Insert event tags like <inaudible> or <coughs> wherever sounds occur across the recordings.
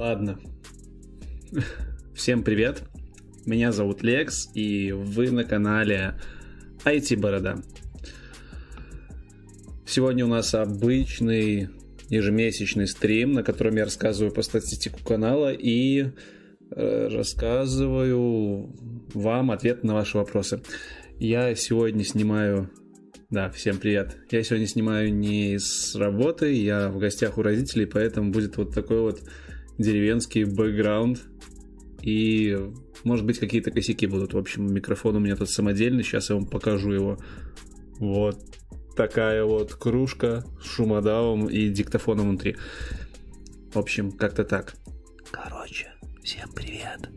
Ладно. Всем привет. Меня зовут Лекс, и вы на канале IT Борода. Сегодня у нас обычный ежемесячный стрим, на котором я рассказываю по статистику канала и э, рассказываю вам ответ на ваши вопросы. Я сегодня снимаю... Да, всем привет. Я сегодня снимаю не с работы, я в гостях у родителей, поэтому будет вот такой вот деревенский бэкграунд. И, может быть, какие-то косяки будут. В общем, микрофон у меня тут самодельный, сейчас я вам покажу его. Вот такая вот кружка с шумодавом и диктофоном внутри. В общем, как-то так. Короче, всем привет.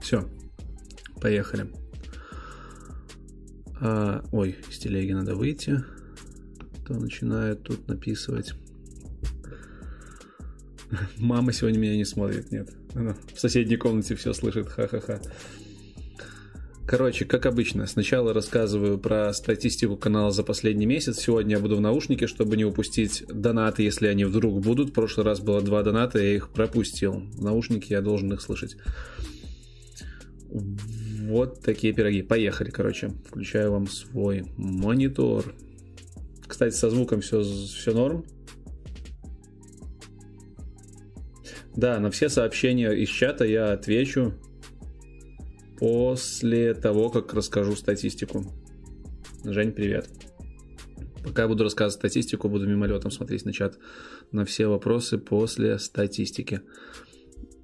Все, поехали. А, ой, с телеги надо выйти. То начинает тут написывать. <laughs> Мама сегодня меня не смотрит, нет. Она в соседней комнате все слышит, ха-ха-ха. Короче, как обычно, сначала рассказываю про статистику канала за последний месяц. Сегодня я буду в наушнике, чтобы не упустить донаты, если они вдруг будут. В прошлый раз было два доната, я их пропустил. В наушнике я должен их слышать. Вот такие пироги. Поехали, короче. Включаю вам свой монитор. Кстати, со звуком все, все норм. Да, на все сообщения из чата я отвечу после того, как расскажу статистику. Жень, привет. Пока я буду рассказывать статистику, буду мимолетом смотреть на чат на все вопросы после статистики.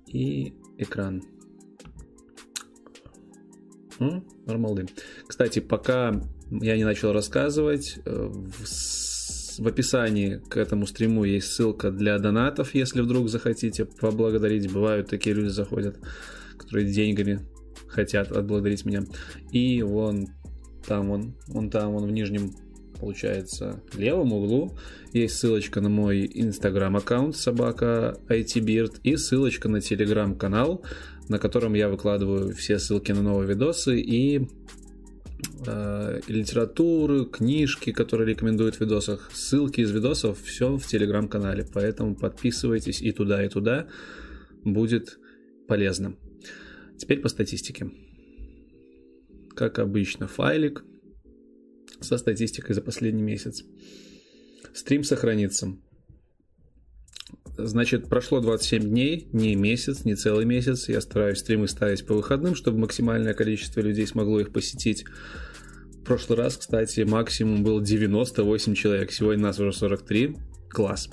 И экран. Нормалды. Кстати, пока я не начал рассказывать, э, в, в описании к этому стриму есть ссылка для донатов, если вдруг захотите поблагодарить. Бывают такие люди заходят, которые деньгами хотят отблагодарить меня. И вон там, вон, вон там, вон в нижнем, получается, левом углу есть ссылочка на мой инстаграм аккаунт собака itbeard и ссылочка на телеграм-канал, на котором я выкладываю все ссылки на новые видосы и э, литературу, книжки, которые рекомендуют в видосах, ссылки из видосов, все в телеграм-канале. Поэтому подписывайтесь и туда, и туда. Будет полезно. Теперь по статистике. Как обычно, файлик со статистикой за последний месяц. Стрим сохранится. Значит, прошло 27 дней, не месяц, не целый месяц. Я стараюсь стримы ставить по выходным, чтобы максимальное количество людей смогло их посетить. В прошлый раз, кстати, максимум был 98 человек. Сегодня нас уже 43. Класс.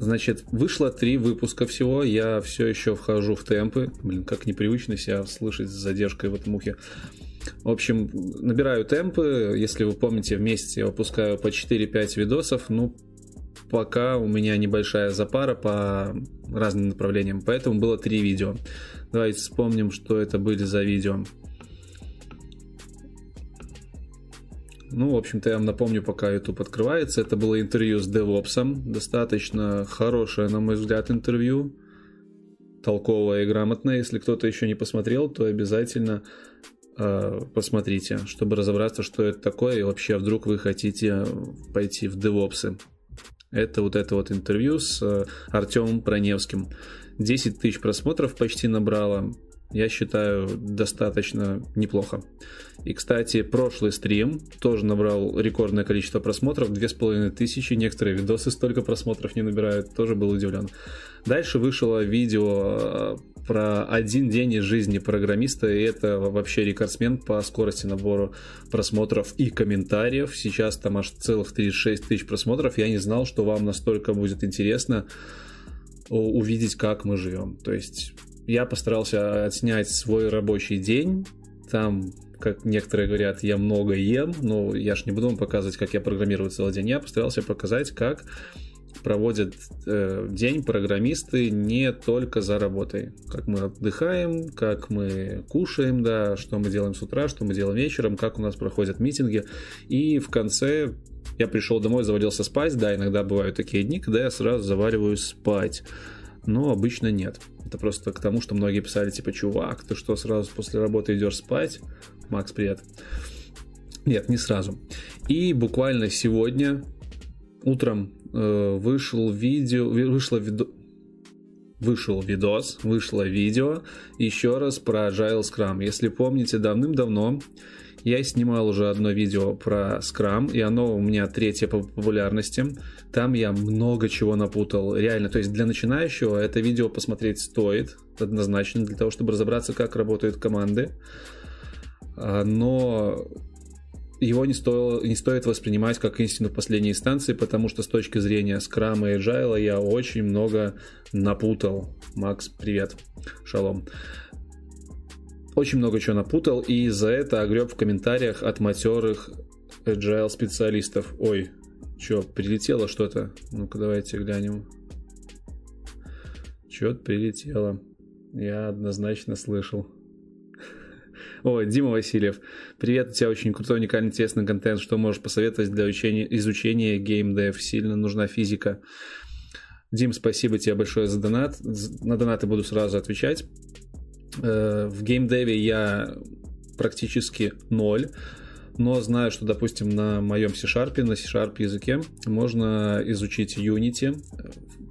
Значит, вышло три выпуска всего. Я все еще вхожу в темпы. Блин, как непривычно себя слышать с задержкой в этом ухе. В общем, набираю темпы. Если вы помните, в месяц я выпускаю по 4-5 видосов. Ну, пока у меня небольшая запара по разным направлениям. Поэтому было три видео. Давайте вспомним, что это были за видео. Ну, в общем-то, я вам напомню, пока YouTube открывается. Это было интервью с DevOps. Достаточно хорошее, на мой взгляд, интервью. Толковое и грамотное. Если кто-то еще не посмотрел, то обязательно э, посмотрите, чтобы разобраться, что это такое, и вообще вдруг вы хотите пойти в DevOps. Это вот это вот интервью с э, Артемом Проневским. 10 тысяч просмотров почти набрало я считаю, достаточно неплохо. И, кстати, прошлый стрим тоже набрал рекордное количество просмотров, две с половиной тысячи. Некоторые видосы столько просмотров не набирают, тоже был удивлен. Дальше вышло видео э, про один день из жизни программиста, и это вообще рекордсмен по скорости набора просмотров и комментариев. Сейчас там аж целых 36 тысяч просмотров. Я не знал, что вам настолько будет интересно увидеть, как мы живем. То есть я постарался отснять свой рабочий день. Там, как некоторые говорят, я много ем, но я ж не буду вам показывать, как я программирую целый день. Я постарался показать, как проводят э, день программисты не только за работой. Как мы отдыхаем, как мы кушаем, да, что мы делаем с утра, что мы делаем вечером, как у нас проходят митинги. И в конце я пришел домой, завалился спать. Да, иногда бывают такие дни, когда я сразу завариваюсь спать но обычно нет. Это просто к тому, что многие писали, типа, чувак, ты что, сразу после работы идешь спать? Макс, привет. Нет, не сразу. И буквально сегодня утром вышел видео, вышло видео, вышел видос, вышло видео еще раз про Agile Scrum. Если помните, давным-давно я снимал уже одно видео про Scrum, и оно у меня третье по популярности. Там я много чего напутал, реально. То есть для начинающего это видео посмотреть стоит, однозначно, для того, чтобы разобраться, как работают команды. А, но его не, стоило, не стоит воспринимать как истину в последней инстанции, потому что с точки зрения скрама и джайла я очень много напутал. Макс, привет. Шалом. Очень много чего напутал, и за это огреб в комментариях от матерых agile специалистов. Ой, что, прилетело что-то? Ну-ка, давайте глянем. Что-то прилетело. Я однозначно слышал. Ой, Дима Васильев. Привет, у тебя очень крутой, уникальный, интересный контент. Что можешь посоветовать для учения, изучения геймдев? Сильно нужна физика. Дим, спасибо тебе большое за донат. На донаты буду сразу отвечать. Э, в геймдеве я практически ноль но знаю, что, допустим, на моем C-Sharp, на C-Sharp языке можно изучить Unity,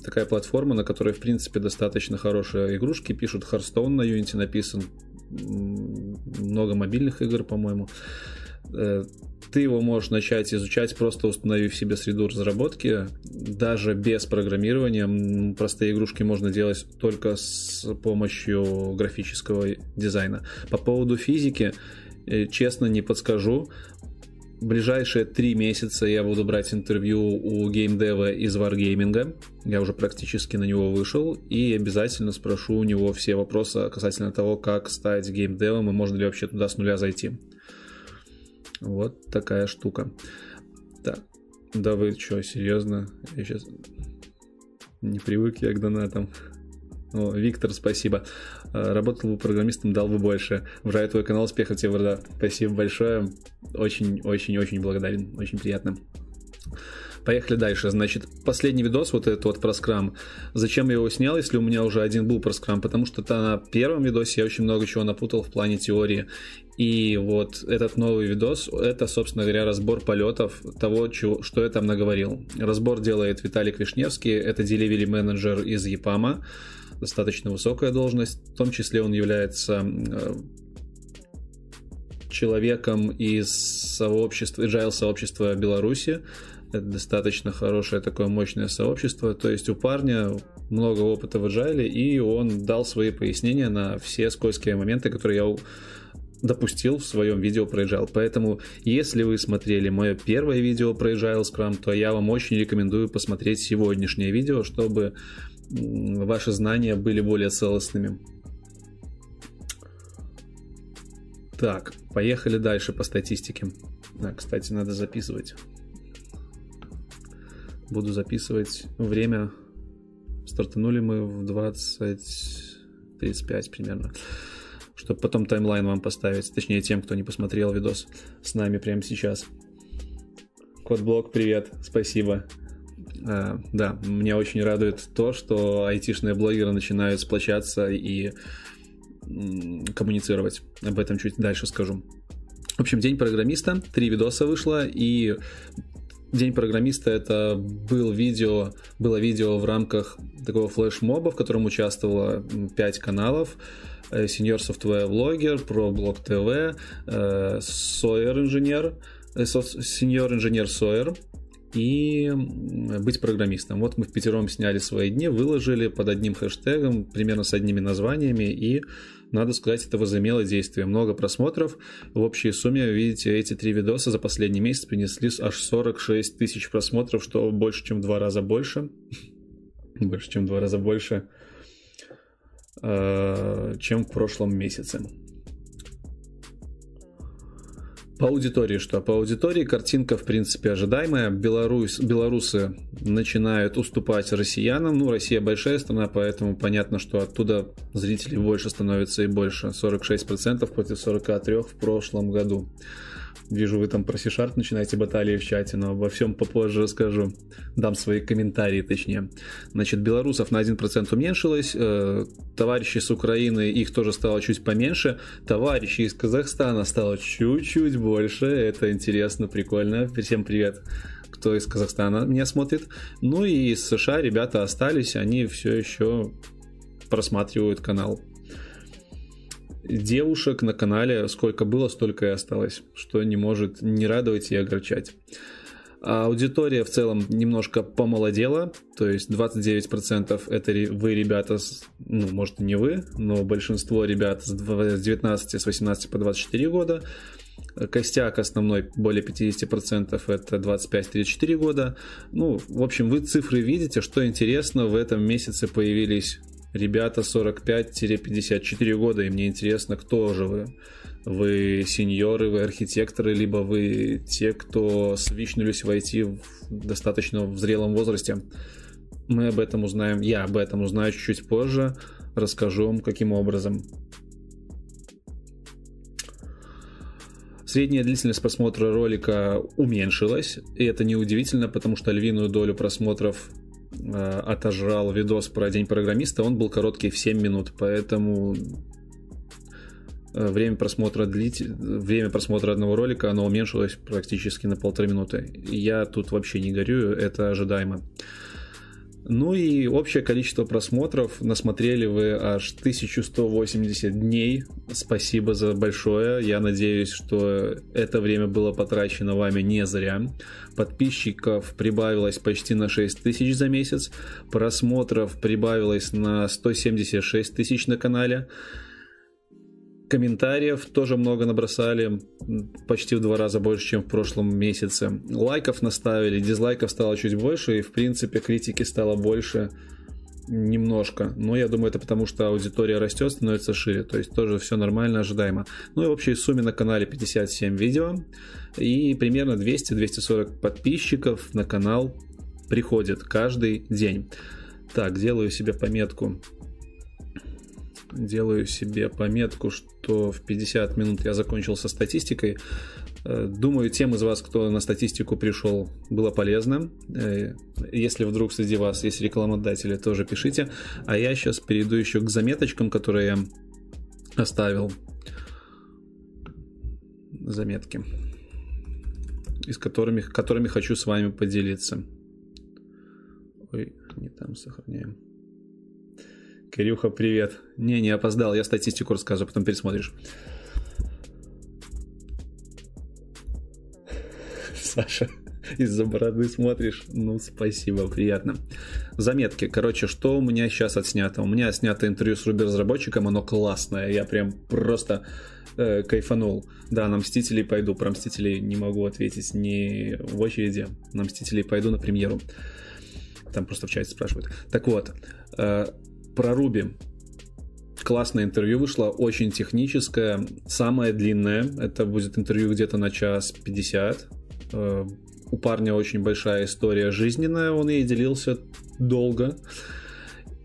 такая платформа, на которой, в принципе, достаточно хорошие игрушки. Пишут Hearthstone на Unity написан, много мобильных игр, по-моему. Э, ты его можешь начать изучать, просто установив себе среду разработки, даже без программирования. Простые игрушки можно делать только с помощью графического дизайна. По поводу физики, э, честно не подскажу. Ближайшие три месяца я буду брать интервью у геймдева из Wargaming. Я уже практически на него вышел. И обязательно спрошу у него все вопросы касательно того, как стать геймдевом и можно ли вообще туда с нуля зайти. Вот такая штука. Так, да вы что, серьезно? Я сейчас не привык я к донатам. О, Виктор, спасибо. А, работал бы программистом, дал бы больше. Вжаю твой канал, успехов тебе, Варда. Спасибо большое. Очень-очень-очень благодарен. Очень приятно. Поехали дальше. Значит, последний видос, вот этот вот про скрам. Зачем я его снял, если у меня уже один был про скрам? Потому что на первом видосе я очень много чего напутал в плане теории. И вот этот новый видос, это, собственно говоря, разбор полетов того, чего, что я там наговорил. Разбор делает Виталик Вишневский, это деливери менеджер из ЕПАМа, достаточно высокая должность. В том числе он является э, человеком из сообщества, agile сообщества Беларуси. Это достаточно хорошее такое мощное сообщество. То есть у парня много опыта в agile, и он дал свои пояснения на все скользкие моменты, которые я допустил в своем видео про Agile. Поэтому, если вы смотрели мое первое видео про Agile Scrum, то я вам очень рекомендую посмотреть сегодняшнее видео, чтобы ваши знания были более целостными. Так, поехали дальше по статистике. А, кстати, надо записывать. Буду записывать время. Стартанули мы в 20.35 примерно. Чтобы потом таймлайн вам поставить. Точнее, тем, кто не посмотрел видос с нами прямо сейчас. Кодблок, привет. Спасибо. Uh, да, меня очень радует то, что айтишные блогеры начинают сплочаться и коммуницировать. Об этом чуть дальше скажу. В общем, День программиста, три видоса вышло, и День программиста это был видео, было видео в рамках такого флешмоба, в котором участвовало 5 каналов. Э, Senior Software Blogger, ProBlog TV, э, Sawyer инженер, э, Senior инженер Sawyer и быть программистом. Вот мы в пятером сняли свои дни, выложили под одним хэштегом, примерно с одними названиями, и надо сказать, это возымело действие. Много просмотров. В общей сумме, видите, эти три видоса за последний месяц принесли аж 46 тысяч просмотров, что больше, чем в два раза больше. <laughs> Больше, чем в два раза больше, э, чем в прошлом месяце. По аудитории что? По аудитории картинка, в принципе, ожидаемая. Беларусь, белорусы начинают уступать россиянам. Ну, Россия большая страна, поэтому понятно, что оттуда зрителей больше становится и больше. 46% против 43% в прошлом году. Вижу, вы там про C-Sharp начинаете баталии в чате, но обо всем попозже расскажу. Дам свои комментарии, точнее. Значит, белорусов на 1% уменьшилось, э, товарищи с Украины, их тоже стало чуть поменьше, товарищи из Казахстана стало чуть-чуть больше, это интересно, прикольно. Всем привет кто из Казахстана меня смотрит. Ну и из США ребята остались, они все еще просматривают канал. Девушек на канале сколько было, столько и осталось, что не может не радовать и огорчать. А аудитория в целом немножко помолодела, то есть 29% это вы, ребята, ну, может, не вы, но большинство ребят с 19, с 18 по 24 года. Костяк основной, более 50%, это 25-34 года. Ну, в общем, вы цифры видите, что интересно, в этом месяце появились ребята 45-54 года, и мне интересно, кто же вы вы сеньоры, вы архитекторы, либо вы те, кто свичнулись войти в достаточно в зрелом возрасте. Мы об этом узнаем, я об этом узнаю чуть-чуть позже, расскажу вам, каким образом. Средняя длительность просмотра ролика уменьшилась, и это неудивительно, потому что львиную долю просмотров отожрал видос про День программиста, он был короткий в 7 минут, поэтому Э, время просмотра длить, время просмотра одного ролика, оно уменьшилось практически на полторы минуты. Я тут вообще не горюю, это ожидаемо. Ну и общее количество просмотров насмотрели вы аж 1180 дней. Спасибо за большое. Я надеюсь, что это время было потрачено вами не зря. Подписчиков прибавилось почти на 6 тысяч за месяц. Просмотров прибавилось на 176 тысяч на канале. Комментариев тоже много набросали, почти в два раза больше, чем в прошлом месяце. Лайков наставили, дизлайков стало чуть больше, и в принципе критики стало больше немножко. Но я думаю, это потому, что аудитория растет, становится шире. То есть тоже все нормально, ожидаемо. Ну и в общей сумме на канале 57 видео. И примерно 200-240 подписчиков на канал приходит каждый день. Так, делаю себе пометку делаю себе пометку, что в 50 минут я закончил со статистикой. Э, думаю, тем из вас, кто на статистику пришел, было полезно. Э, если вдруг среди вас есть рекламодатели, тоже пишите. А я сейчас перейду еще к заметочкам, которые я оставил. Заметки, из которыми, которыми хочу с вами поделиться. Ой, не там сохраняем. Кирюха, привет. Не, не опоздал, я статистику рассказываю, потом пересмотришь. <laughs> Саша, из-за бороды смотришь. Ну, спасибо, приятно. Заметки. Короче, что у меня сейчас отснято? У меня снято интервью с Руби-разработчиком, оно классное. Я прям просто э, кайфанул. Да, на Мстителей пойду. Про Мстителей не могу ответить не в очереди. На Мстителей пойду на премьеру. Там просто в чате спрашивают. Так вот, э, про Руби. Классное интервью вышло, очень техническое, самое длинное. Это будет интервью где-то на час 50. Э, у парня очень большая история жизненная, он ей делился долго.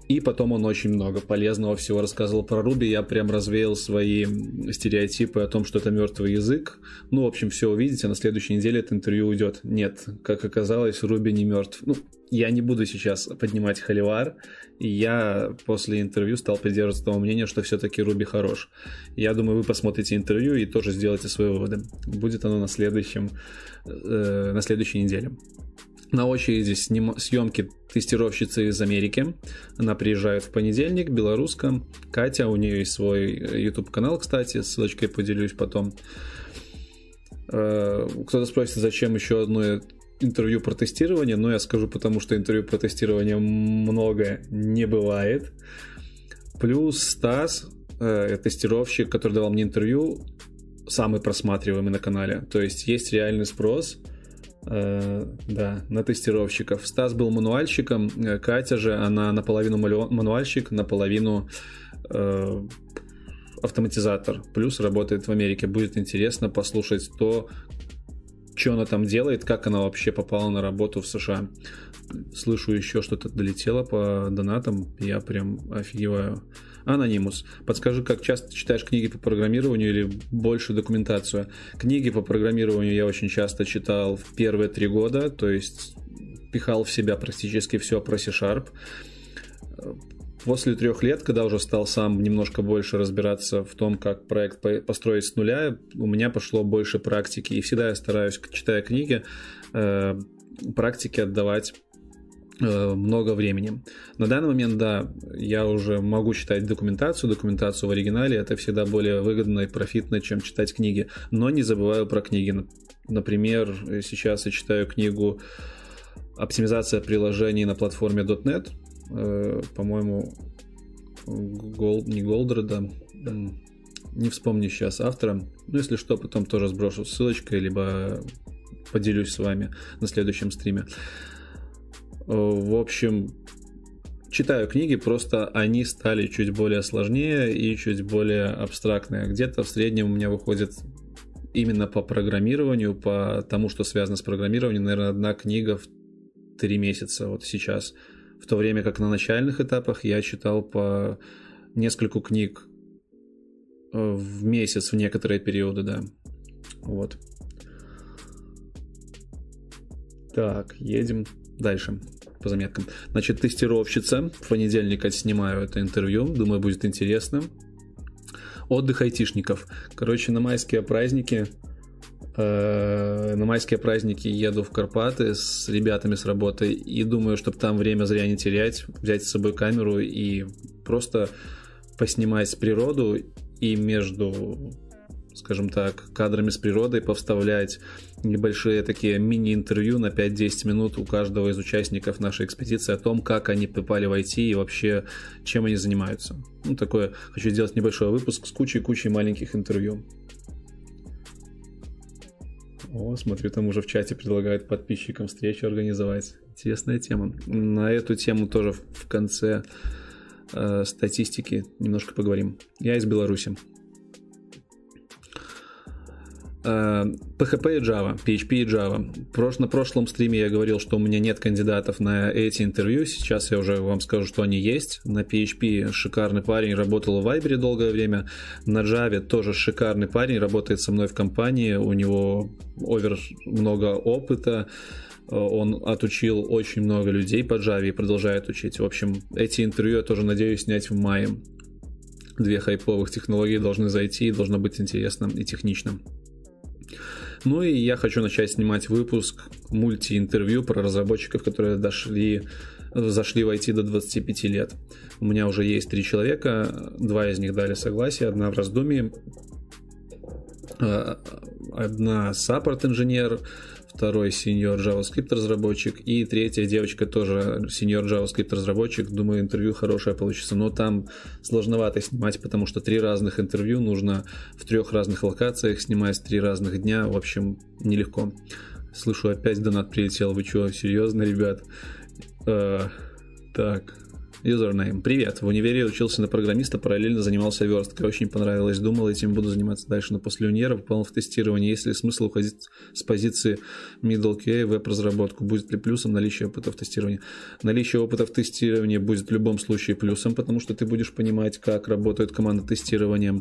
И потом он очень много полезного всего рассказывал про Руби. Я прям развеял свои стереотипы о том, что это мертвый язык. Ну, в общем, все увидите. На следующей неделе это интервью уйдет. Нет, как оказалось, Руби не мертв. Ну, я не буду сейчас поднимать холивар. Я после интервью стал придерживаться того мнения, что все-таки Руби хорош. Я думаю, вы посмотрите интервью и тоже сделаете свои выводы. Будет оно на следующем, э, на следующей неделе. На очереди сним... съемки тестировщицы из Америки. Она приезжает в понедельник, белорусском. Катя, у нее есть свой YouTube канал, кстати, ссылочкой поделюсь потом. Э, кто-то спросит, зачем еще одно интервью про тестирование, но я скажу, потому что интервью про тестирование много не бывает. Плюс Стас, э, тестировщик, который давал мне интервью, самый просматриваемый на канале. То есть есть реальный спрос – Э, да, на тестировщиков. Стас был мануальщиком, э, Катя же, она наполовину мануальщик, наполовину э, автоматизатор. Плюс работает в Америке. Будет интересно послушать то, что она там делает, как она вообще попала на работу в США. Слышу еще что-то долетело по донатам, я прям офигеваю. Анонимус. Подскажи, как часто читаешь книги по программированию или больше документацию? Книги по программированию я очень часто читал в первые три года, то есть пихал в себя практически все про C-Sharp. После трех лет, когда уже стал сам немножко больше разбираться в том, как проект построить с нуля, у меня пошло больше практики. И всегда я стараюсь, читая книги, э, практике отдавать э, много времени. На данный момент, да, я уже могу читать документацию, документацию в оригинале, это всегда более выгодно и профитно, чем читать книги, но не забываю про книги. Например, сейчас я читаю книгу «Оптимизация приложений на платформе .NET», э, по-моему, Gold, не Голдреда, не вспомню сейчас автора. Ну, если что, потом тоже сброшу ссылочкой, либо поделюсь с вами на следующем стриме. Э, в общем, читаю книги, просто они стали чуть более сложнее и чуть более абстрактные. Где-то в среднем у меня выходит именно по программированию, по тому, что связано с программированием, наверное, одна книга в три месяца вот сейчас. В то время как на начальных этапах я читал по нескольку книг э, в месяц в некоторые периоды, да. Вот. Так, едем дальше по заметкам. Значит, тестировщица. В понедельник снимаю это интервью. Думаю, будет интересно. Отдых айтишников. Короче, на майские праздники на майские праздники еду в Карпаты с ребятами с работы и думаю, чтобы там время зря не терять, взять с собой камеру и просто поснимать природу и между скажем так, кадрами с природой повставлять небольшие такие мини-интервью на 5-10 минут у каждого из участников нашей экспедиции о том, как они попали в IT и вообще чем они занимаются. Ну, такое, хочу сделать небольшой выпуск с кучей-кучей маленьких интервью. О, смотрю, там уже в чате предлагают подписчикам встречу организовать. Интересная тема. На эту тему тоже в конце э, статистики немножко поговорим. Я из Беларуси. PHP и Java, PHP и Java. На прошлом стриме я говорил, что у меня нет кандидатов на эти интервью. Сейчас я уже вам скажу, что они есть. На PHP шикарный парень, работал в Viber долгое время. На Java тоже шикарный парень, работает со мной в компании. У него овер много опыта. Он отучил очень много людей по Java и продолжает учить. В общем, эти интервью я тоже надеюсь снять в мае. Две хайповых технологии должны зайти и должно быть интересным и техничным. Ну и я хочу начать снимать выпуск мульти-интервью про разработчиков, которые дошли зашли в IT до 25 лет. У меня уже есть три человека, два из них дали согласие, одна в раздумье, а, одна саппорт-инженер, второй сеньор JavaScript разработчик и третья девочка тоже сеньор JavaScript разработчик. Думаю, интервью хорошее получится, но там сложновато снимать, потому что три разных интервью нужно в трех разных локациях снимать три разных дня. В общем, нелегко. Слышу, опять донат прилетел. Вы что, серьезно, ребят? Э, так, Юзернейм. Привет. В универе учился на программиста, параллельно занимался версткой. Очень понравилось. Думал, этим буду заниматься дальше. Но после универа попал в тестирование. Есть ли смысл уходить с позиции middle QA в веб-разработку? Будет ли плюсом наличие опыта в тестировании? Наличие опыта в тестировании будет в любом случае плюсом, потому что ты будешь понимать, как работает команда тестирования.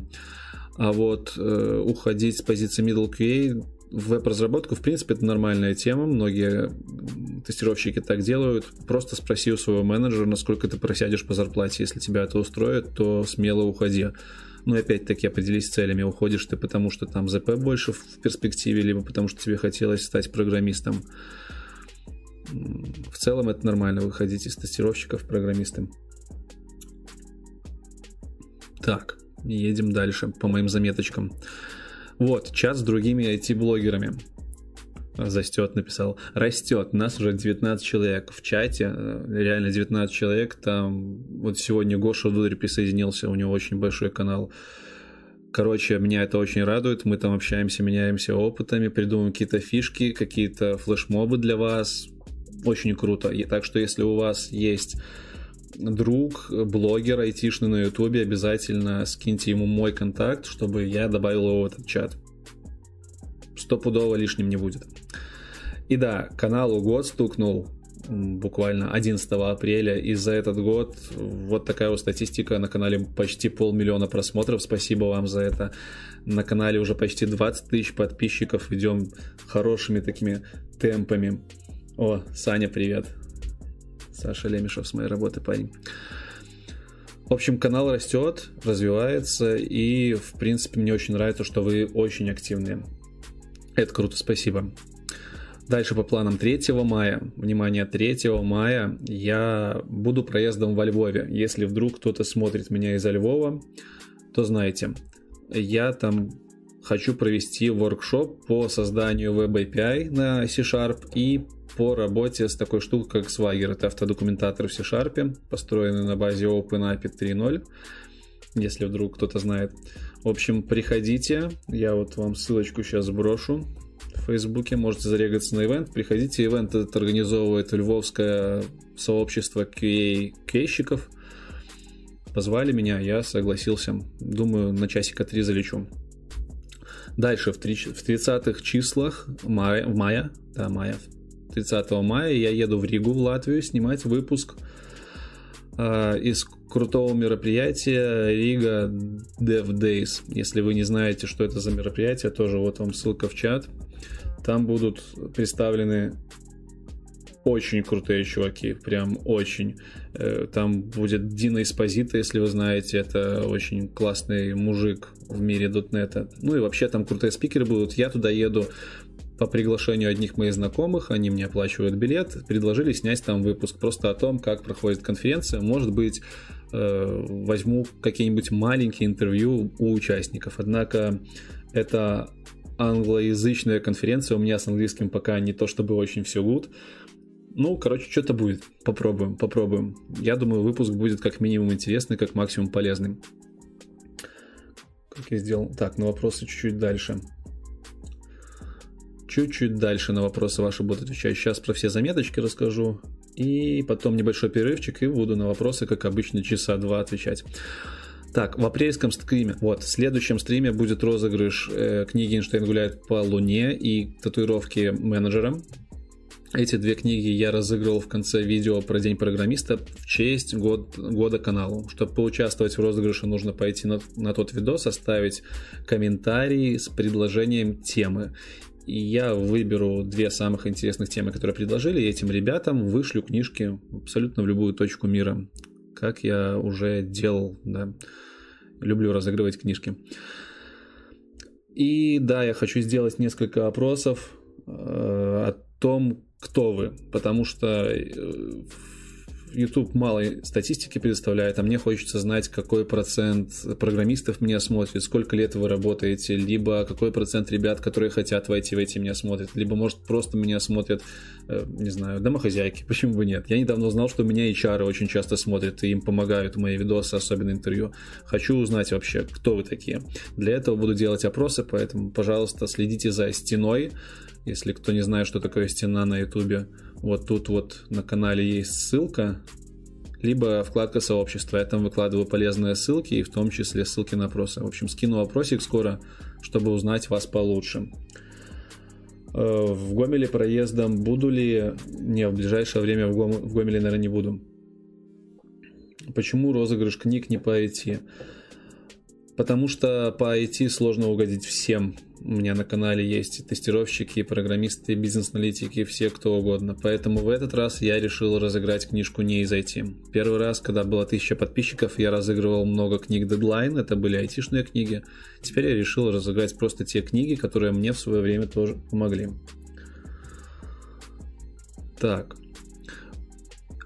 А вот э, уходить с позиции middle QA веб-разработку, в принципе, это нормальная тема. Многие тестировщики так делают. Просто спроси у своего менеджера, насколько ты просядешь по зарплате. Если тебя это устроит, то смело уходи. Но опять-таки определись с целями. Уходишь ты потому, что там ЗП больше в перспективе, либо потому, что тебе хотелось стать программистом. В целом это нормально, выходить из тестировщиков программистом. Так, едем дальше по моим заметочкам. Вот, чат с другими IT-блогерами. Застет написал. Растет. Нас уже 19 человек в чате. Реально 19 человек. Там вот сегодня Гоша Дударь присоединился. У него очень большой канал. Короче, меня это очень радует. Мы там общаемся, меняемся опытами, придумываем какие-то фишки, какие-то флешмобы для вас. Очень круто. И так что, если у вас есть друг, блогер айтишный на ютубе, обязательно скиньте ему мой контакт, чтобы я добавил его в этот чат. Стопудово лишним не будет. И да, каналу год стукнул буквально 11 апреля, и за этот год вот такая вот статистика на канале почти полмиллиона просмотров, спасибо вам за это. На канале уже почти 20 тысяч подписчиков, идем хорошими такими темпами. О, Саня, привет. Саша Лемешев с моей работы парень. В общем, канал растет, развивается, и, в принципе, мне очень нравится, что вы очень активные. Это круто, спасибо. Дальше по планам 3 мая, внимание, 3 мая я буду проездом во Львове. Если вдруг кто-то смотрит меня из Львова, то знаете, я там хочу провести воркшоп по созданию Web API на C-Sharp и по работе с такой штукой, как Swagger. Это автодокументатор в C-Sharp, построенный на базе OpenAPI 3.0, если вдруг кто-то знает. В общем, приходите, я вот вам ссылочку сейчас сброшу в Фейсбуке, можете зарегаться на ивент. Приходите, ивент этот организовывает львовское сообщество QA-кейщиков. Позвали меня, я согласился. Думаю, на часика три залечу. Дальше, в 30-х числах мая, мая, да, мая, 30 мая я еду в Ригу, в Латвию, снимать выпуск э, из крутого мероприятия Рига Dev Days. Если вы не знаете, что это за мероприятие, тоже вот вам ссылка в чат. Там будут представлены очень крутые чуваки, прям очень. Э, там будет Дина Эспозита, если вы знаете, это очень классный мужик в мире дотнета. Ну и вообще там крутые спикеры будут. Я туда еду по приглашению одних моих знакомых, они мне оплачивают билет, предложили снять там выпуск просто о том, как проходит конференция. Может быть, э, возьму какие-нибудь маленькие интервью у участников. Однако это англоязычная конференция, у меня с английским пока не то чтобы очень все good. Ну, короче, что-то будет. Попробуем, попробуем. Я думаю, выпуск будет как минимум интересный, как максимум полезным. Как я сделал? Так, на вопросы чуть-чуть дальше чуть-чуть дальше на вопросы ваши будут отвечать. Сейчас про все заметочки расскажу. И потом небольшой перерывчик, и буду на вопросы, как обычно, часа два отвечать. Так, в апрельском стриме, вот, в следующем стриме будет розыгрыш э, книги «Эйнштейн гуляет по Луне» и татуировки менеджера. Эти две книги я разыгрывал в конце видео про День программиста в честь год, года каналу. Чтобы поучаствовать в розыгрыше, нужно пойти на, на тот видос, оставить комментарий с предложением темы и я выберу две самых интересных темы, которые предложили, и этим ребятам вышлю книжки абсолютно в любую точку мира, как я уже делал, да. Люблю разыгрывать книжки. И да, я хочу сделать несколько опросов э, о том, кто вы, потому что э, YouTube мало статистики предоставляет, а мне хочется знать, какой процент программистов меня смотрит, сколько лет вы работаете, либо какой процент ребят, которые хотят войти в эти меня смотрят, либо, может, просто меня смотрят, э, не знаю, домохозяйки, <laughs> почему бы нет. Я недавно узнал, что меня HR очень часто смотрят, и им помогают мои видосы, особенно интервью. Хочу узнать вообще, кто вы такие. Для этого буду делать опросы, поэтому, пожалуйста, следите за стеной, если кто не знает, что такое стена на YouTube, вот тут вот на канале есть ссылка, либо вкладка сообщества. Я там выкладываю полезные ссылки, и в том числе ссылки на опросы. В общем, скину опросик скоро, чтобы узнать вас получше. Э, в Гомеле проездом буду ли... Не, в ближайшее время в, Гом... в Гомеле, наверное, не буду. Почему розыгрыш книг не по IT? Потому что по IT сложно угодить всем. У меня на канале есть тестировщики, программисты, бизнес-аналитики, все кто угодно. Поэтому в этот раз я решил разыграть книжку не из IT. Первый раз, когда было 1000 подписчиков, я разыгрывал много книг Deadline, это были айтишные книги. Теперь я решил разыграть просто те книги, которые мне в свое время тоже помогли. Так.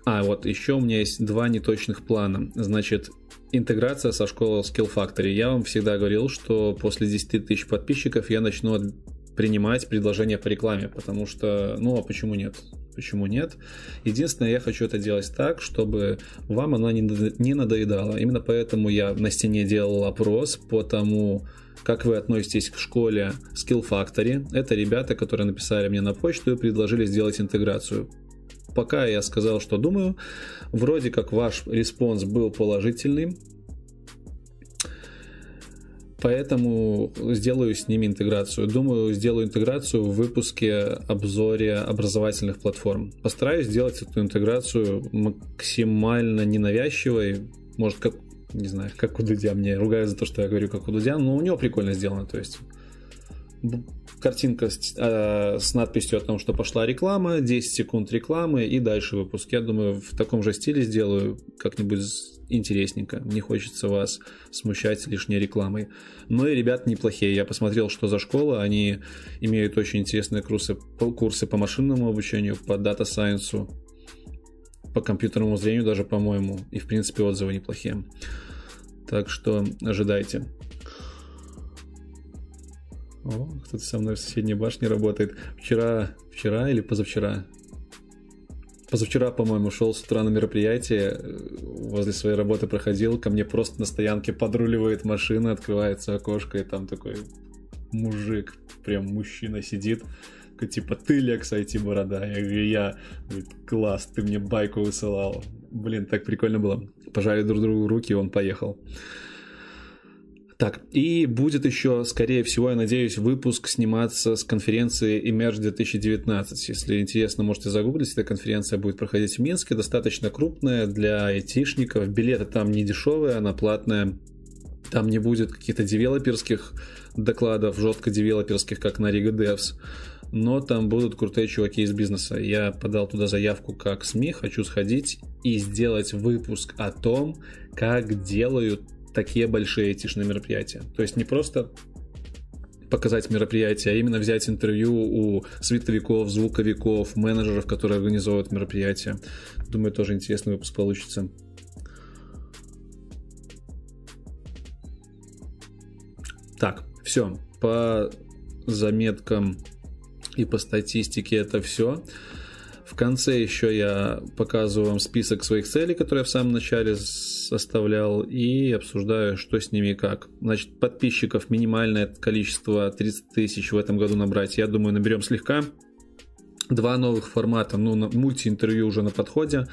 А, вот еще у меня есть два неточных плана. Значит, интеграция со школой Skill Factory. Я вам всегда говорил, что после 10 тысяч подписчиков я начну принимать предложения по рекламе, потому что, ну а почему нет? Почему нет? Единственное, я хочу это делать так, чтобы вам она не надоедала. Именно поэтому я на стене делал опрос по тому, как вы относитесь к школе Skill Factory. Это ребята, которые написали мне на почту и предложили сделать интеграцию пока я сказал, что думаю. Вроде как ваш response был положительный. Поэтому сделаю с ними интеграцию. Думаю, сделаю интеграцию в выпуске обзоре образовательных платформ. Постараюсь сделать эту интеграцию максимально ненавязчивой. Может, как, не знаю, как у Дудя. Мне ругают за то, что я говорю как у Дудя, но у него прикольно сделано. То есть картинка с, э, с надписью о том, что пошла реклама, 10 секунд рекламы и дальше выпуск. Я думаю, в таком же стиле сделаю как-нибудь интересненько. Не хочется вас смущать лишней рекламой. Но и ребят неплохие. Я посмотрел, что за школа. Они имеют очень интересные курсы, курсы по машинному обучению, по дата-сайенсу, по компьютерному зрению даже, по-моему. И, в принципе, отзывы неплохие. Так что ожидайте. О, кто-то со мной в соседней башне работает. Вчера, вчера или позавчера? Позавчера, по-моему, шел с утра на мероприятие, возле своей работы проходил, ко мне просто на стоянке подруливает машина, открывается окошко, и там такой мужик, прям мужчина сидит, типа, ты, Лекс, IT-борода. Я говорю, я. Говорит, класс, ты мне байку высылал. Блин, так прикольно было. Пожали друг другу руки, и он поехал. Так, и будет еще, скорее всего, я надеюсь, выпуск сниматься с конференции Emerge 2019. Если интересно, можете загуглить. Эта конференция будет проходить в Минске, достаточно крупная для айтишников. Билеты там не дешевые, она платная. Там не будет каких-то девелоперских докладов, жестко девелоперских, как на Riga Devs. Но там будут крутые чуваки из бизнеса. Я подал туда заявку как СМИ, хочу сходить и сделать выпуск о том, как делают такие большие айтишные мероприятия. То есть не просто показать мероприятие, а именно взять интервью у световиков, звуковиков, менеджеров, которые организовывают мероприятия. Думаю, тоже интересный выпуск получится. Так, все. По заметкам и по статистике это все. В конце еще я показываю вам список своих целей, которые я в самом начале составлял, и обсуждаю, что с ними и как. Значит, подписчиков минимальное количество 30 тысяч в этом году набрать, я думаю, наберем слегка. Два новых формата, ну, мульти-интервью уже на подходе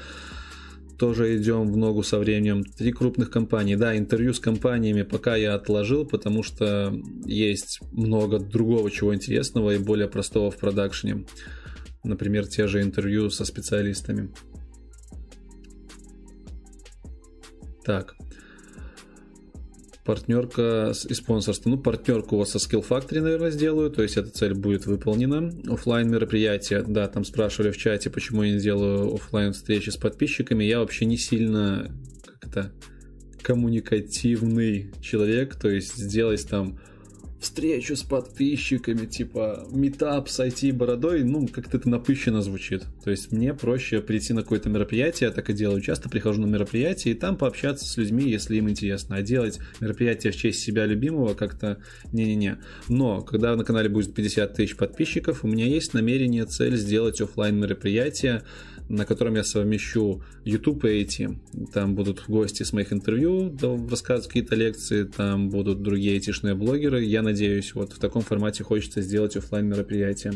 тоже идем в ногу со временем. Три крупных компании. Да, интервью с компаниями пока я отложил, потому что есть много другого чего интересного и более простого в продакшене. Например, те же интервью со специалистами. Так. Партнерка и спонсорство. Ну, партнерку у вас со Skill Factory, наверное, сделаю. То есть эта цель будет выполнена. Оффлайн мероприятие. Да, там спрашивали в чате, почему я не делаю офлайн встречи с подписчиками. Я вообще не сильно как это коммуникативный человек. То есть сделать там встречу с подписчиками, типа метап с IT-бородой, ну, как-то это напыщенно звучит. То есть мне проще прийти на какое-то мероприятие, я так и делаю. Часто прихожу на мероприятие и там пообщаться с людьми, если им интересно. А делать мероприятие в честь себя любимого как-то не-не-не. Но, когда на канале будет 50 тысяч подписчиков, у меня есть намерение, цель сделать офлайн мероприятие, на котором я совмещу YouTube и IT. Там будут гости с моих интервью, рассказывать какие-то лекции, там будут другие айтишные блогеры. Я надеюсь, вот в таком формате хочется сделать офлайн мероприятие.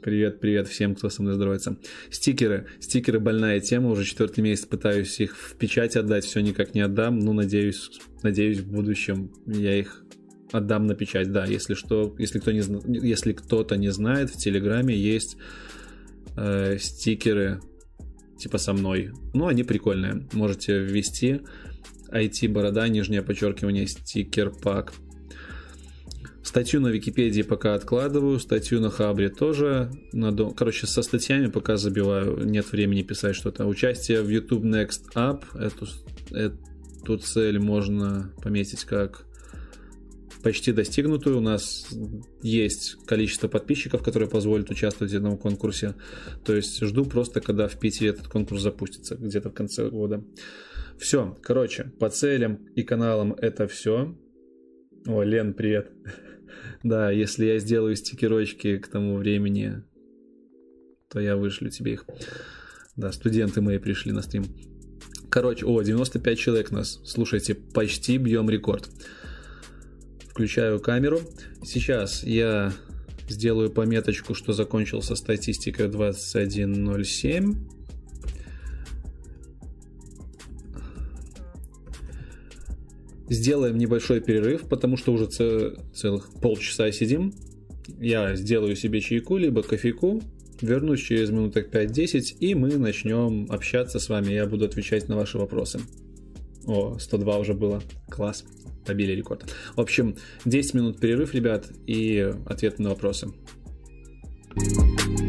Привет, привет всем, кто со мной здоровается. Стикеры. Стикеры больная тема. Уже четвертый месяц пытаюсь их в печать отдать, все никак не отдам. Ну, надеюсь, надеюсь, в будущем я их отдам на печать, да, если что, если кто не, если кто-то не знает, в Телеграме есть э, стикеры типа со мной. Ну, они прикольные. Можете ввести IT борода, нижнее подчеркивание, стикер пак. Статью на Википедии пока откладываю, статью на Хабре тоже. Надо, короче, со статьями пока забиваю, нет времени писать что-то. Участие в YouTube Next Up, эту, эту цель можно пометить как почти достигнутую. У нас есть количество подписчиков, которые позволят участвовать в этом конкурсе. То есть жду просто, когда в Питере этот конкурс запустится, где-то в конце года. Все, короче, по целям и каналам это все. О, Лен, привет. <laughs> Да, если я сделаю стикерочки к тому времени, то я вышлю тебе их. Да, студенты мои пришли на стрим. Короче, о, 95 человек нас. Слушайте, почти бьем рекорд включаю камеру. Сейчас я сделаю пометочку, что закончился статистика 21.07. Сделаем небольшой перерыв, потому что уже целых полчаса сидим. Я сделаю себе чайку, либо кофейку, вернусь через минуток 5-10, и мы начнем общаться с вами. Я буду отвечать на ваши вопросы. О, 102 уже было. Класс. Побили рекорд. В общем, 10 минут перерыв, ребят, и ответы на вопросы. Йоу.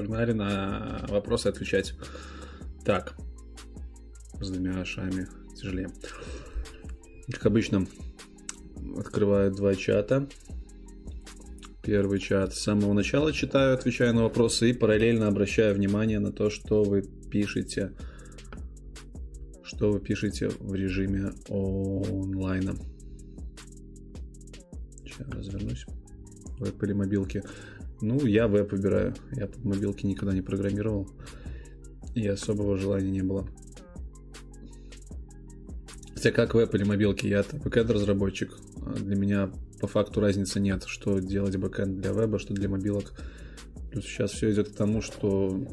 Погнали на вопросы отвечать. Так. С двумя шами тяжелее. Как обычно, открываю два чата. Первый чат с самого начала читаю, отвечаю на вопросы и параллельно обращаю внимание на то, что вы пишете, что вы пишете в режиме онлайна. Сейчас развернусь веб или мобилки. Ну, я веб выбираю. Я под мобилки никогда не программировал. И особого желания не было. Хотя как веб или мобилки, я-то бэкэнд-разработчик. А для меня по факту разницы нет, что делать бэкэнд для веба, что для мобилок. Плюс сейчас все идет к тому, что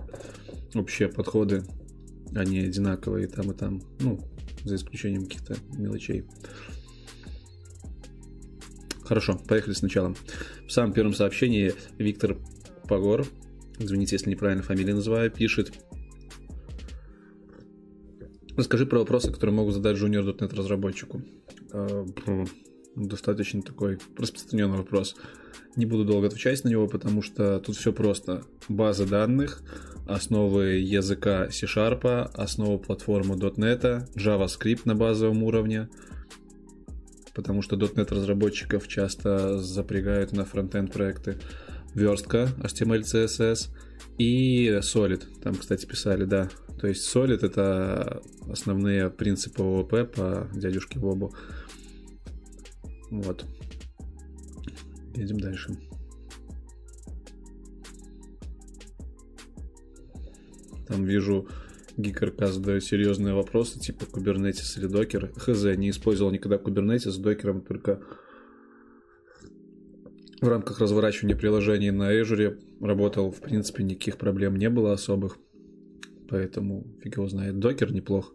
вообще подходы, они одинаковые и там, и там. Ну, за исключением каких-то мелочей. Хорошо, поехали сначала. В самом первом сообщении Виктор Погор, извините, если неправильно фамилию называю, пишет. Расскажи про вопросы, которые могут задать junior.net разработчику. А, достаточно такой распространенный вопрос. Не буду долго отвечать на него, потому что тут все просто. База данных, основы языка C-Sharp, основы платформы .NET, JavaScript на базовом уровне – потому что .NET разработчиков часто запрягают на фронтенд проекты. Верстка, HTML, CSS и Solid. Там, кстати, писали, да. То есть Solid это основные принципы ООП по дядюшке Вобу. Вот. Едем дальше. Там вижу Гикарка задает серьезные вопросы, типа Kubernetes или Docker. Хз, не использовал никогда Kubernetes с докером, только в рамках разворачивания приложений на Azure работал, в принципе, никаких проблем не было особых. Поэтому фиг его знает. Докер неплох.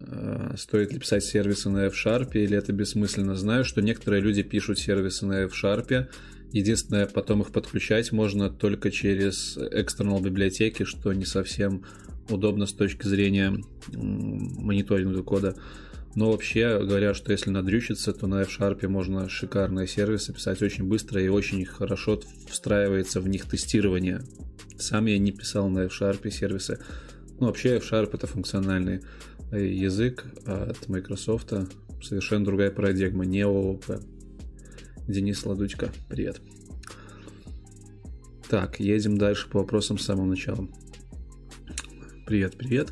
А, стоит ли писать сервисы на F-Sharp или это бессмысленно? Знаю, что некоторые люди пишут сервисы на F-Sharp. Единственное, потом их подключать можно только через external библиотеки, что не совсем удобно с точки зрения мониторинга кода. Но вообще говорят, что если надрючиться, то на F-Sharp можно шикарные сервисы писать очень быстро и очень хорошо встраивается в них тестирование. Сам я не писал на F-Sharp сервисы. Ну, вообще F-Sharp это функциональный язык от Microsoft. Совершенно другая парадигма, не ООП. Денис Ладучка, привет. Так, едем дальше по вопросам с самого начала. Привет, привет.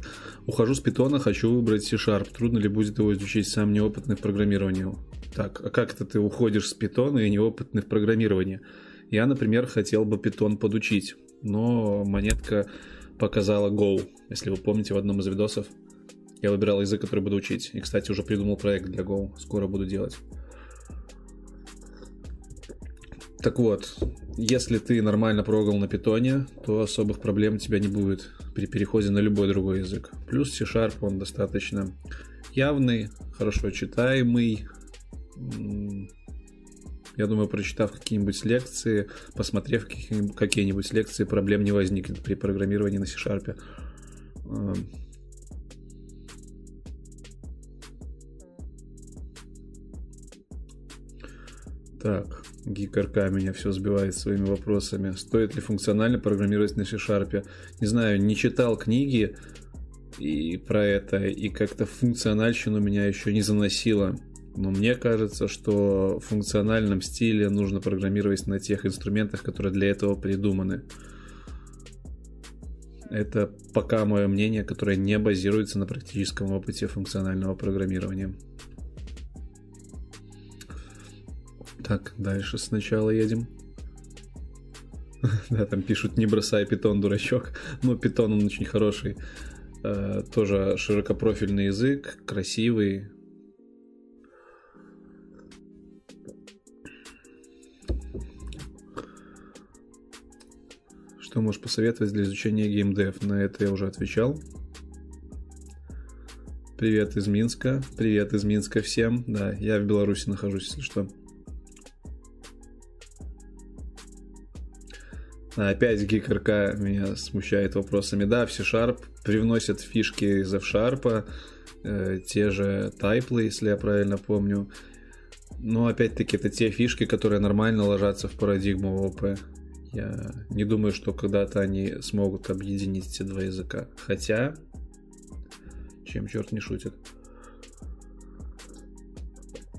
Ухожу с питона, хочу выбрать C-Sharp. Трудно ли будет его изучить сам неопытный в программировании? Так, а как это ты уходишь с питона и неопытный в программировании? Я, например, хотел бы питон подучить, но монетка показала Go. Если вы помните в одном из видосов, я выбирал язык, который буду учить. И, кстати, уже придумал проект для Go. Скоро буду делать. Так вот, если ты нормально прогал на питоне, то особых проблем у тебя не будет при переходе на любой другой язык. Плюс C-Sharp, он достаточно явный, хорошо читаемый. Я думаю, прочитав какие-нибудь лекции, посмотрев какие-нибудь лекции, проблем не возникнет при программировании на C-Sharp. Так, Гикарка меня все сбивает своими вопросами. Стоит ли функционально программировать на C-Sharp? Не знаю, не читал книги и про это, и как-то функциональщину меня еще не заносило. Но мне кажется, что в функциональном стиле нужно программировать на тех инструментах, которые для этого придуманы. Это пока мое мнение, которое не базируется на практическом опыте функционального программирования. Так, дальше сначала едем. <laughs> Да, там пишут, не бросай питон, дурачок. Но питон, он очень хороший. Э, тоже широкопрофильный язык, красивый. Что можешь посоветовать для изучения геймдев? На это я уже отвечал. Привет из Минска. Привет из Минска всем. Да, я в Беларуси нахожусь, если что. Опять GeekRK меня смущает вопросами. Да, в C-Sharp привносят фишки из F-Sharp, э, те же тайплы, если я правильно помню. Но опять-таки это те фишки, которые нормально ложатся в парадигму ОП. Я не думаю, что когда-то они смогут объединить эти два языка. Хотя, чем черт не шутит.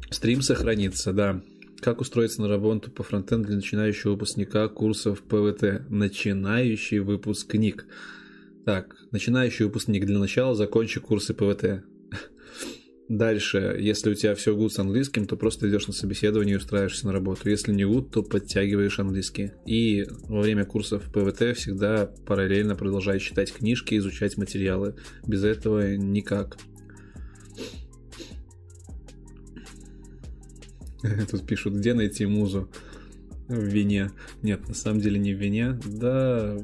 Стрим сохранится, да. Как устроиться на работу по фронтенду для начинающего выпускника курсов ПВТ? Начинающий выпускник. Так, начинающий выпускник для начала закончи курсы ПВТ. <laughs> Дальше, если у тебя все good с английским, то просто идешь на собеседование и устраиваешься на работу. Если не good, то подтягиваешь английский. И во время курсов ПВТ всегда параллельно продолжай читать книжки, изучать материалы. Без этого никак. <laughs> Тут пишут, где найти музу в вине. Нет, на самом деле не в вине. Да,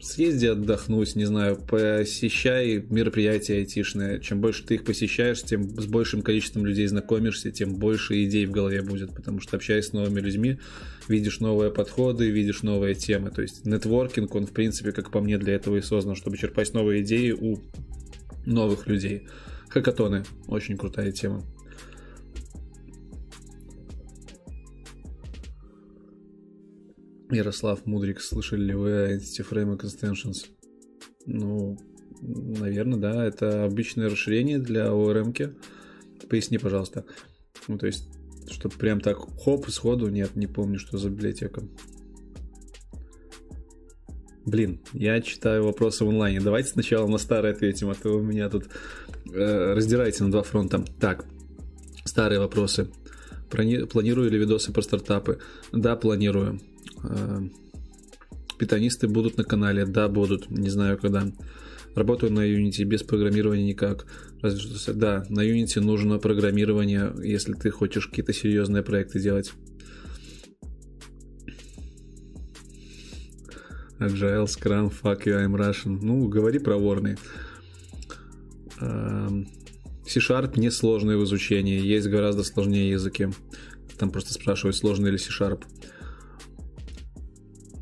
съезди отдохнуть, не знаю, посещай мероприятия айтишные. Чем больше ты их посещаешь, тем с большим количеством людей знакомишься, тем больше идей в голове будет, потому что общаясь с новыми людьми, видишь новые подходы, видишь новые темы. То есть нетворкинг, он в принципе, как по мне, для этого и создан, чтобы черпать новые идеи у новых людей. Хакатоны, очень крутая тема. Ярослав Мудрик, слышали ли вы Entity Framework Extensions? Ну, наверное, да. Это обычное расширение для ORM. -ки. Поясни, пожалуйста. Ну, то есть, чтобы прям так хоп, сходу, нет, не помню, что за библиотека. Блин, я читаю вопросы в онлайне. Давайте сначала на старые ответим, а то у меня тут э, раздираете на два фронта. Так, старые вопросы. Планирую ли видосы про стартапы? Да, планирую. Э, питанисты будут на канале? Да, будут. Не знаю когда. Работаю на Unity без программирования никак. Разве что, да, на Unity нужно программирование, если ты хочешь какие-то серьезные проекты делать. Agile, Scrum, fuck you, I'm Russian. Ну, говори про ворны. Эм, C-Sharp несложный в изучении, есть гораздо сложнее языки. Там просто спрашивают, сложный ли C-Sharp.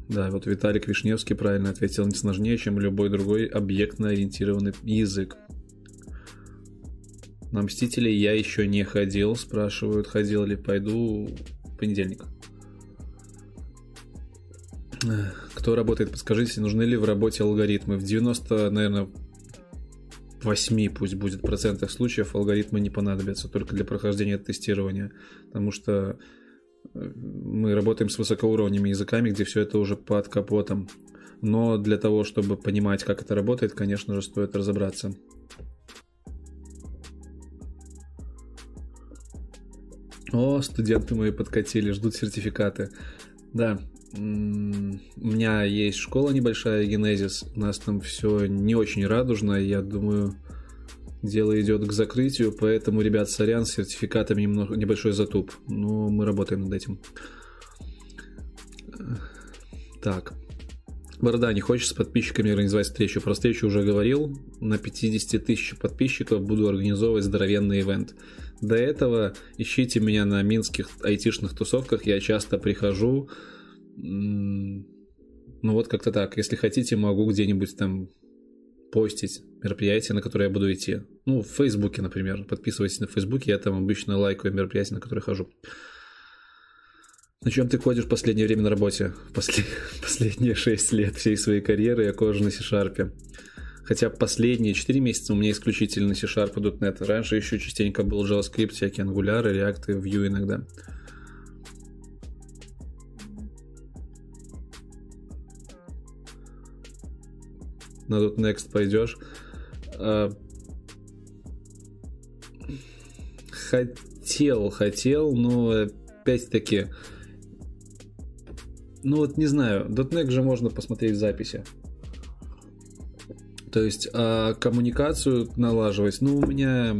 Да, вот Виталик Вишневский правильно ответил, не сложнее, чем любой другой объектно-ориентированный язык. На Мстителей я еще не ходил, спрашивают, ходил ли, пойду в понедельник. Кто работает, подскажите, нужны ли в работе алгоритмы? В 90, наверное, 8 пусть будет процентах случаев алгоритмы не понадобятся только для прохождения тестирования, потому что мы работаем с высокоуровневыми языками, где все это уже под капотом. Но для того, чтобы понимать, как это работает, конечно же, стоит разобраться. О, студенты мои подкатили, ждут сертификаты. Да, у меня есть школа небольшая, Генезис. У нас там все не очень радужно. Я думаю, дело идет к закрытию, поэтому, ребят, сорян, с сертификатами немного, небольшой затуп. Но мы работаем над этим. Так. Борода, не хочешь с подписчиками организовать встречу? Про встречу уже говорил. На 50 тысяч подписчиков буду организовывать здоровенный ивент. До этого ищите меня на минских айтишных тусовках. Я часто прихожу. Ну вот как-то так. Если хотите, могу где-нибудь там постить мероприятия, на которые я буду идти. Ну, в Фейсбуке, например. Подписывайтесь на Фейсбуке, я там обычно лайкаю мероприятия, на которые хожу. На чем ты ходишь в последнее время на работе? Послед... <laughs> Последние 6 лет всей своей карьеры я кожу на C-Sharp. Хотя последние 4 месяца у меня исключительно C-Sharp и .NET. Раньше еще частенько был JavaScript, всякие Angular, React Vue иногда. на Next пойдешь. Хотел, хотел, но опять-таки, ну вот не знаю, .NET же можно посмотреть в записи. То есть а коммуникацию налаживать, ну у меня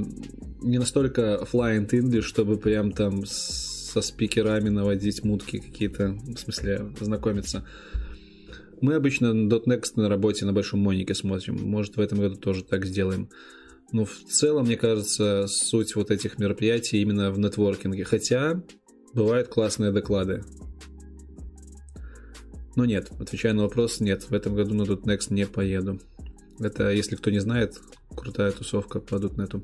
не настолько fluent English, чтобы прям там со спикерами наводить мутки какие-то, в смысле знакомиться. Мы обычно .next на работе на Большом Монике смотрим. Может, в этом году тоже так сделаем. Но в целом, мне кажется, суть вот этих мероприятий именно в нетворкинге. Хотя бывают классные доклады. Но нет, отвечая на вопрос, нет, в этом году на .next не поеду. Это, если кто не знает, крутая тусовка по .NET.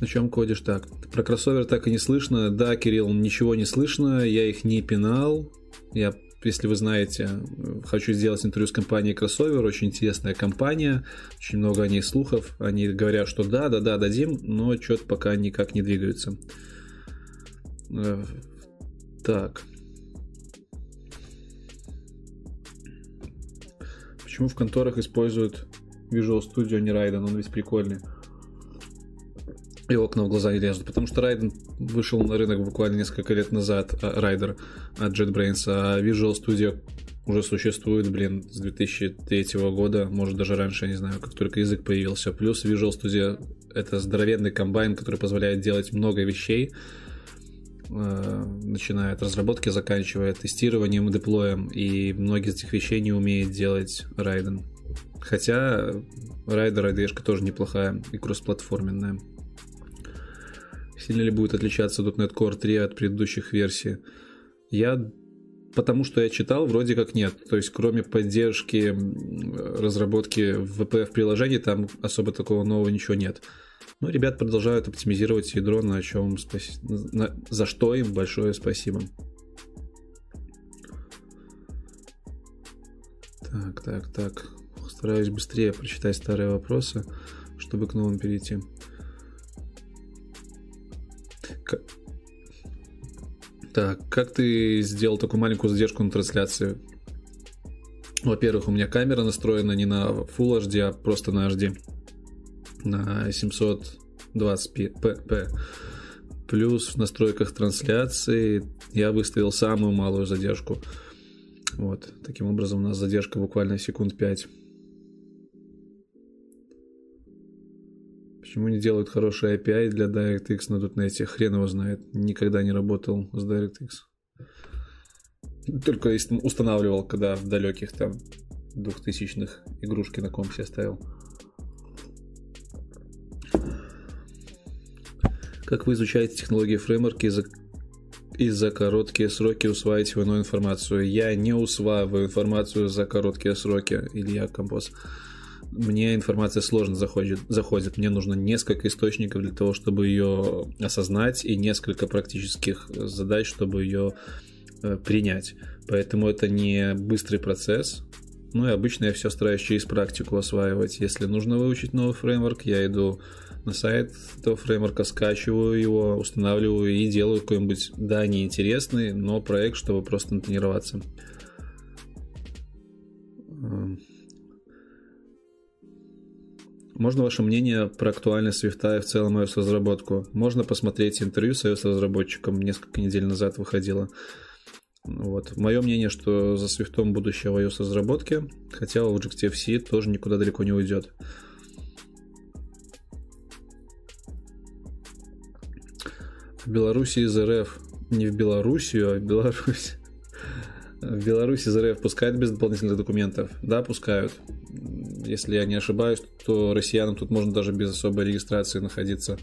На чем кодишь так? Про кроссовер так и не слышно. Да, Кирилл, ничего не слышно. Я их не пинал. Я, если вы знаете, хочу сделать интервью с компанией Кроссовер. Очень интересная компания. Очень много о ней слухов. Они говорят, что да, да, да, дадим, но что-то пока никак не двигаются. Э, так. Почему в конторах используют Visual Studio, а не Raiden? Он весь прикольный. И окна в глаза не лезут. Потому что Raiden вышел на рынок буквально несколько лет назад, Райдер от JetBrains, а Visual Studio уже существует, блин, с 2003 года, может даже раньше, я не знаю, как только язык появился. Плюс Visual Studio это здоровенный комбайн, который позволяет делать много вещей, Э, начиная от разработки, заканчивая тестированием и деплоем, и многие из этих вещей не умеет делать Raiden. Хотя Rider IDE тоже неплохая и кроссплатформенная. Сильно ли будет отличаться .NET Core 3 от предыдущих версий? Я потому что я читал, вроде как нет. То есть, кроме поддержки разработки VPF приложений, там особо такого нового ничего нет. Ну, ребят продолжают оптимизировать ядро, на чем спас... на... за что им большое спасибо. Так, так, так. Стараюсь быстрее прочитать старые вопросы, чтобы к новым перейти. Так, как ты сделал такую маленькую задержку на трансляции? Во-первых, у меня камера настроена не на Full HD, а просто на HD на 720p. Плюс в настройках трансляции я выставил самую малую задержку. Вот, таким образом у нас задержка буквально секунд 5. Почему не делают хороший API для DirectX на .NET? Хрен его знает. Никогда не работал с DirectX. Только устанавливал, когда в далеких там двухтысячных игрушки на компсе ставил. Как вы изучаете технологии фреймворки из-за и за короткие сроки усваиваете иную информацию. Я не усваиваю информацию за короткие сроки, Илья Композ. Мне информация сложно заходит, заходит. Мне нужно несколько источников для того, чтобы ее осознать, и несколько практических задач, чтобы ее э, принять. Поэтому это не быстрый процесс. Ну и обычно я все стараюсь через практику осваивать. Если нужно выучить новый фреймворк, я иду на сайт этого фреймворка, скачиваю его, устанавливаю и делаю какой-нибудь, да, неинтересный, но проект, чтобы просто натренироваться. Можно ваше мнение про актуальность свифта и в целом iOS разработку? Можно посмотреть интервью с iOS разработчиком, несколько недель назад выходило. Вот. Мое мнение, что за свифтом будущее в iOS разработке, хотя Objective-C тоже никуда далеко не уйдет. в Беларуси из РФ, не в Белоруссию, а в Беларусь. В Беларуси из РФ пускают без дополнительных документов? Да, пускают. Если я не ошибаюсь, то россиянам тут можно даже без особой регистрации находиться.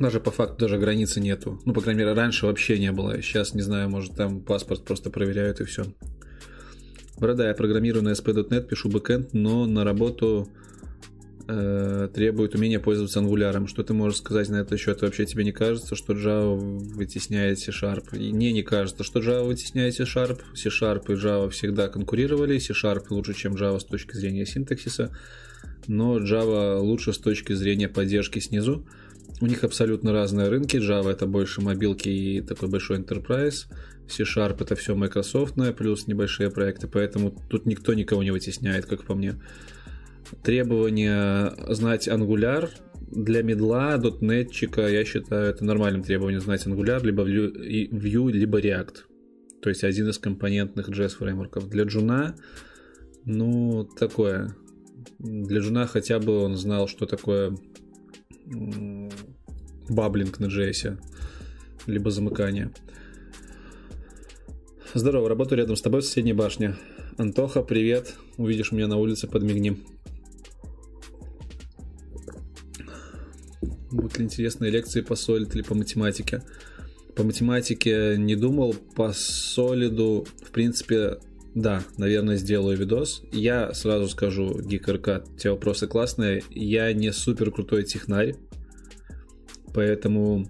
Даже по факту даже границы нету. Ну, по крайней мере, раньше вообще не было. Сейчас, не знаю, может там паспорт просто проверяют и все. Борода, я программирую на SP.NET, пишу бэкэнд, но на работу э, требует умения пользоваться ангуляром. Что ты можешь сказать на этот счет? Вообще тебе не кажется, что Java вытесняет C-Sharp? И мне не кажется, что Java вытесняет C-Sharp. C-Sharp и Java всегда конкурировали. C-Sharp лучше, чем Java с точки зрения синтаксиса. Но Java лучше с точки зрения поддержки снизу. У них абсолютно разные рынки. Java это больше мобилки и такой большой enterprise. C-Sharp это все Microsoft, плюс небольшие проекты, поэтому тут никто никого не вытесняет, как по мне требование знать Angular для медла, дотнетчика, я считаю, это нормальным требованием знать Angular, либо Vue, либо React. То есть один из компонентных JS фреймворков. Для джуна, ну, такое. Для джуна хотя бы он знал, что такое баблинг на JS, либо замыкание. Здорово, работаю рядом с тобой в соседней башне. Антоха, привет. Увидишь меня на улице, подмигни. Будут ли интересные лекции по Solid или по математике? По математике не думал, по солиду, в принципе, да, наверное, сделаю видос. Я сразу скажу, GeekRK, те вопросы классные. Я не супер крутой технарь, поэтому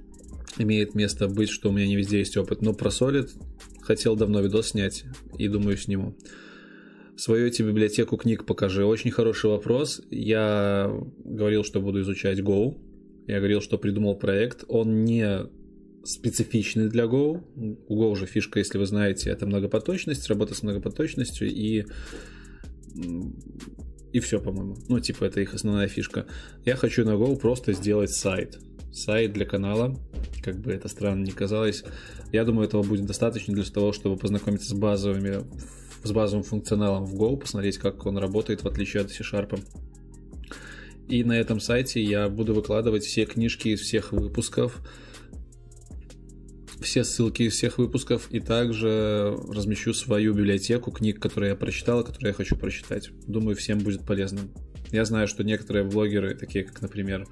имеет место быть, что у меня не везде есть опыт. Но про Solid хотел давно видос снять и думаю сниму. Свою эти библиотеку книг покажи. Очень хороший вопрос. Я говорил, что буду изучать Go. Я говорил, что придумал проект. Он не специфичный для Go. У Go уже фишка, если вы знаете, это многопоточность, работа с многопоточностью и и все, по-моему. Ну, типа, это их основная фишка. Я хочу на Go просто сделать сайт. Сайт для канала, как бы это странно ни казалось. Я думаю, этого будет достаточно для того, чтобы познакомиться с базовыми с базовым функционалом в Go, посмотреть, как он работает, в отличие от C-Sharp. И на этом сайте я буду выкладывать все книжки из всех выпусков, все ссылки из всех выпусков и также размещу свою библиотеку книг, которые я прочитал, которые я хочу прочитать. Думаю, всем будет полезно. Я знаю, что некоторые блогеры, такие как, например,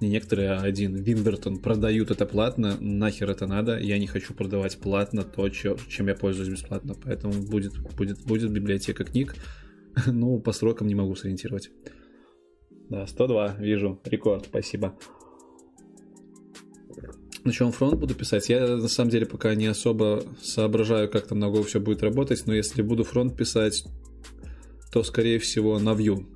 не некоторые, а один, Виндертон, продают это платно, нахер это надо, я не хочу продавать платно то, чем я пользуюсь бесплатно, поэтому будет, будет, будет библиотека книг, <laughs> ну, по срокам не могу сориентировать. Да, 102, вижу, рекорд, спасибо на чем фронт буду писать. Я на самом деле пока не особо соображаю, как там на Go все будет работать, но если буду фронт писать, то скорее всего на Vue.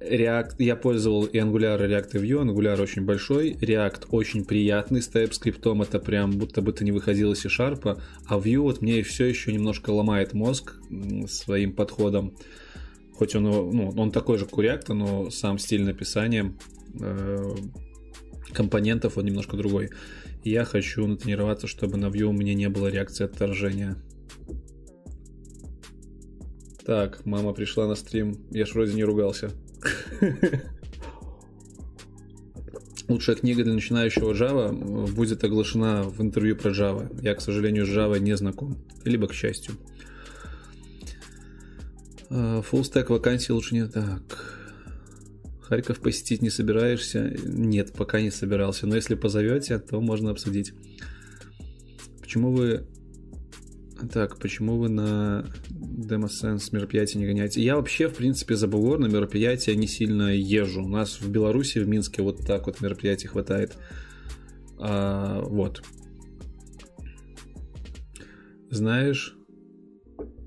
React, я пользовал и Angular, и React, и Vue. Angular очень большой, React очень приятный с TypeScript, это прям будто бы ты не выходил из C-Sharp, а Vue вот мне все еще немножко ломает мозг своим подходом. Хоть он, ну, он такой же, как у но сам стиль написания э, компонентов, он немножко другой. я хочу натренироваться, чтобы на Vue у меня не было реакции отторжения. Так, мама пришла на стрим. Я ж вроде не ругался. <laughs> Лучшая книга для начинающего Java будет оглашена в интервью про Java. Я, к сожалению, с Java не знаком. Либо к счастью. Full stack вакансий лучше нет. Так. Харьков посетить не собираешься? Нет, пока не собирался. Но если позовете, то можно обсудить. Почему вы... Так, почему вы на DemoSense мероприятия не гоняете? Я вообще, в принципе, за бугор на мероприятия не сильно езжу. У нас в Беларуси, в Минске вот так вот мероприятий хватает. А, вот. Знаешь,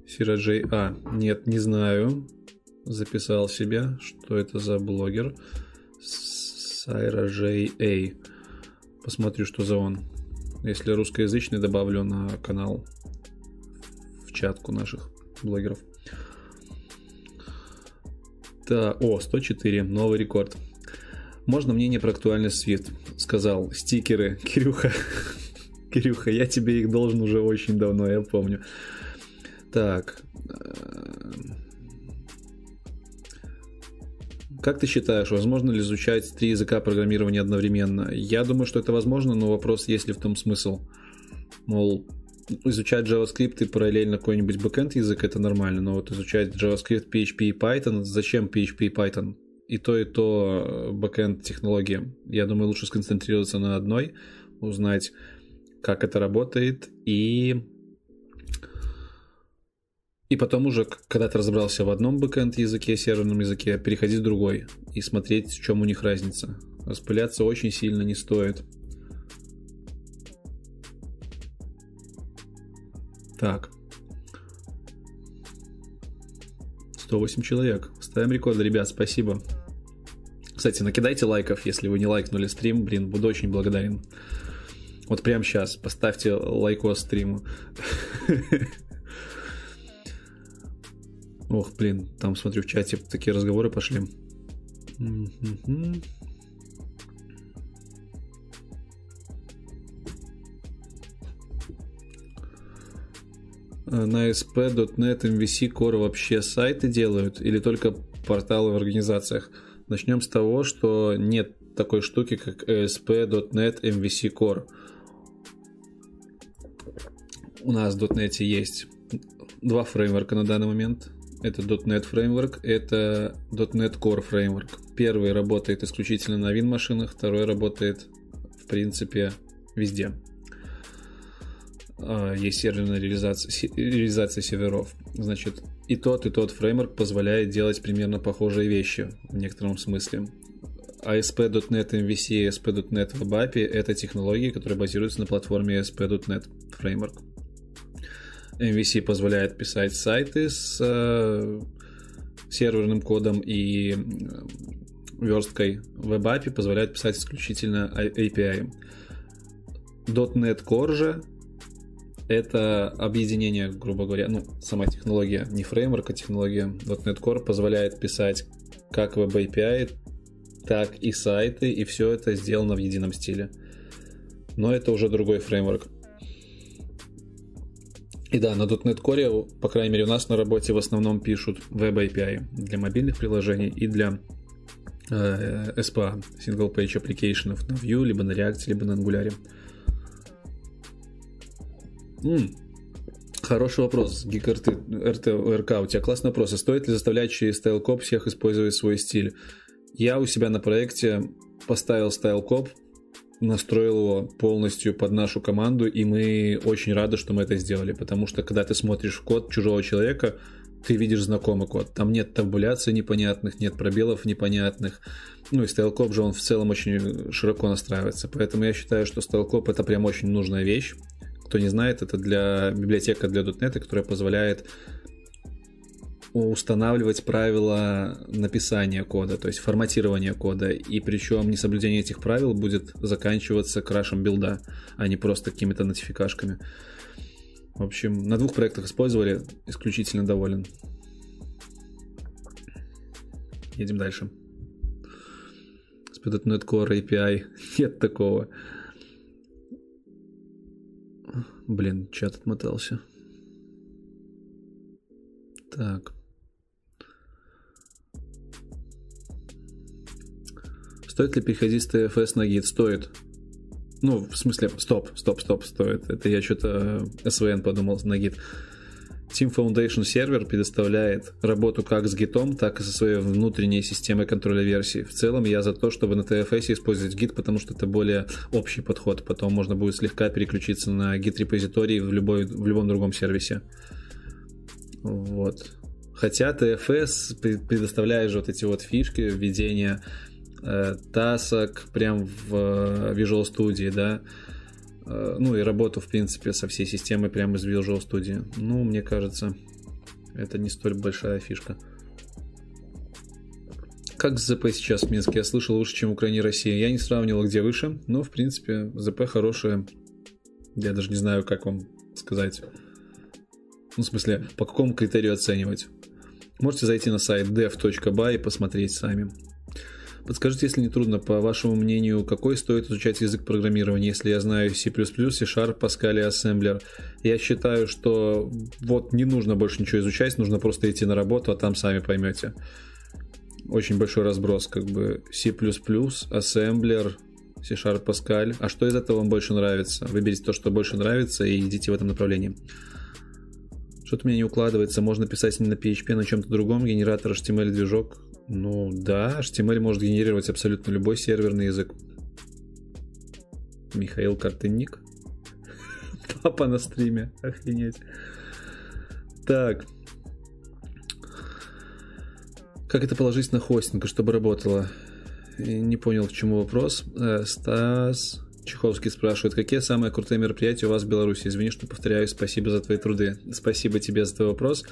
Сираджей... А, нет, не знаю записал себе, что это за блогер. Сайра Джей Эй. Посмотрю, что за он. Если русскоязычный, добавлю на канал в чатку наших блогеров. Да, о, 104, новый рекорд. Можно мнение про актуальный свет? Сказал, стикеры, Кирюха. <laughs> Кирюха, я тебе их должен уже очень давно, я помню. Так, Как ты считаешь, возможно ли изучать три языка программирования одновременно? Я думаю, что это возможно, но вопрос, есть ли в том смысл. Мол, изучать JavaScript и параллельно какой-нибудь бэкэнд язык это нормально, но вот изучать JavaScript, PHP и Python, зачем PHP и Python? И то, и то бэкэнд технологии. Я думаю, лучше сконцентрироваться на одной, узнать, как это работает и и потом уже, когда ты разобрался в одном бэкэнд языке, серверном языке, переходить в другой и смотреть, в чем у них разница. Распыляться очень сильно не стоит. Так. 108 человек. Ставим рекорд, ребят, спасибо. Кстати, накидайте лайков, если вы не лайкнули стрим. Блин, буду очень благодарен. Вот прямо сейчас поставьте лайкос стриму. <laughs> Ох, блин, там, смотрю, в чате такие разговоры пошли. На SP.NET MVC Core вообще сайты делают или только порталы в организациях? Начнем с того, что нет такой штуки, как ASP.NET MVC Core. У нас в .NET есть два фреймворка на данный момент. Это .NET Framework, это .NET Core Framework. Первый работает исключительно на Win машинах, второй работает, в принципе, везде. э, есть серверная реализация, реализация серверов. Значит, и тот, и тот фреймворк позволяет делать примерно похожие вещи в некотором смысле. ASP.NET MVC и ASP.NET Web API — это технологии, которые базируются на платформе ASP.NET Framework. MVC позволяет писать сайты с э, серверным кодом и э, версткой Web API позволяет писать исключительно API. .NET Core же это объединение, грубо говоря, ну, сама технология, не фреймворк, а технология .NET Core позволяет писать как Web API, так и сайты, и все это сделано в едином стиле. Но это уже другой фреймворк. И да, на .NET Core, по крайней мере, у нас на работе в основном пишут Web API для мобильных приложений и для э, SPA, Single Page Application на Vue, либо на React, либо на Angular. М-м. Хороший вопрос, Geek RT, РК. У тебя классный вопрос. А стоит ли заставлять через StyleCop всех использовать свой стиль? Я у себя на проекте поставил StyleCop, настроил его полностью под нашу команду, и мы очень рады, что мы это сделали, потому что когда ты смотришь в код чужого человека, ты видишь знакомый код. Там нет табуляций непонятных, нет пробелов непонятных. Ну и StyleCop же он в целом очень широко настраивается. Поэтому я считаю, что StyleCop это прям очень нужная вещь. Кто не знает, это для библиотека для .NET, которая позволяет устанавливать правила написания кода, то есть форматирования кода. И причем несоблюдение этих правил будет заканчиваться крашем билда, а не просто какими-то нотификашками. В общем, на двух проектах использовали, исключительно доволен. Едем дальше. SPDNet Core API. Нет такого. Блин, чат отмотался. Так. Стоит ли переходить с TFS на гид? Стоит. Ну, в смысле, стоп, стоп, стоп, стоит. Это я что-то SVN подумал на гид. Team Foundation сервер предоставляет работу как с гитом, так и со своей внутренней системой контроля версий. В целом я за то, чтобы на TFS использовать гит, потому что это более общий подход. Потом можно будет слегка переключиться на гит репозиторий в, любой, в любом другом сервисе. Вот. Хотя TFS предоставляет же вот эти вот фишки введения Э, тасок прям в э, Visual Studio, да, э, ну и работу, в принципе, со всей системой прямо из Visual Studio. Ну, мне кажется, это не столь большая фишка. Как ЗП сейчас в Минске? Я слышал лучше, чем в Украине и России. Я не сравнивал, где выше, но, в принципе, ЗП хорошее. Я даже не знаю, как вам сказать. Ну, в смысле, по какому критерию оценивать. Можете зайти на сайт dev.by и посмотреть сами. Подскажите, если не трудно, по вашему мнению, какой стоит изучать язык программирования, если я знаю C++, C-Sharp, Pascal и Assembler? Я считаю, что вот не нужно больше ничего изучать, нужно просто идти на работу, а там сами поймете. Очень большой разброс, как бы C++, Assembler, C-Sharp, Pascal. А что из этого вам больше нравится? Выберите то, что больше нравится, и идите в этом направлении. Что-то у меня не укладывается. Можно писать не на PHP, а на чем-то другом. Генератор HTML-движок ну да, HTML может генерировать абсолютно любой серверный язык. Михаил Картынник. <laughs> Папа на стриме, охренеть. Так. Как это положить на хостинг, чтобы работало? Не понял, к чему вопрос. Э, Стас Чеховский спрашивает, какие самые крутые мероприятия у вас в Беларуси? Извини, что повторяю, спасибо за твои труды. Спасибо тебе за твой вопрос.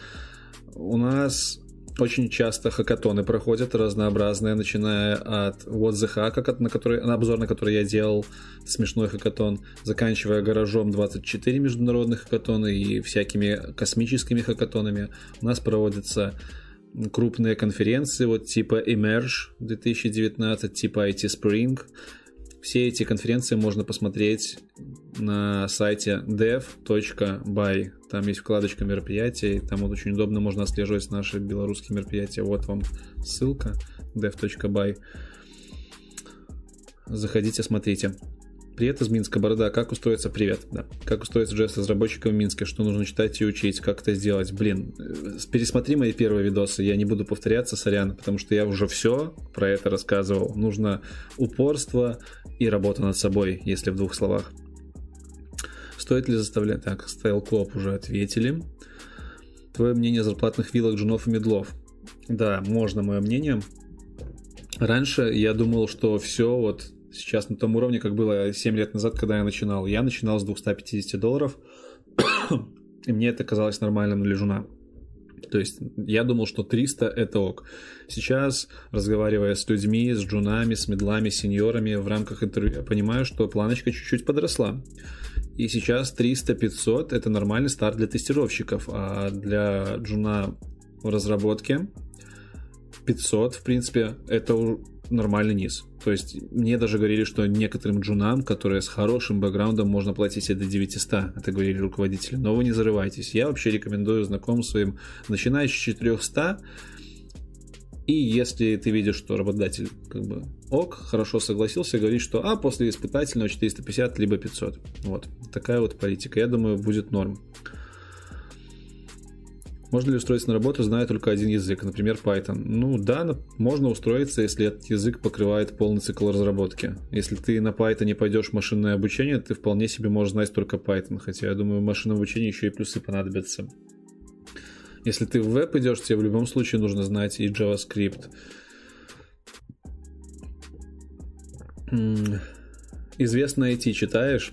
У нас очень часто хакатоны проходят разнообразные, начиная от What the Hack, на, который, на обзор на который я делал, смешной хакатон, заканчивая гаражом 24 международных хакатона и всякими космическими хакатонами. У нас проводятся крупные конференции, вот типа Emerge 2019, типа IT Spring, все эти конференции можно посмотреть на сайте dev.by. Там есть вкладочка мероприятий, там вот очень удобно можно отслеживать наши белорусские мероприятия. Вот вам ссылка dev.by. Заходите, смотрите. Привет из Минска, Борода. Как устроиться? Привет, да. Как устроиться JS разработчиком в Минске? Что нужно читать и учить? Как это сделать? Блин, э, пересмотри мои первые видосы. Я не буду повторяться, сорян, потому что я уже все про это рассказывал. Нужно упорство и работа над собой, если в двух словах. Стоит ли заставлять... Так, Style Coop уже ответили. Твое мнение о зарплатных вилах, джунов и медлов? Да, можно мое мнение. Раньше я думал, что все вот сейчас на том уровне, как было 7 лет назад, когда я начинал. Я начинал с 250 долларов, <coughs> и мне это казалось нормальным для жуна. То есть я думал, что 300 это ок. Сейчас, разговаривая с людьми, с джунами, с медлами, с сеньорами в рамках интервью, я понимаю, что планочка чуть-чуть подросла. И сейчас 300-500 это нормальный старт для тестировщиков, а для джуна в разработке 500, в принципе, это нормальный низ. То есть мне даже говорили, что некоторым джунам, которые с хорошим бэкграундом, можно платить и до 900. Это говорили руководители. Но вы не зарывайтесь. Я вообще рекомендую знакомым своим, начиная с 400, и если ты видишь, что работодатель как бы ок, хорошо согласился, говорит, что а, после испытательного 450 либо 500. Вот. Такая вот политика. Я думаю, будет норм. Можно ли устроиться на работу, зная только один язык, например, Python? Ну да, можно устроиться, если этот язык покрывает полный цикл разработки. Если ты на Python не пойдешь в машинное обучение, ты вполне себе можешь знать только Python, хотя я думаю, в машинном обучении еще и плюсы понадобятся. Если ты в веб идешь, тебе в любом случае нужно знать и JavaScript. Известно IT читаешь?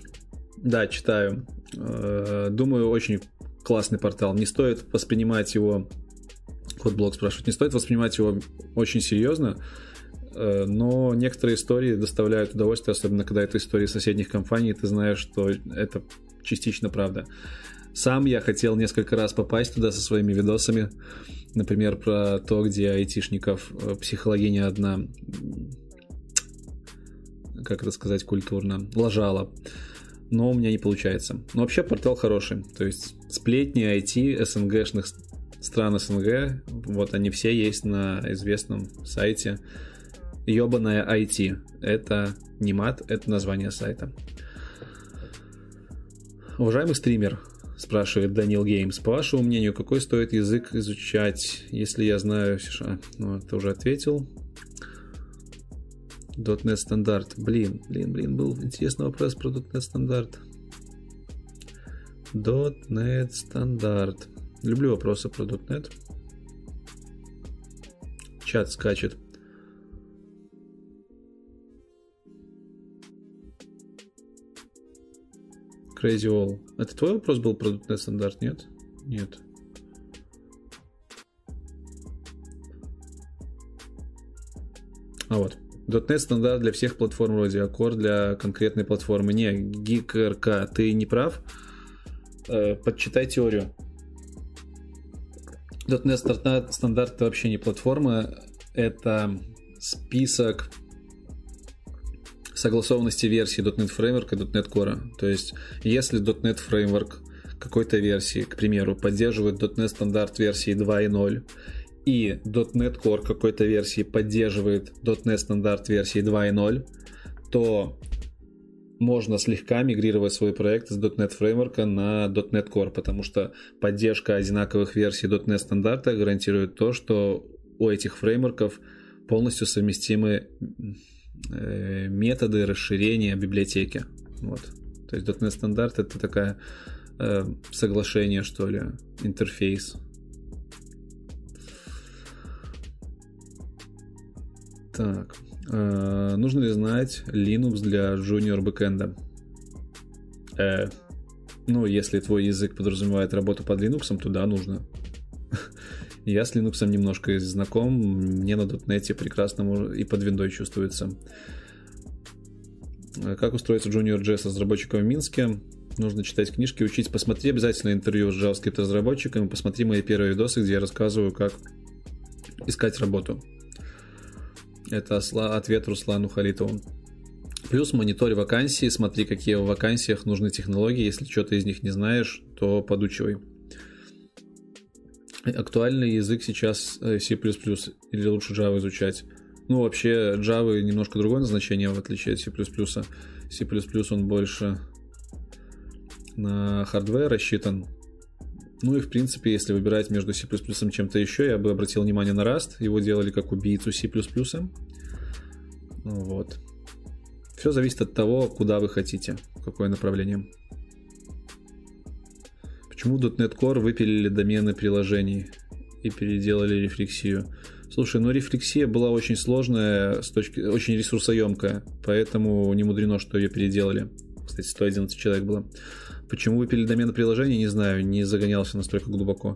Да, читаю. Э, думаю, очень классный портал. Не стоит воспринимать его, вот блог спрашивает, не стоит воспринимать его очень серьезно, э, но некоторые истории доставляют удовольствие, особенно когда это истории соседних компаний, и ты знаешь, что это частично правда. Сам я хотел несколько раз попасть туда со своими видосами, например, про то, где айтишников э, психологиня одна, как это сказать культурно, лажала но у меня не получается. Но вообще портал хороший. То есть сплетни IT СНГшных стран СНГ, вот они все есть на известном сайте Ёбаная IT. Это не мат, это название сайта. Уважаемый стример, спрашивает Данил Геймс, по вашему мнению, какой стоит язык изучать, если я знаю... А, ну, это уже ответил. .NET стандарт. Блин, блин, блин, был интересный вопрос про .NET стандарт. .NET стандарт. Люблю вопросы про .NET. Чат скачет. Crazy All. Это твой вопрос был про .NET стандарт, нет? Нет. А вот. .NET стандарт для всех платформ вроде Core для конкретной платформы. Не, GeekRK, ты не прав. Э, подчитай теорию. .NET стандарт вообще не платформа, это список согласованности версии .NET Framework и .NET Core. То есть, если .NET Framework какой-то версии, к примеру, поддерживает .NET стандарт версии 2.0, и .NET Core какой-то версии поддерживает .NET стандарт версии 2.0, то можно слегка мигрировать свой проект из .NET фреймворка на .NET Core, потому что поддержка одинаковых версий .NET стандарта гарантирует то, что у этих фреймворков полностью совместимы э, методы расширения библиотеки. Вот. То есть .NET стандарт это такая э, соглашение, что ли, интерфейс Так, э, нужно ли знать Linux для junior бэкэнда? Э, ну, если твой язык подразумевает работу под Linux, то да, нужно. <laughs> Я с Linux немножко знаком, мне на .NET прекрасно и под виндой чувствуется. Э, как устроиться Junior JS разработчиком в Минске? Нужно читать книжки, учить. Посмотри обязательно интервью с JavaScript разработчиком, посмотри мои первые видосы, где я рассказываю, как искать работу. Это ответ Руслану Халитову. Плюс мониторь вакансии, смотри, какие в вакансиях нужны технологии. Если что-то из них не знаешь, то подучивай. Актуальный язык сейчас э, C++ или лучше Java изучать? Ну, вообще, Java немножко другое назначение, в отличие от C++. C++ он больше на hardware рассчитан, ну и в принципе, если выбирать между C++ и чем-то еще, я бы обратил внимание на Rust. Его делали как убийцу C++. Вот. Все зависит от того, куда вы хотите, какое направление. Почему .NET Core выпилили домены приложений и переделали рефлексию? Слушай, ну рефлексия была очень сложная, с точки, очень ресурсоемкая, поэтому не мудрено, что ее переделали. Кстати, 111 человек было. Почему выпили домены приложения, не знаю, не загонялся настолько глубоко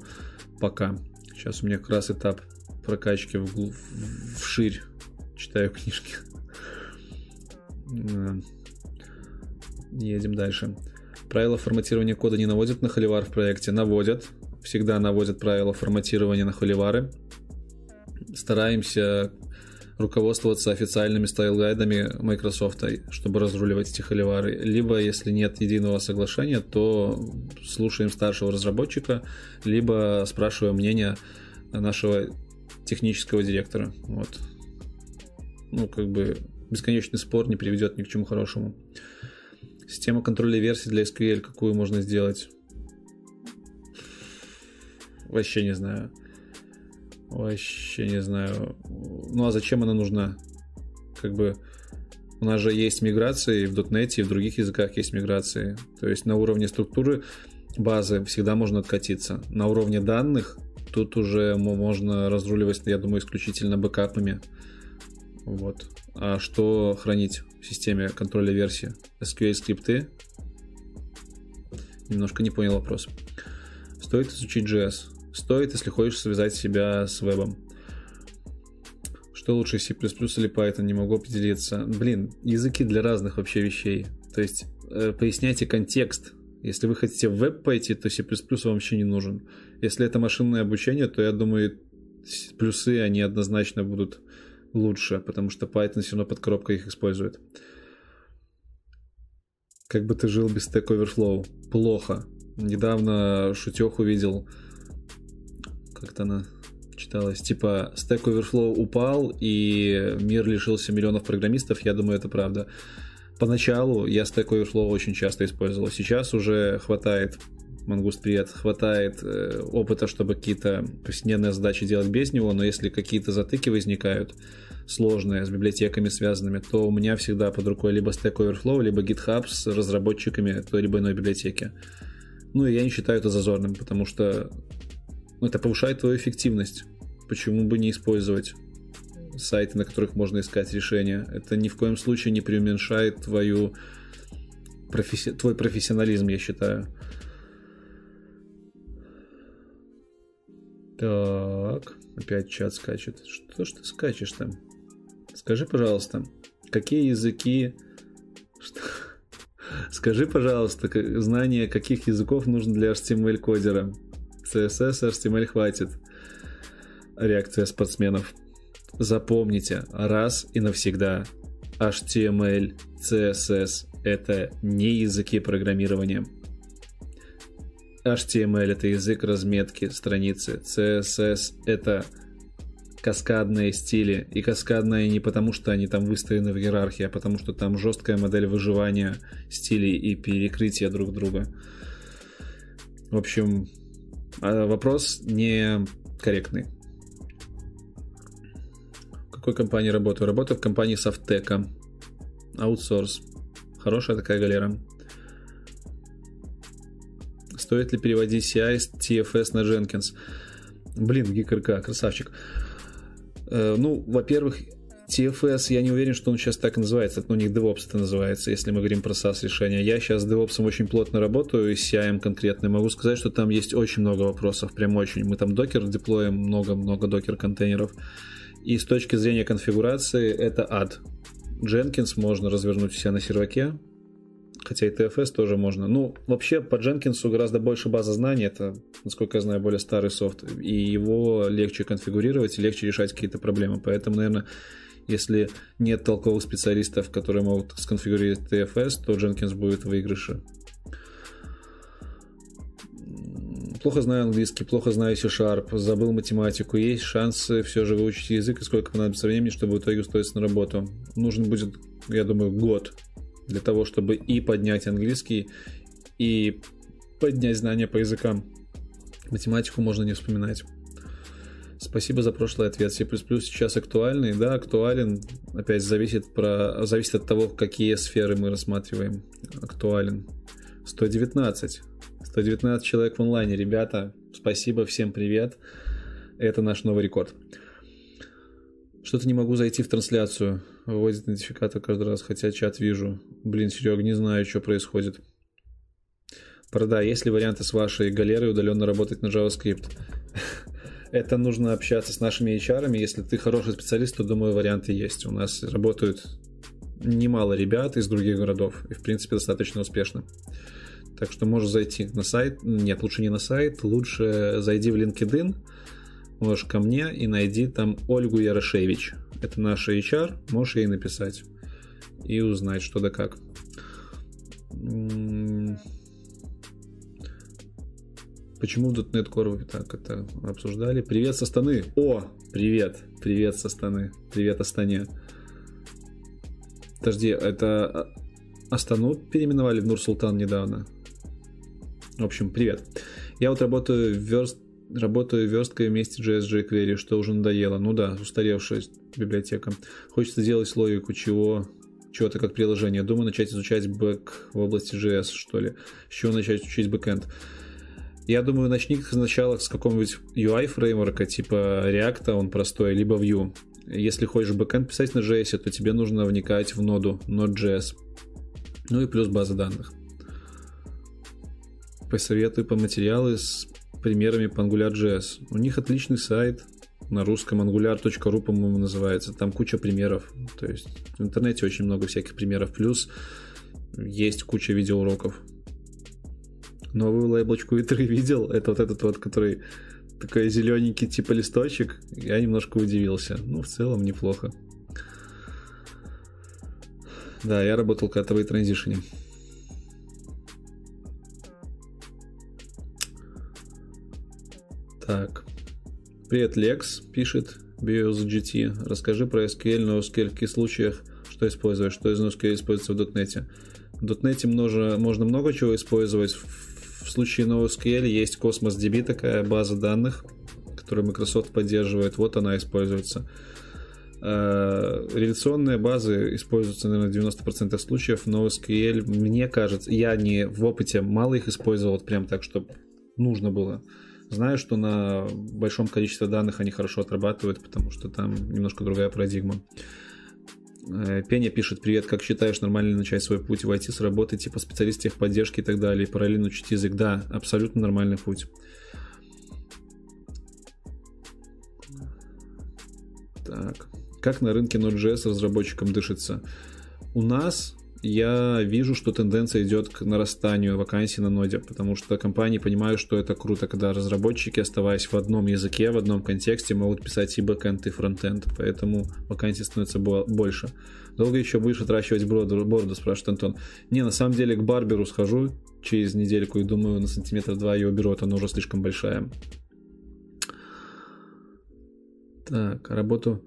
пока. Сейчас у меня как раз этап прокачки в, в, вширь. Читаю книжки. Едем дальше. Правила форматирования кода не наводят на холивар в проекте? Наводят. Всегда наводят правила форматирования на холивары. Стараемся руководствоваться официальными стайл-гайдами Microsoft, чтобы разруливать эти холивары. Либо, если нет единого соглашения, то слушаем старшего разработчика, либо спрашиваем мнение нашего технического директора. Вот. Ну, как бы бесконечный спор не приведет ни к чему хорошему. Система контроля версий для SQL какую можно сделать? Вообще не знаю. Вообще не знаю. Ну а зачем она нужна? Как бы у нас же есть миграции в .NET и в других языках есть миграции. То есть на уровне структуры базы всегда можно откатиться. На уровне данных тут уже можно разруливать, я думаю, исключительно бэкапами. Вот. А что хранить в системе контроля версии? SQL скрипты? Немножко не понял вопрос. Стоит изучить JS? Стоит, если хочешь связать себя с вебом. Что лучше, C++ или Python? Не могу определиться. Блин, языки для разных вообще вещей. То есть, э, поясняйте контекст. Если вы хотите в веб пойти, то C++ вам вообще не нужен. Если это машинное обучение, то я думаю, плюсы, они однозначно будут лучше, потому что Python все равно под коробкой их использует. Как бы ты жил без Stack Overflow? Плохо. Недавно шутех увидел, как-то она читалась, типа Stack Overflow упал и мир лишился миллионов программистов, я думаю, это правда. Поначалу я Stack Overflow очень часто использовал, сейчас уже хватает Мангуст, привет. Хватает э, опыта, чтобы какие-то повседневные задачи делать без него, но если какие-то затыки возникают, сложные, с библиотеками связанными, то у меня всегда под рукой либо Stack Overflow, либо GitHub с разработчиками той либо иной библиотеки. Ну и я не считаю это зазорным, потому что это повышает твою эффективность. Почему бы не использовать сайты, на которых можно искать решения? Это ни в коем случае не преуменьшает твою професси... твой профессионализм, я считаю. Так, опять чат скачет. Что ж ты скачешь там? Скажи, пожалуйста, какие языки... Что? <laughs> Скажи, пожалуйста, знание каких языков нужно для HTML-кодера? CSS, HTML хватит. Реакция спортсменов. Запомните раз и навсегда. HTML, CSS — это не языки программирования. HTML — это язык разметки страницы. CSS — это каскадные стили. И каскадные не потому, что они там выстроены в иерархии, а потому что там жесткая модель выживания стилей и перекрытия друг друга. В общем, вопрос не корректный. В какой компании работаю? Работаю в компании Софтека. Аутсорс. Хорошая такая галера. Стоит ли переводить CI с TFS на Jenkins? Блин, GeekRK, красавчик. Э, ну, во-первых, TFS, я не уверен, что он сейчас так и называется. Это, у них DevOps это называется, если мы говорим про SaaS решения. Я сейчас с DevOps очень плотно работаю, и с CI конкретно. Могу сказать, что там есть очень много вопросов, прям очень. Мы там докер деплоим, много-много докер контейнеров. И с точки зрения конфигурации это ад. Jenkins можно развернуть все на серваке, хотя и TFS тоже можно. Ну, вообще по Jenkins гораздо больше база знаний, это, насколько я знаю, более старый софт, и его легче конфигурировать, легче решать какие-то проблемы. Поэтому, наверное, если нет толковых специалистов, которые могут сконфигурировать TFS, то Jenkins будет в выигрыше. Плохо знаю английский, плохо знаю C-Sharp, забыл математику. Есть шансы все же выучить язык, и сколько понадобится времени, чтобы в итоге устроиться на работу. Нужен будет, я думаю, год для того, чтобы и поднять английский, и поднять знания по языкам. Математику можно не вспоминать. Спасибо за прошлый ответ. C++ сейчас актуальный? Да, актуален. Опять зависит, про... зависит от того, какие сферы мы рассматриваем. Актуален. 119. 119 человек в онлайне, ребята. Спасибо, всем привет. Это наш новый рекорд. Что-то не могу зайти в трансляцию. Выводит идентификатор каждый раз, хотя чат вижу. Блин, Серег, не знаю, что происходит. Прода, есть ли варианты с вашей галерой удаленно работать на JavaScript? <laughs> Это нужно общаться с нашими HR. Если ты хороший специалист, то, думаю, варианты есть. У нас работают немало ребят из других городов. И, в принципе, достаточно успешно. Так что можешь зайти на сайт. Нет, лучше не на сайт. Лучше зайди в LinkedIn. Можешь ко мне и найди там Ольгу Ярошевич. Это наша HR. Можешь ей написать и узнать, что да как. Почему в .NET Core вы так это обсуждали? Привет со Астаны. О, привет. Привет со Астаны. Привет Астане. Подожди, это а, Астану переименовали в Нур-Султан недавно? В общем, привет. Я вот работаю верст работаю версткой вместе JS jQuery, что уже надоело. Ну да, устаревшая библиотека. Хочется сделать логику чего чего-то как приложение. Думаю начать изучать бэк в области JS, что ли. С чего начать учить бэкэнд. Я думаю, начни сначала с какого-нибудь UI фреймворка, типа React, он простой, либо Vue. Если хочешь бэкэнд писать на JS, то тебе нужно вникать в ноду Node.js. Ну и плюс база данных. Посоветую по материалы с примерами по AngularJS. У них отличный сайт, на русском angular.ru, по-моему, называется. Там куча примеров. То есть в интернете очень много всяких примеров. Плюс есть куча видеоуроков новую лейблочку и3 видел. Это вот этот вот, который такой зелененький типа листочек. Я немножко удивился. Ну, в целом неплохо. Да, я работал когда-то в транзишене. Так. Привет, Лекс, пишет BioSGT. Расскажи про SQL, но SQL в каких случаях, что используешь, что из NoSQL используется в .NET. В .NET можно, можно много чего использовать. В случае NoSQL есть Cosmos DB, такая база данных, которую Microsoft поддерживает. Вот она используется. Э, реляционные базы используются, наверное, в 90% случаев, но мне кажется, я не в опыте мало их использовал вот прям так, чтобы нужно было. Знаю, что на большом количестве данных они хорошо отрабатывают, потому что там немножко другая парадигма. Пеня пишет, привет, как считаешь, нормально начать свой путь в IT с работы, типа специалист техподдержки и так далее, и параллельно учить язык? Да, абсолютно нормальный путь. Так, как на рынке Node.js разработчикам дышится? У нас я вижу, что тенденция идет к нарастанию вакансий на ноде, потому что компании понимают, что это круто, когда разработчики, оставаясь в одном языке, в одном контексте, могут писать и бэкэнд, и фронтенд, поэтому вакансий становится больше. Долго еще будешь отращивать бороду, бороду, спрашивает Антон. Не, на самом деле к барберу схожу через недельку и думаю, на сантиметр два ее уберу, а она уже слишком большая. Так, работу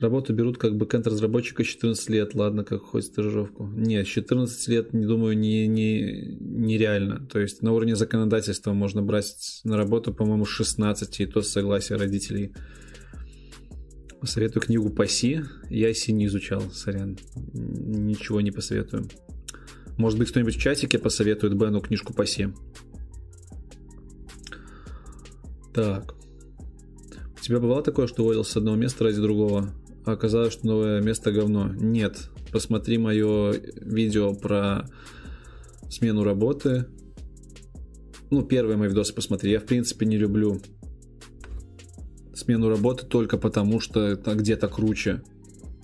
Работу берут как бэкэнд-разработчика 14 лет, ладно, как хоть стажировку. Нет, 14 лет, не думаю, не, не, нереально. То есть на уровне законодательства можно брать на работу, по-моему, 16, и то с согласия родителей. Посоветую книгу Паси. Я Си не изучал, сорян. Ничего не посоветую. Может быть, кто-нибудь в чатике посоветует Бену книжку Паси. Так. У тебя бывало такое, что уволился с одного места ради другого? А оказалось, что новое место говно. Нет, посмотри мое видео про смену работы. Ну, первые мои видосы посмотри. Я, в принципе, не люблю смену работы только потому, что это где-то круче.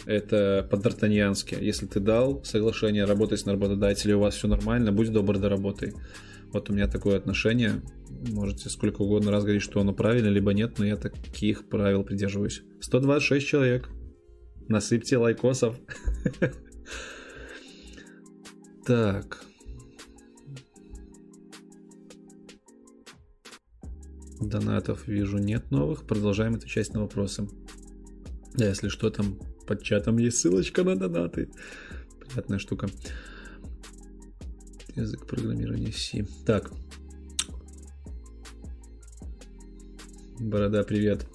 Это по-д'Артаньянски. Если ты дал соглашение работать на работодателя, у вас все нормально, будь добр, доработай. Вот у меня такое отношение. Можете сколько угодно раз говорить, что оно правильно, либо нет, но я таких правил придерживаюсь. 126 человек. Насыпьте лайкосов. Так. Донатов вижу нет новых. Продолжаем отвечать на вопросы. Да, если что, там под чатом есть ссылочка на донаты. Приятная штука. Язык программирования C. Так. Борода, привет.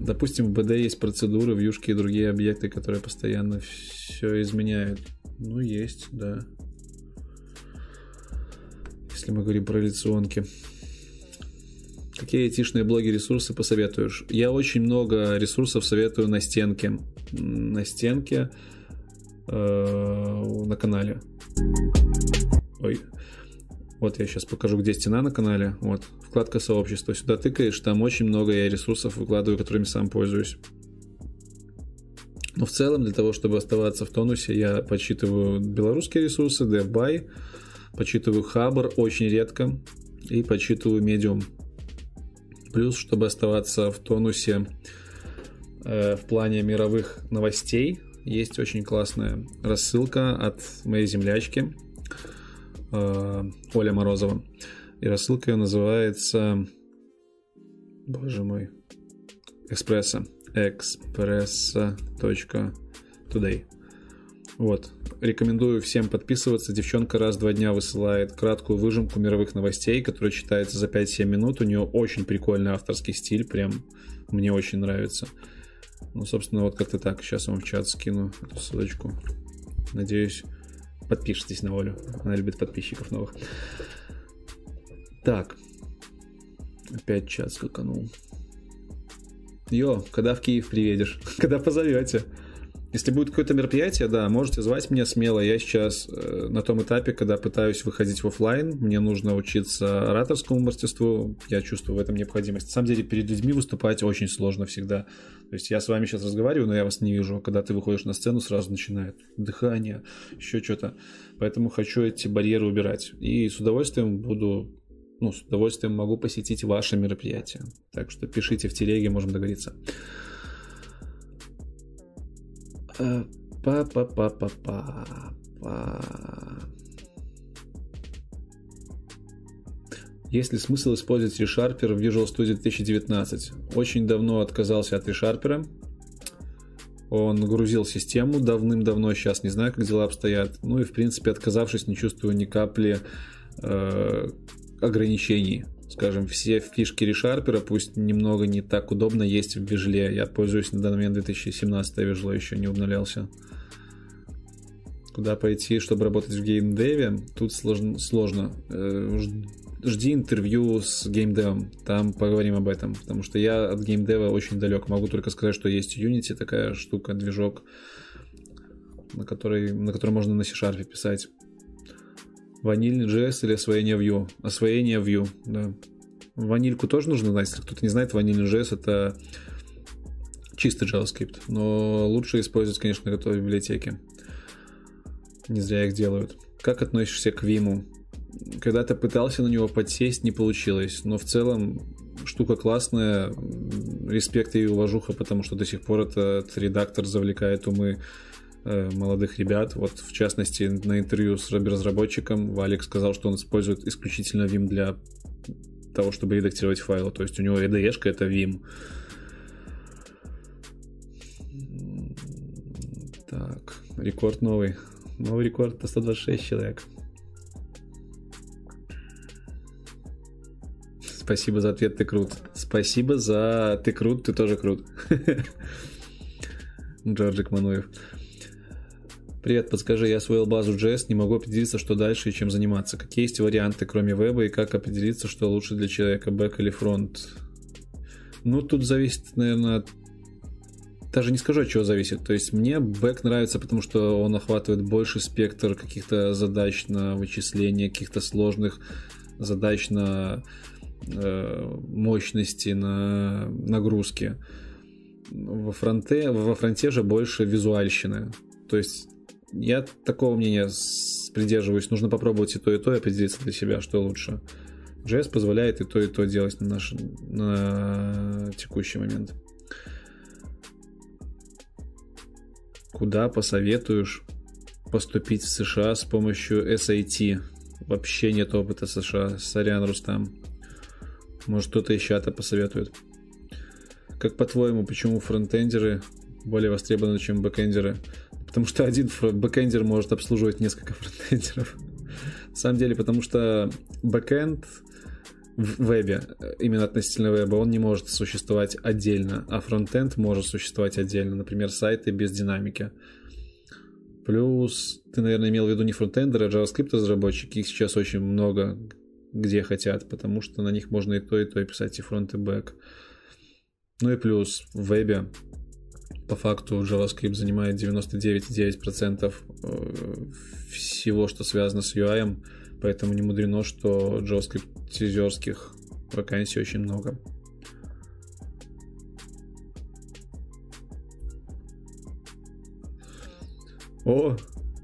Допустим, в БД есть процедуры, в Юшке и другие объекты, которые постоянно все изменяют. Ну, есть, да. если мы говорим про лекционки. Какие айтишные блоги ресурсы посоветуешь? Я очень много ресурсов советую на стенке. На стенке э, на канале. Ой. Вот я сейчас покажу, где стена на канале. Вот, вкладка сообщества. Сюда тыкаешь, там очень много я ресурсов выкладываю, которыми сам пользуюсь. Но в целом, для того, чтобы оставаться в тонусе, я подсчитываю белорусские ресурсы, DevBuy, подсчитываю Хабр очень редко и подсчитываю Medium. Плюс, чтобы оставаться в тонусе э, в плане мировых новостей, есть очень классная рассылка от моей землячки Оля Морозова. И рассылка ее называется... Боже мой. Экспресса expressa.today. Вот. Рекомендую всем подписываться. Девчонка раз в два дня высылает краткую выжимку мировых новостей, которая читается за 5-7 минут. У нее очень прикольный авторский стиль, прям мне очень нравится. Ну, собственно, вот как-то так. Сейчас вам в чат скину эту ссылочку. Надеюсь, подпишитесь на Олю. Она любит подписчиков новых. Так. Опять чат скаканул. Йо, когда в Киев приедешь? <laughs> когда позовете? Если будет какое-то мероприятие, да, можете звать меня смело. Я сейчас э, на том этапе, когда пытаюсь выходить в офлайн, мне нужно учиться ораторскому мастерству, я чувствую в этом необходимость. На самом деле, перед людьми выступать очень сложно всегда. То есть я с вами сейчас разговариваю, но я вас не вижу. Когда ты выходишь на сцену, сразу начинает дыхание, еще что-то. Поэтому хочу эти барьеры убирать. И с удовольствием буду ну, с удовольствием могу посетить ваше мероприятие. Так что пишите в телеге, можем договориться. Па-па-па-па-па. Есть ли смысл использовать ReSharper в Visual Studio 2019? Очень давно отказался от ReSharper. Он грузил систему давным-давно, сейчас не знаю, как дела обстоят. Ну и, в принципе, отказавшись, не чувствую ни капли э, ограничений. Скажем, все фишки решарпера, пусть немного не так удобно, есть в вижле. Я пользуюсь на данный момент 2017 вижло, еще не обновлялся. Куда пойти, чтобы работать в геймдеве? Тут сложно. сложно. Э, жди интервью с геймдевом, там поговорим об этом, потому что я от геймдева очень далек. Могу только сказать, что есть Unity, такая штука, движок, на который, на который можно на C-Sharp писать. Ванильный JS или освоение Vue? Освоение Vue, да. Ванильку тоже нужно знать. Если кто-то не знает, ванильный JS это чистый JavaScript. Но лучше использовать, конечно, готовые библиотеки. Не зря их делают. Как относишься к Vim? Когда-то пытался на него подсесть, не получилось. Но в целом штука классная. Респект и уважуха, потому что до сих пор этот редактор завлекает умы молодых ребят. Вот, в частности, на интервью с разработчиком Валик сказал, что он использует исключительно Vim для того, чтобы редактировать файлы. То есть у него IDE это Vim. Так, рекорд новый. Новый рекорд по 126 человек. Спасибо за ответ, ты крут. Спасибо за ты крут, ты тоже крут. <laughs> Джорджик Мануев. Привет, подскажи, я освоил базу JS, не могу определиться, что дальше и чем заниматься. Какие есть варианты, кроме веба, и как определиться, что лучше для человека, бэк или фронт? Ну, тут зависит, наверное, даже не скажу, от чего зависит. То есть мне бэк нравится, потому что он охватывает больше спектр каких-то задач на вычисление, каких-то сложных задач на э, мощности, на нагрузки. Во фронте, во фронте же больше визуальщины. То есть я такого мнения придерживаюсь. Нужно попробовать и то, и то, и определиться для себя, что лучше. JS позволяет и то, и то делать на, наш, на текущий момент. Куда посоветуешь поступить в США с помощью SAT? Вообще нет опыта США. Сорян, Рустам. Может, кто-то из чата посоветует. Как по-твоему, почему фронтендеры более востребованы, чем бэкендеры? Потому что один бэкэндер может обслуживать несколько фронтендеров. На самом деле, потому что бэкэнд в вебе, именно относительно веба, он не может существовать отдельно, а фронтенд может существовать отдельно, например, сайты без динамики. Плюс, ты, наверное, имел в виду не фронтендеры, а JavaScript разработчики, их сейчас очень много. где хотят, потому что на них можно и то, и то и писать, и фронт, и бэк. Ну и плюс в вебе по факту JavaScript занимает 99,9% э, всего, что связано с UI, поэтому не мудрено, что JavaScript вакансий очень много. О,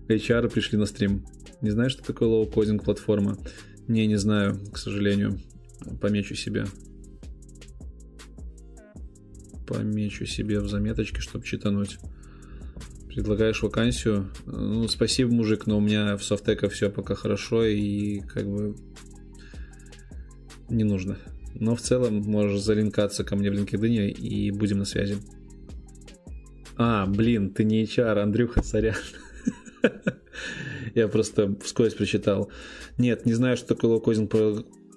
HR пришли на стрим. Не знаешь, что такое low-coding платформа? Не, не знаю, к сожалению. Помечу себе. Помечу себе в заметочке, чтобы читануть. Предлагаешь вакансию? Ну, спасибо, мужик, но у меня в SoftTeco все пока хорошо и как бы не нужно. Но в целом можешь залинкаться ко мне в LinkedIn и будем на связи. А, блин, ты не HR, Андрюха, сорян. <laughs> Я просто вскользь прочитал. Нет, не знаю, что такое low-coding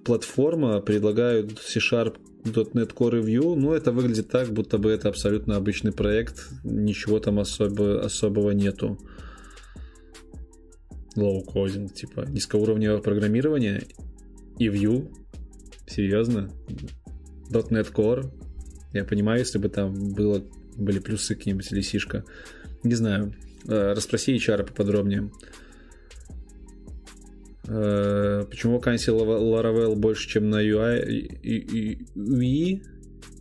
платформа. Предлагают C-Sharp .NET Core и Vue. Ну, это выглядит так, будто бы это абсолютно обычный проект. Ничего там особо, особого нету. Low-coding, типа низкоуровневое программирование и Vue. Серьезно? .NET Core. Я понимаю, если бы там было, были плюсы какие-нибудь или сишка. Не знаю. Э, расспроси HR поподробнее. Э, почему вакансий Laravel больше, чем на UI? UI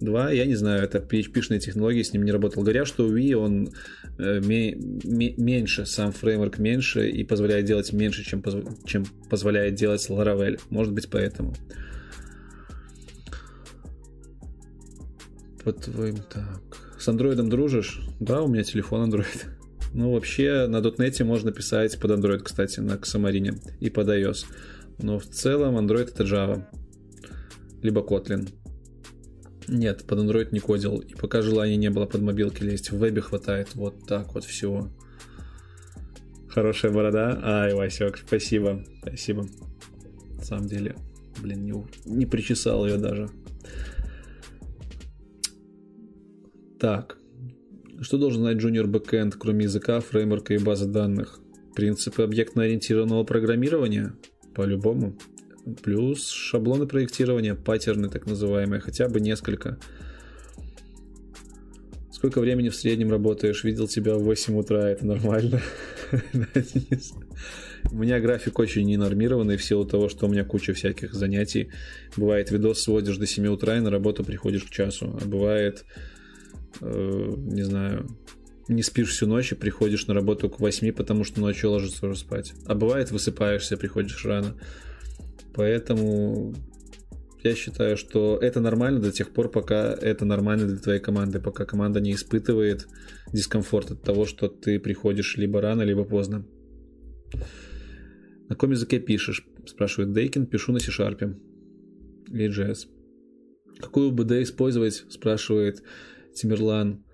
2, я не знаю, это PHP-шные технологии, с ним не работал. Говорят, что UI, он э, меньше, сам фреймворк меньше и позволяет делать меньше, чем, чем позволяет делать Laravel. Может быть, поэтому. По твоим так. С андроидом дружишь? Да, у меня телефон Android. Ну, вообще, на .NET можно писать под Android, кстати, на Xamarin и под iOS. Но в целом Android это Java. Либо Kotlin. Нет, под Android не кодил. И пока желания не было под мобилки лезть, в вебе хватает вот так вот всего. Хорошая борода. Ай, Васек, спасибо. Спасибо. На самом деле, блин, не, не причесал ее даже. Так. Что должен знать junior backend, кроме языка, фреймворка и базы данных? Принципы объектно-ориентированного программирования? По-любому. Плюс шаблоны проектирования, паттерны так называемые, хотя бы несколько. Сколько времени в среднем работаешь? Видел тебя в 8 утра, это нормально. У меня график очень ненормированный в силу того, что у меня куча всяких занятий. Бывает, видос сводишь до 7 утра и на работу приходишь к часу. А бывает, э, не знаю, не спишь всю ночь и приходишь на работу к 8, потому что ночью ложишься уже спать. А бывает, высыпаешься, приходишь рано. Поэтому я считаю, что это нормально до тех пор, пока это нормально для твоей команды, пока команда не испытывает дискомфорт от того, что ты приходишь либо рано, либо поздно. На каком языке пишешь? Спрашивает Дейкин. Пишу на C-Sharp или JS. Какую БД использовать? Спрашивает Тимирлан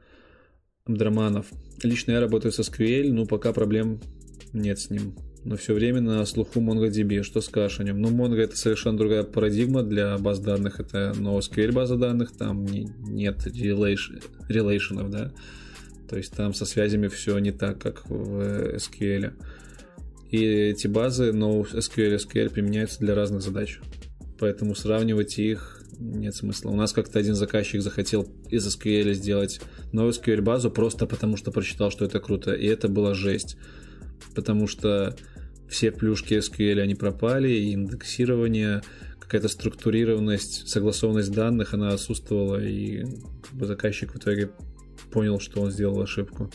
Абдраманов. Лично я работаю со SQL, но пока проблем нет с ним. Но все время на слуху MongoDB. Что скажешь о нем? Ну, Mongo это совершенно другая парадигма для баз данных. Это NoSQL база данных, там не, нет релейшенов, да. То есть там со связями все не так, как в SQL. И эти базы NoSQL и SQL применяются для разных задач. Поэтому сравнивать их нет смысла. У нас как-то один заказчик захотел из SQL сделать новую SQL базу просто потому, что прочитал, что это круто. И это была жесть. Потому что все плюшки SQL, они пропали, и индексирование, какая-то структурированность, согласованность данных, она отсутствовала, и заказчик в итоге понял, что он сделал ошибку.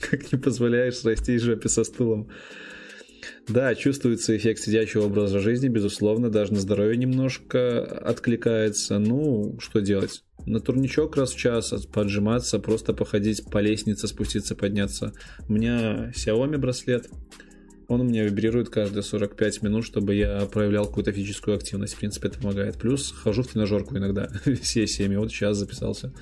Как не позволяешь расти жопе со стулом. Да, чувствуется эффект сидячего образа жизни, безусловно, даже на здоровье немножко откликается. Ну, что делать? На турничок раз в час поджиматься, просто походить по лестнице, спуститься, подняться. У меня Xiaomi браслет, он у меня вибрирует каждые 45 минут, чтобы я проявлял какую-то физическую активность. В принципе, это помогает. Плюс хожу в тренажерку иногда. <laughs> Все 7. Вот сейчас записался.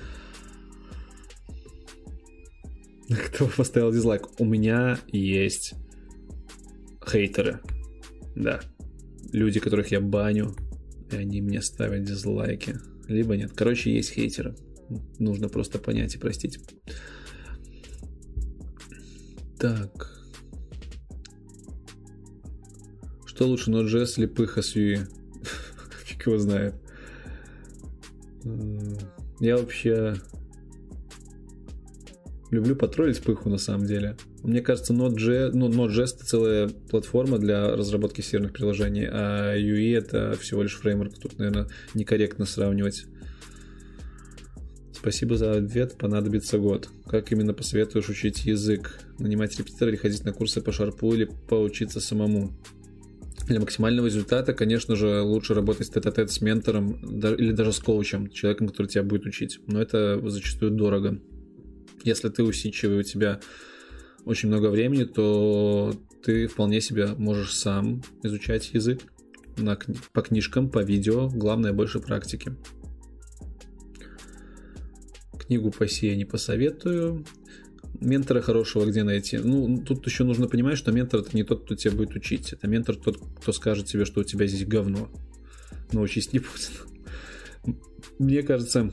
Кто поставил дизлайк? У меня есть хейтеры. Да. Люди, которых я баню, и они мне ставят дизлайки. Либо нет. Короче, есть хейтеры. Нужно просто понять и простить. Так. Что лучше, Node.js или с UI? <laughs> Фиг его знает. Я вообще люблю потроллить Пыху на самом деле. Мне кажется, Node.js, ну, Node.js это целая платформа для разработки серверных приложений, а UI это всего лишь фреймворк. Тут, наверное, некорректно сравнивать. Спасибо за ответ, понадобится год. Как именно посоветуешь учить язык? Нанимать репетитора или ходить на курсы по шарпу или поучиться самому? Для максимального результата, конечно же, лучше работать тет-а-тет с ментором или даже с коучем, человеком, который тебя будет учить. Но это зачастую дорого. Если ты усидчивый, у тебя очень много времени, то ты вполне себе можешь сам изучать язык на, по книжкам, по видео. Главное, больше практики. Книгу по сей не посоветую. Ментора хорошего где найти? Ну, тут еще нужно понимать, что ментор это не тот, кто тебя будет учить. Это ментор тот, кто скажет тебе, что у тебя здесь говно. Но учись не будет. Мне кажется,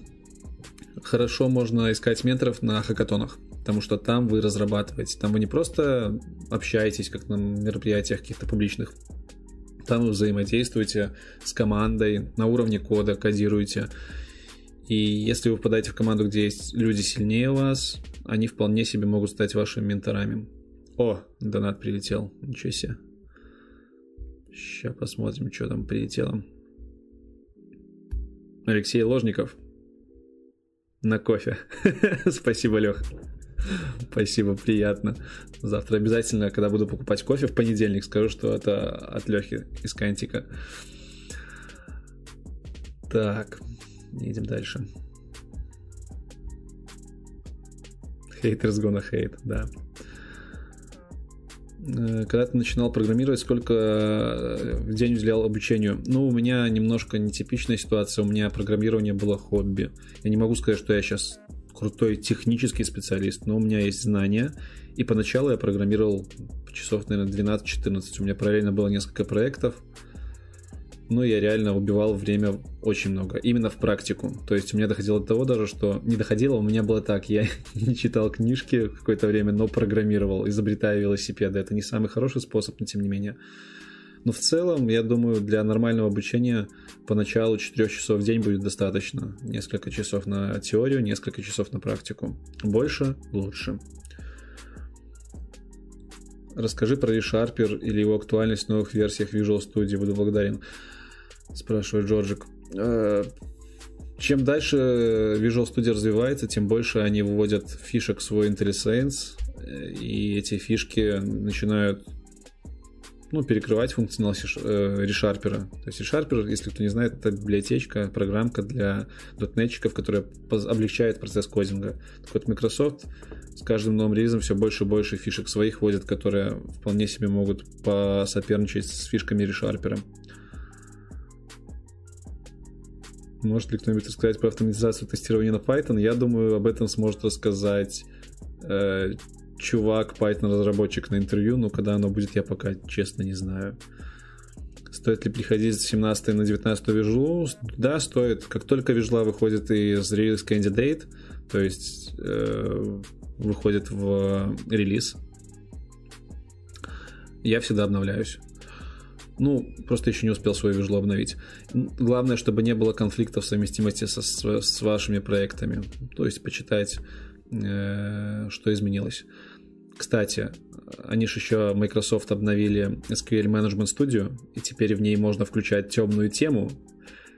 хорошо можно искать менторов на хакатонах. Потому что там вы разрабатываете. Там вы не просто общаетесь, как на мероприятиях каких-то публичных. Там вы взаимодействуете с командой на уровне кода, кодируете. И если вы попадаете в команду, где есть люди сильнее вас, они вполне себе могут стать вашими менторами. О, донат прилетел. Ничего себе. Сейчас посмотрим, что там прилетело. Алексей Ложников. На кофе. <laughs> Спасибо, Лех. Спасибо, приятно. Завтра обязательно, когда буду покупать кофе в понедельник, скажу, что это от Лехи из Кантика. Так, едем дальше. Haters gonna hate, да. Э, когда ты начинал программировать, сколько э, в день уделял обучению? Ну, у меня немножко нетипичная ситуация. У меня программирование было хобби. Я не могу сказать, что я сейчас крутой технический специалист, но у меня есть знания. И поначалу я программировал часов, наверное, 12-14. У меня параллельно было несколько проектов но я реально убивал время очень много. Именно в практику. То есть у меня доходило до того даже, что не доходило, у меня было так, я <laughs> не читал книжки какое-то время, но программировал, изобретая велосипеды. Это не самый хороший способ, но тем не менее. Но в целом, я думаю, для нормального обучения поначалу 4 часов в день будет достаточно. Несколько часов на теорию, несколько часов на практику. Больше – лучше. Расскажи про ReSharper или его актуальность в новых версиях Visual Studio. Буду благодарен спрашивает Джорджик. Э, чем дальше Visual Studio развивается, тем больше они выводят фишек в свой IntelliSense, и эти фишки начинают ну, перекрывать функционал ReSharper. То есть ReSharper, если кто не знает, это библиотечка, программка для дотнетчиков, которая облегчает процесс кодинга. Так вот, Microsoft с каждым новым релизом все больше и больше фишек своих вводит, которые вполне себе могут посоперничать с фишками ReSharper. Может ли кто-нибудь рассказать про автоматизацию тестирования на Python? Я думаю, об этом сможет рассказать э, чувак, Python-разработчик на интервью, но когда оно будет, я пока честно не знаю. Стоит ли приходить с 17 на 19 вижу? Да, стоит. Как только вижла выходит из релиз candidate, то есть э, выходит в релиз, я всегда обновляюсь. Ну, просто еще не успел свой вижу обновить. Главное, чтобы не было конфликтов совместимости со, с, с вашими проектами. То есть почитать, э, что изменилось. Кстати, они же еще Microsoft обновили SQL Management Studio, и теперь в ней можно включать темную тему.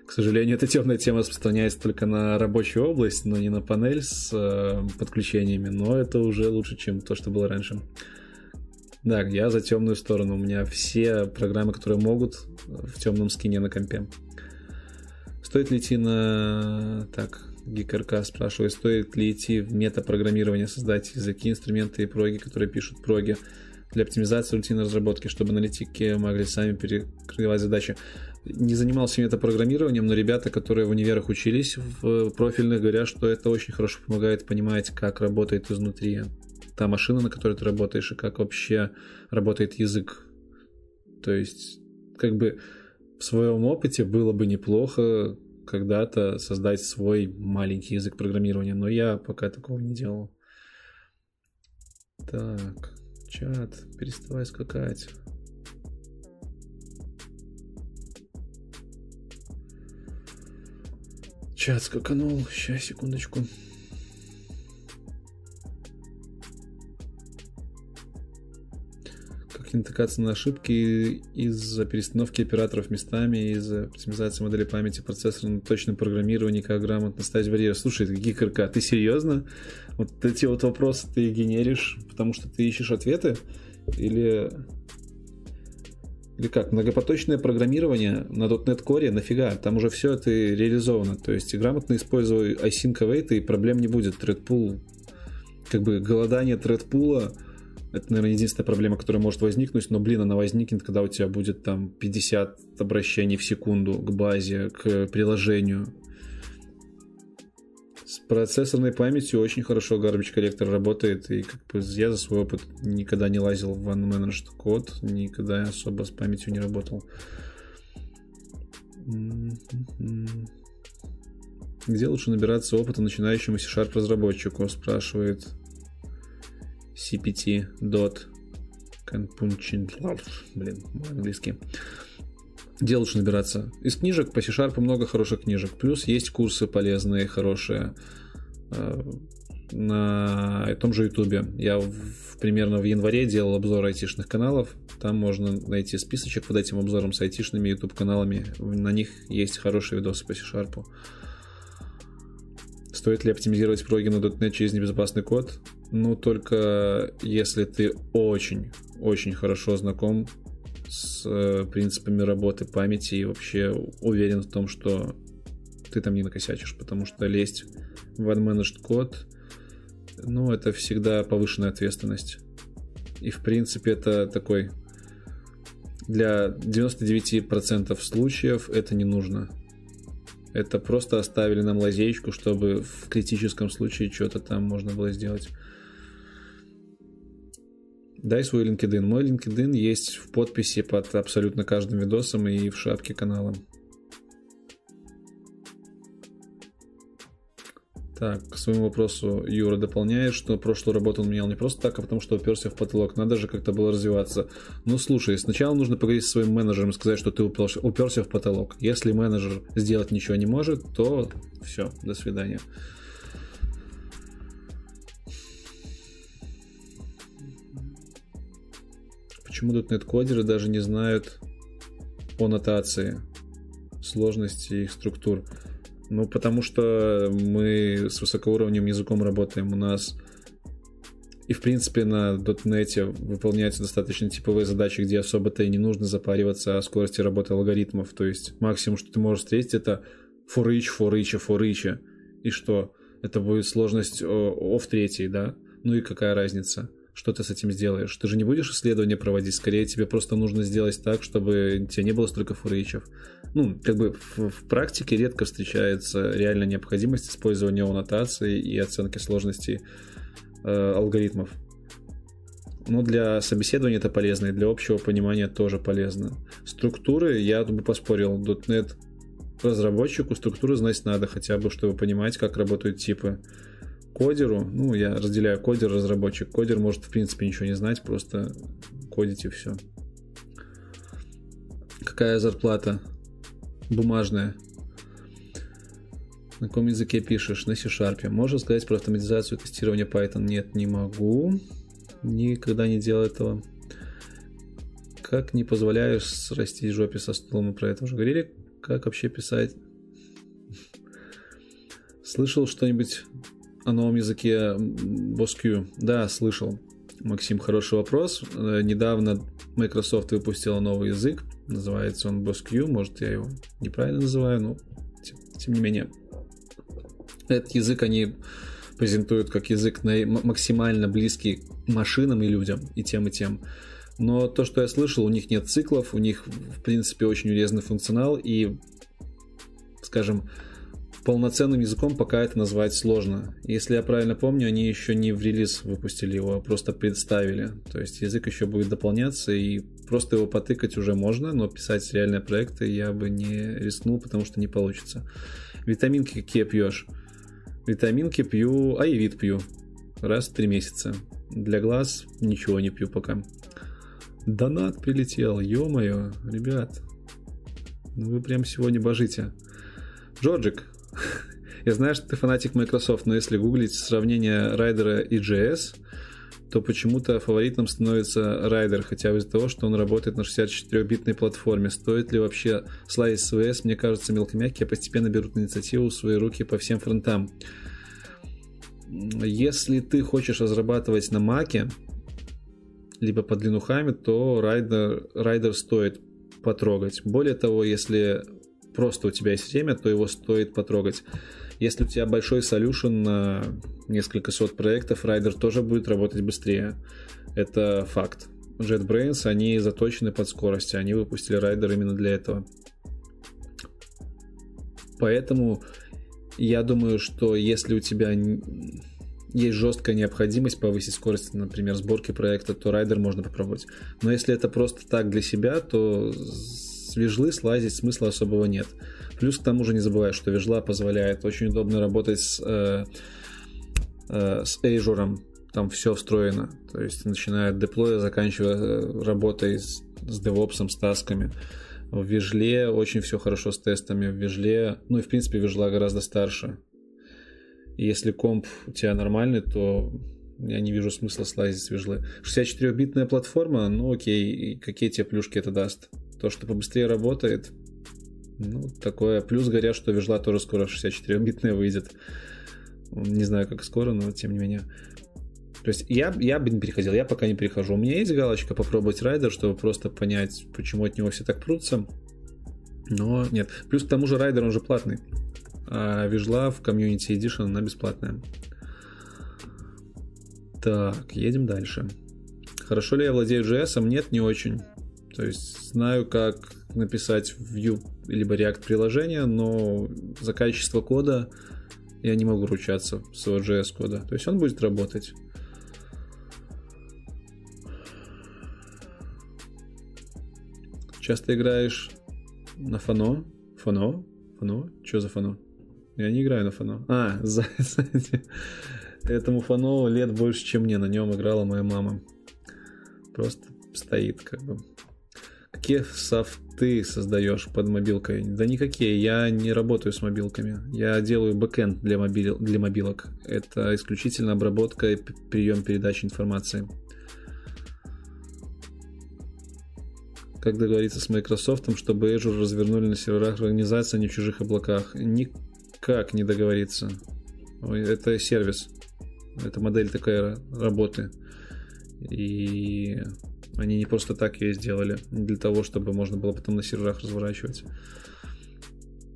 К сожалению, эта темная тема распространяется только на рабочую область, но не на панель с э, подключениями. Но это уже лучше, чем то, что было раньше. Да, я за темную сторону. У меня все программы, которые могут, в темном скине на компе. Стоит ли идти на... Так, ГКРК спрашивает, стоит ли идти в метапрограммирование, создать языки, инструменты и проги, которые пишут проги для оптимизации рутинной разработки, чтобы аналитики могли сами перекрывать задачи. Не занимался метапрограммированием, но ребята, которые в универах учились в профильных, говорят, что это очень хорошо помогает понимать, как работает изнутри та машина, на которой ты работаешь, и как вообще работает язык. То есть, как бы в своем опыте было бы неплохо когда-то создать свой маленький язык программирования, но я пока такого не делал. Так, чат, переставай скакать. Чат скаканул, сейчас, секундочку. Не натыкаться на ошибки из-за перестановки операторов местами, из-за оптимизации модели памяти процессора на точное программирование, как грамотно ставить барьеры. Слушай, гикарка, ты серьезно? Вот эти вот вопросы ты генеришь, потому что ты ищешь ответы? Или или как, многопоточное программирование на .NET Core, нафига? Там уже все это реализовано. То есть грамотно используя async await, и проблем не будет. Threadpool, как бы голодание threadpool, это, наверное, единственная проблема, которая может возникнуть, но, блин, она возникнет, когда у тебя будет там 50 обращений в секунду к базе, к приложению. С процессорной памятью очень хорошо Garbage Collector работает, и как бы я за свой опыт никогда не лазил в unmanaged код, никогда особо с памятью не работал. Где лучше набираться опыта начинающему C-Sharp разработчику, спрашивает CPT. Dot. Блин, английский где лучше набираться? Из книжек по C-Sharp много хороших книжек. Плюс есть курсы полезные, хорошие. Э, на том же Ютубе. Я в, примерно в январе делал обзор айтишных каналов. Там можно найти списочек под этим обзором с айтишными YouTube каналами. На них есть хорошие видосы по C-Sharp. Стоит ли оптимизировать проги на .NET через небезопасный код? Ну, только если ты очень, очень хорошо знаком с э, принципами работы памяти и вообще уверен в том, что ты там не накосячишь, потому что лезть в unmanaged код, ну, это всегда повышенная ответственность. И, в принципе, это такой... Для 99% случаев это не нужно. Это просто оставили нам лазеечку, чтобы в критическом случае что-то там можно было сделать. Дай свой LinkedIn. Мой LinkedIn есть в подписи под абсолютно каждым видосом и в шапке канала. Так, к своему вопросу Юра дополняет, что прошлую работу он менял не просто так, а потому что уперся в потолок. Надо же как-то было развиваться. Ну, слушай, сначала нужно поговорить со своим менеджером и сказать, что ты уперся, уперся в потолок. Если менеджер сделать ничего не может, то все, до свидания. Почему .NET кодеры даже не знают о нотации, сложности их структур? Ну, потому что мы с высокоуровневым языком работаем. У нас и, в принципе, на .NET выполняются достаточно типовые задачи, где особо-то и не нужно запариваться о скорости работы алгоритмов. То есть максимум, что ты можешь встретить, это for each, for each, for each. И что? Это будет сложность о в третьей, да? Ну и какая разница? Что ты с этим сделаешь? Ты же не будешь исследования проводить, скорее тебе просто нужно сделать так, чтобы у тебя не было столько фуричев. Ну, как бы в, в практике редко встречается реальная необходимость использования аннотации и оценки сложности э, алгоритмов. Но для собеседования это полезно, и для общего понимания тоже полезно. Структуры, я бы поспорил, .NET разработчику структуры знать надо, хотя бы, чтобы понимать, как работают типы кодеру, ну, я разделяю кодер, разработчик. Кодер может, в принципе, ничего не знать, просто кодить и все. Какая зарплата? Бумажная. На каком языке пишешь? На C-Sharp. Можешь сказать про автоматизацию тестирования Python? Нет, не могу. Никогда не делал этого. Как не позволяешь срастить жопе со стулом? Мы про это уже говорили. Как вообще писать? Слышал что-нибудь о новом языке BossQ. Да, слышал. Максим, хороший вопрос. Э, недавно Microsoft выпустила новый язык. Называется он BossQ. Может, я его неправильно называю, но тем, тем не менее. Этот язык они презентуют как язык максимально близкий машинам и людям, и тем, и тем. Но то, что я слышал, у них нет циклов, у них, в принципе, очень урезанный функционал, и, скажем, полноценным языком пока это назвать сложно. Если я правильно помню, они еще не в релиз выпустили его, а просто представили. То есть язык еще будет дополняться, и просто его потыкать уже можно, но писать реальные проекты я бы не рискнул, потому что не получится. Витаминки какие пьешь? Витаминки пью, Аевит пью. Раз в три месяца. Для глаз ничего не пью пока. Донат прилетел, ё-моё, ребят. Ну вы прям сегодня божите. Джорджик, Я знаю, что ты фанатик Microsoft, но если гуглить сравнение Rider а и VS, то почему-то фаворитом становится Rider, хотя из-за того, что он работает на 64-битной платформе. Стоит ли вообще слазить с VS? Мне кажется, мелкомягкие постепенно берут инициативу в свои руки по всем фронтам. Если ты хочешь разрабатывать на Маке, либо под линухами, то Rider, Rider стоит потрогать. Более того, если просто у тебя есть время, то его стоит потрогать. Если у тебя большой solution несколько сот проектов, Rider тоже будет работать быстрее. Это факт. JetBrains, они заточены под скорость, они выпустили Rider именно для этого. Поэтому я думаю, что если у тебя есть жесткая необходимость повысить скорость, например, сборки проекта, то райдер можно попробовать. Но если это просто так для себя, то с вижлы слазить смысла особого нет. Плюс к тому же не забывай, что вижла позволяет очень удобно работать с, э, э, с Azure. Там все встроено. То есть начиная от деплоя, заканчивая э, работой с, с DevOps, с тасками. В Вижле очень все хорошо с тестами. В Вижле, ну и в принципе Вижла гораздо старше. Если комп у тебя нормальный, то я не вижу смысла слазить с вижлы. 64-битная платформа, ну окей, какие тебе плюшки это даст? То, что побыстрее работает, ну, такое. Плюс говорят, что вижла тоже скоро 64-битная выйдет. Не знаю, как скоро, но тем не менее. То есть я, я бы не переходил, я пока не перехожу. У меня есть галочка попробовать райдер, чтобы просто понять, почему от него все так прутся. Но нет. Плюс к тому же райдер, он же платный а Вижла в Community Edition она бесплатная. Так, едем дальше. Хорошо ли я владею JS? Нет, не очень. То есть знаю, как написать Vue либо React приложение, но за качество кода я не могу ручаться своего JS кода. То есть он будет работать. Часто играешь на фоно? Фоно? Фоно? Что за фоно? Я не играю на фоно. А, <laughs> сзади. Этому фоно лет больше, чем мне. На нем играла моя мама. Просто стоит как бы. Какие софты создаешь под мобилкой? Да никакие. Я не работаю с мобилками. Я делаю бэкэнд для, мобил... для мобилок. Это исключительно обработка и прием передачи информации. Как договориться с Microsoft, чтобы Azure развернули на серверах организации, а не в чужих облаках? Ник как не договориться? Это сервис. Это модель такая работы. И они не просто так ее сделали. Для того, чтобы можно было потом на серверах разворачивать.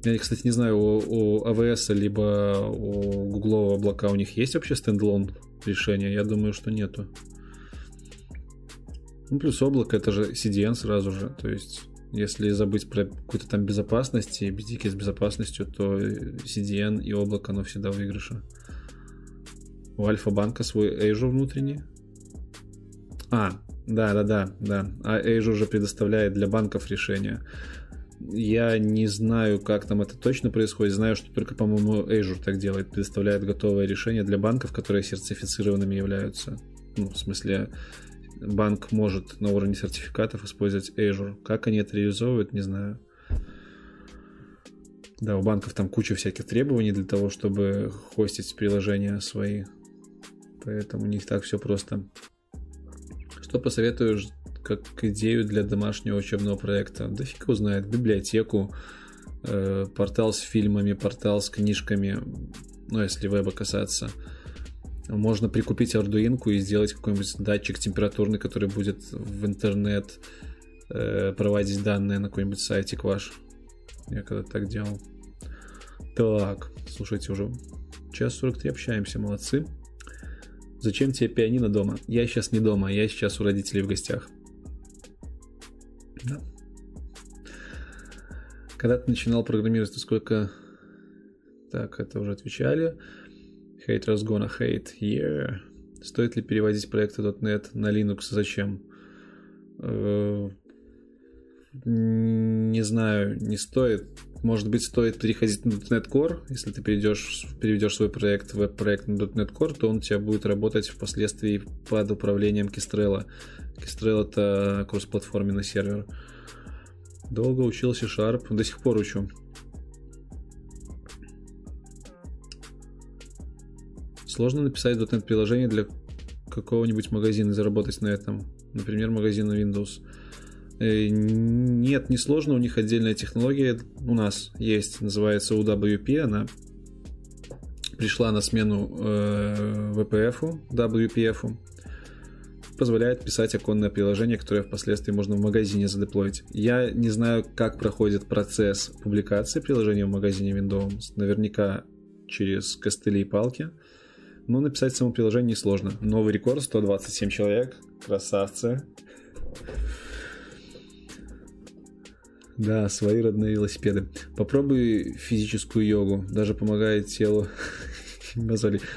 Я, кстати, не знаю, у, у AWS либо у Google облака у них есть вообще стендалон решение? Я думаю, что нету. Ну, плюс облако это же CDN сразу же. То есть если забыть про какую-то там безопасность и бдики с безопасностью, то CDN и облако, оно всегда в выигрыше. У Альфа-банка свой Azure внутренний. А, да, да, да, да. А Azure уже предоставляет для банков решения. Я не знаю, как там это точно происходит. Знаю, что только, по-моему, Azure так делает. Предоставляет готовое решение для банков, которые сертифицированными являются. Ну, в смысле, банк может на уровне сертификатов использовать Azure. Как они это реализовывают, не знаю. Да, у банков там куча всяких требований для того, чтобы хостить приложения свои. Поэтому не так все просто. Что посоветуешь как идею для домашнего учебного проекта? Да фиг его знает. Библиотеку, э, портал с фильмами, портал с книжками, ну, если веба касаться – можно прикупить Arduino и сделать какой-нибудь датчик температурный, который будет в интернет э, проводить данные на какой-нибудь сайтик ваш. Я когда так делал. Так, слушайте, уже час 43 общаемся, молодцы. Зачем тебе пианино дома? Я сейчас не дома, я сейчас у родителей в гостях. Да. Когда ты начинал программировать, то сколько... Так, это уже отвечали. Haters gonna hate. Yeah. Стоит ли переводить проекты .NET на Linux? Зачем? Э, не знаю, не стоит. Может быть, стоит переходить на .NET Core. Если ты перейдешь, переведешь свой проект, веб-проект на .NET Core, то он у тебя будет работать впоследствии под управлением Kestrel. Kestrel — это курс-платформенный сервер. Долго учился Sharp, до сих пор учу. Сложно написать .NET приложение для какого-нибудь магазина и заработать на этом. Например, магазина Windows. Э, нет, не сложно, у них отдельная технология у нас есть, называется UWP, она пришла на смену э, VPF, WPF, позволяет писать оконное приложение, которое впоследствии можно в магазине задеплоить. Я не знаю, как проходит процесс публикации приложения в магазине Windows. Наверняка через костыли и палки. Но написать само приложение несложно. Новый рекорд 127 человек. Красавцы. Да, свои родные велосипеды. Попробуй физическую йогу. Даже помогает телу. <laughs>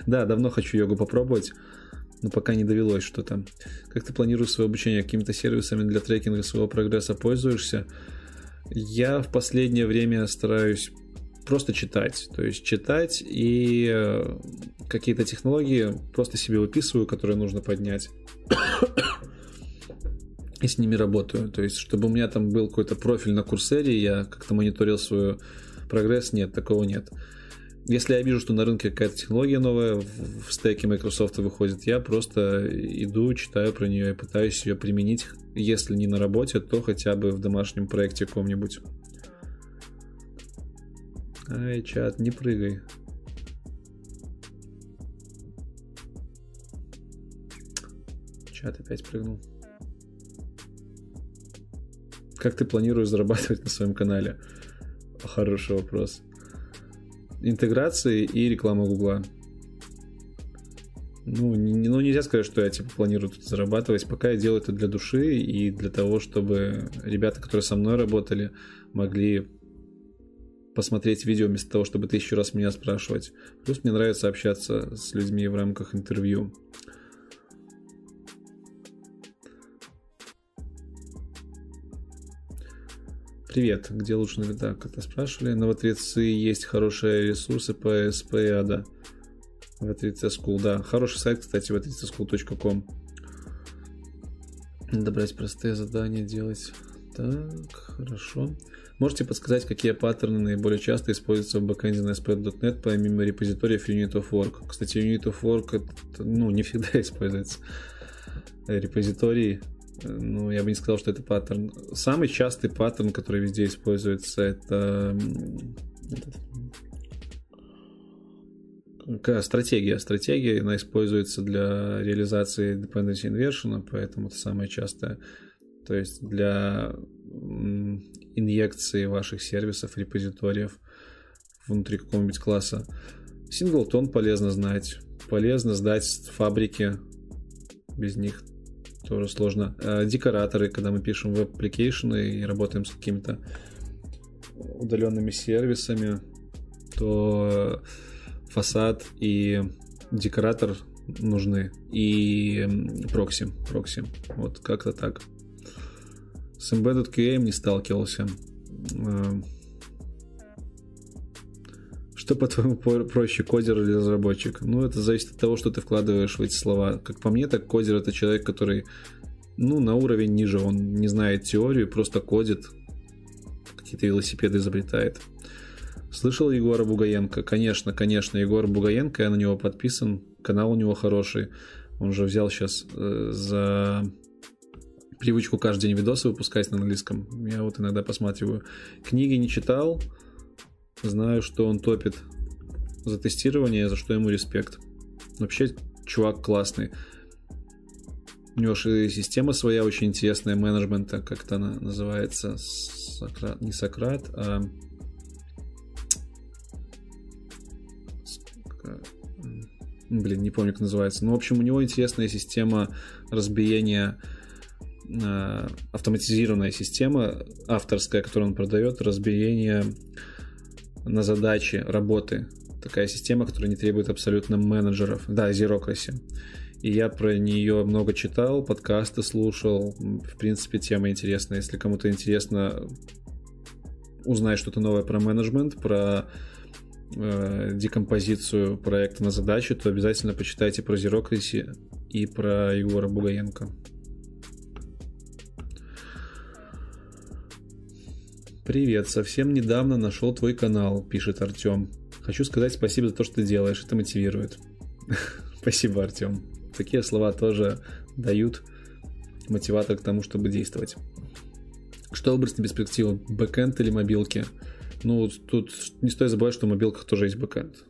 Да, давно хочу йогу попробовать, но пока не довелось что-то. Как ты планируешь свое обучение? Какими-то сервисами для трекинга своего прогресса пользуешься? Я в последнее время стараюсь просто читать. То есть читать и э, какие-то технологии просто себе выписываю, которые нужно поднять и с ними работаю. То есть, чтобы у меня там был какой-то профиль на курсере, я как-то мониторил свой прогресс, нет, такого нет. Если я вижу, что на рынке какая-то технология новая в стеке Microsoft выходит, я просто иду, читаю про нее и пытаюсь ее применить, если не на работе, то хотя бы в домашнем проекте каком-нибудь. Ай, чат, не прыгай. Чат опять прыгнул. Как ты планируешь зарабатывать на своем канале? Хороший вопрос. Интеграции и реклама Гугла. Ну, не, ну, нельзя сказать, что я типа планирую тут зарабатывать. Пока я делаю это для души и для того, чтобы ребята, которые со мной работали, могли посмотреть видео вместо того, чтобы тысячу раз меня спрашивать. Плюс мне нравится общаться с людьми в рамках интервью. Привет, где лучше так это спрашивали? На V3C есть хорошие ресурсы по SP и ADA. V3C School, да. Хороший сайт, кстати, v3cschool.com. Надо брать простые задания делать. Так, хорошо. Можете подсказать, какие паттерны наиболее часто используются в бэкэнде на ASP.NET помимо репозиториев Unit of Work? Кстати, Unit of Work ну, не всегда <laughs> используется. Репозитории ну, я бы не сказал, что это паттерн. Самый частый паттерн, который везде используется, это стратегия. Стратегия, она используется для реализации dependency inversion, поэтому это самое частое. То есть для инъекции ваших сервисов, репозиториев внутри какого-нибудь класса. Синглтон полезно знать. Полезно знать фабрики. Без них тоже сложно. А декораторы, когда мы пишем web application ы и работаем с какими-то удаленными сервисами, то фасад и декоратор нужны. И прокси. Прокси. Вот как-то так. С Embedded QA не сталкивался. Что, по-твоему, проще, кодер или разработчик? Ну, это зависит от того, что ты вкладываешь в эти слова. Как по мне, так кодер это человек, который, ну, на уровень ниже, он не знает теорию, просто кодит, какие-то велосипеды изобретает. Слышал Егора Бугаенко? Конечно, конечно, Егор Бугаенко, я на него подписан, канал у него хороший. Он же взял сейчас э, за привычку каждый день видосы выпускать на английском. Я вот иногда посматриваю. Книги не читал, Знаю, что он топит за тестирование, за что ему респект. Вообще, чувак классный. У него же система своя очень интересная менеджмента, как это она называется. Сократ, не Сократ, а блин, не помню, как называется. Но, в общем, у него интересная система разбиения а, автоматизированная система авторская, которую он продает, разбиение на задачи работы. Такая система, которая не требует абсолютно менеджеров. Да, Zerocracy. И я про нее много читал, подкасты слушал. В принципе, тема интересная. Если кому-то интересно узнать что-то новое про менеджмент, про э, декомпозицию проекта на задачи, то обязательно почитайте про Zerocracy и про Егора Бугаенко. «Привет, совсем недавно нашел твой канал», — пишет Артем. «Хочу сказать спасибо за то, что ты делаешь, это мотивирует». <laughs> Спасибо, Артем. Такие слова тоже дают мотиватор к тому, чтобы действовать. Что выбрать на перспективу, бэкэнд или мобилки? Ну, тут не стоит забывать, что в мобилках тоже есть бэкэнд.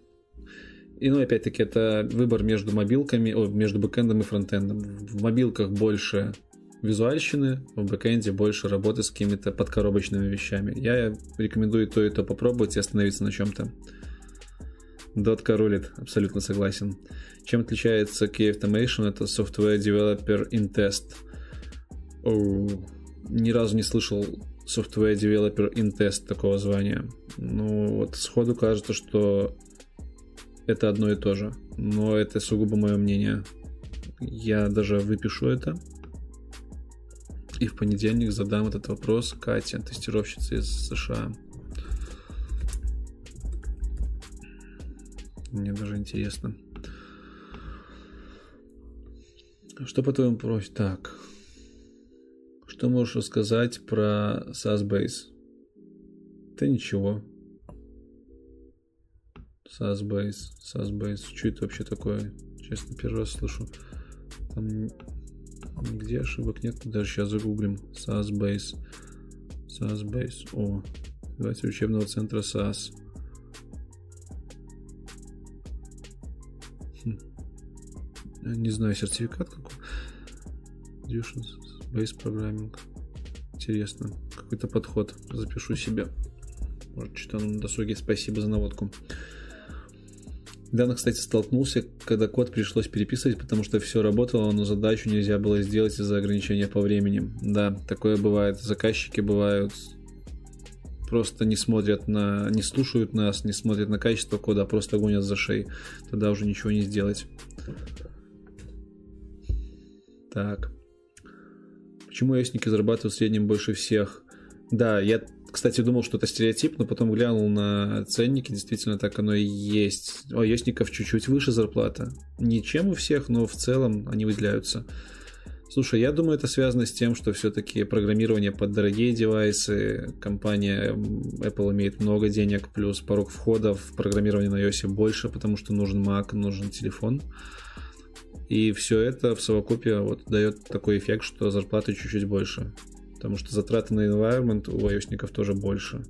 И, ну, опять-таки, это выбор между мобилками, о, между бэкэндом и фронтендом. В мобилках больше визуальщины, в бэкэнде больше работы с какими-то подкоробочными вещами. Я рекомендую то и то попробовать и остановиться на чем-то. Дотка рулит, абсолютно согласен. Чем отличается Key Automation? Это Software Developer in Test. Оу, ни разу не слышал Software Developer in Test такого звания. Ну, вот сходу кажется, что это одно и то же. Но это сугубо мое мнение. Я даже выпишу это. И в понедельник задам этот вопрос Кате, тестировщице из США. Мне даже интересно. Что по-твоему просит? Так. Что можешь рассказать про SAS-Base? Да ничего. SAS-Base. SAS-Base. Что это вообще такое? Честно, первый раз слышу. Там нигде ошибок нет. Даже сейчас загуглим. SAS-Base. SAS-Base. О, давайте учебного центра SAS. Хм. Не знаю, сертификат какой. Base Programming. Интересно. Какой-то подход. Запишу себе. Может, что-то на досуге. Спасибо за наводку. Недавно, кстати, столкнулся, когда код пришлось переписывать, потому что все работало, но задачу нельзя было сделать из-за ограничения по времени. Да, такое бывает. Заказчики бывают просто не смотрят на, не слушают нас, не смотрят на качество кода, а просто гонят за шеи. Тогда уже ничего не сделать. Так. Почему ясники зарабатывают в среднем больше всех? Да, я кстати, думал, что это стереотип, но потом глянул на ценники, действительно так оно и есть. У айосников чуть-чуть выше зарплата. Не чем у всех, но в целом они выделяются. Слушай, я думаю, это связано с тем, что все-таки программирование под дорогие девайсы, компания Apple имеет много денег, плюс порог входа в программирование на iOS больше, потому что нужен Mac, нужен телефон. И все это в совокупе вот дает такой эффект, что зарплаты чуть-чуть больше потому что затраты на environment у ios тоже больше.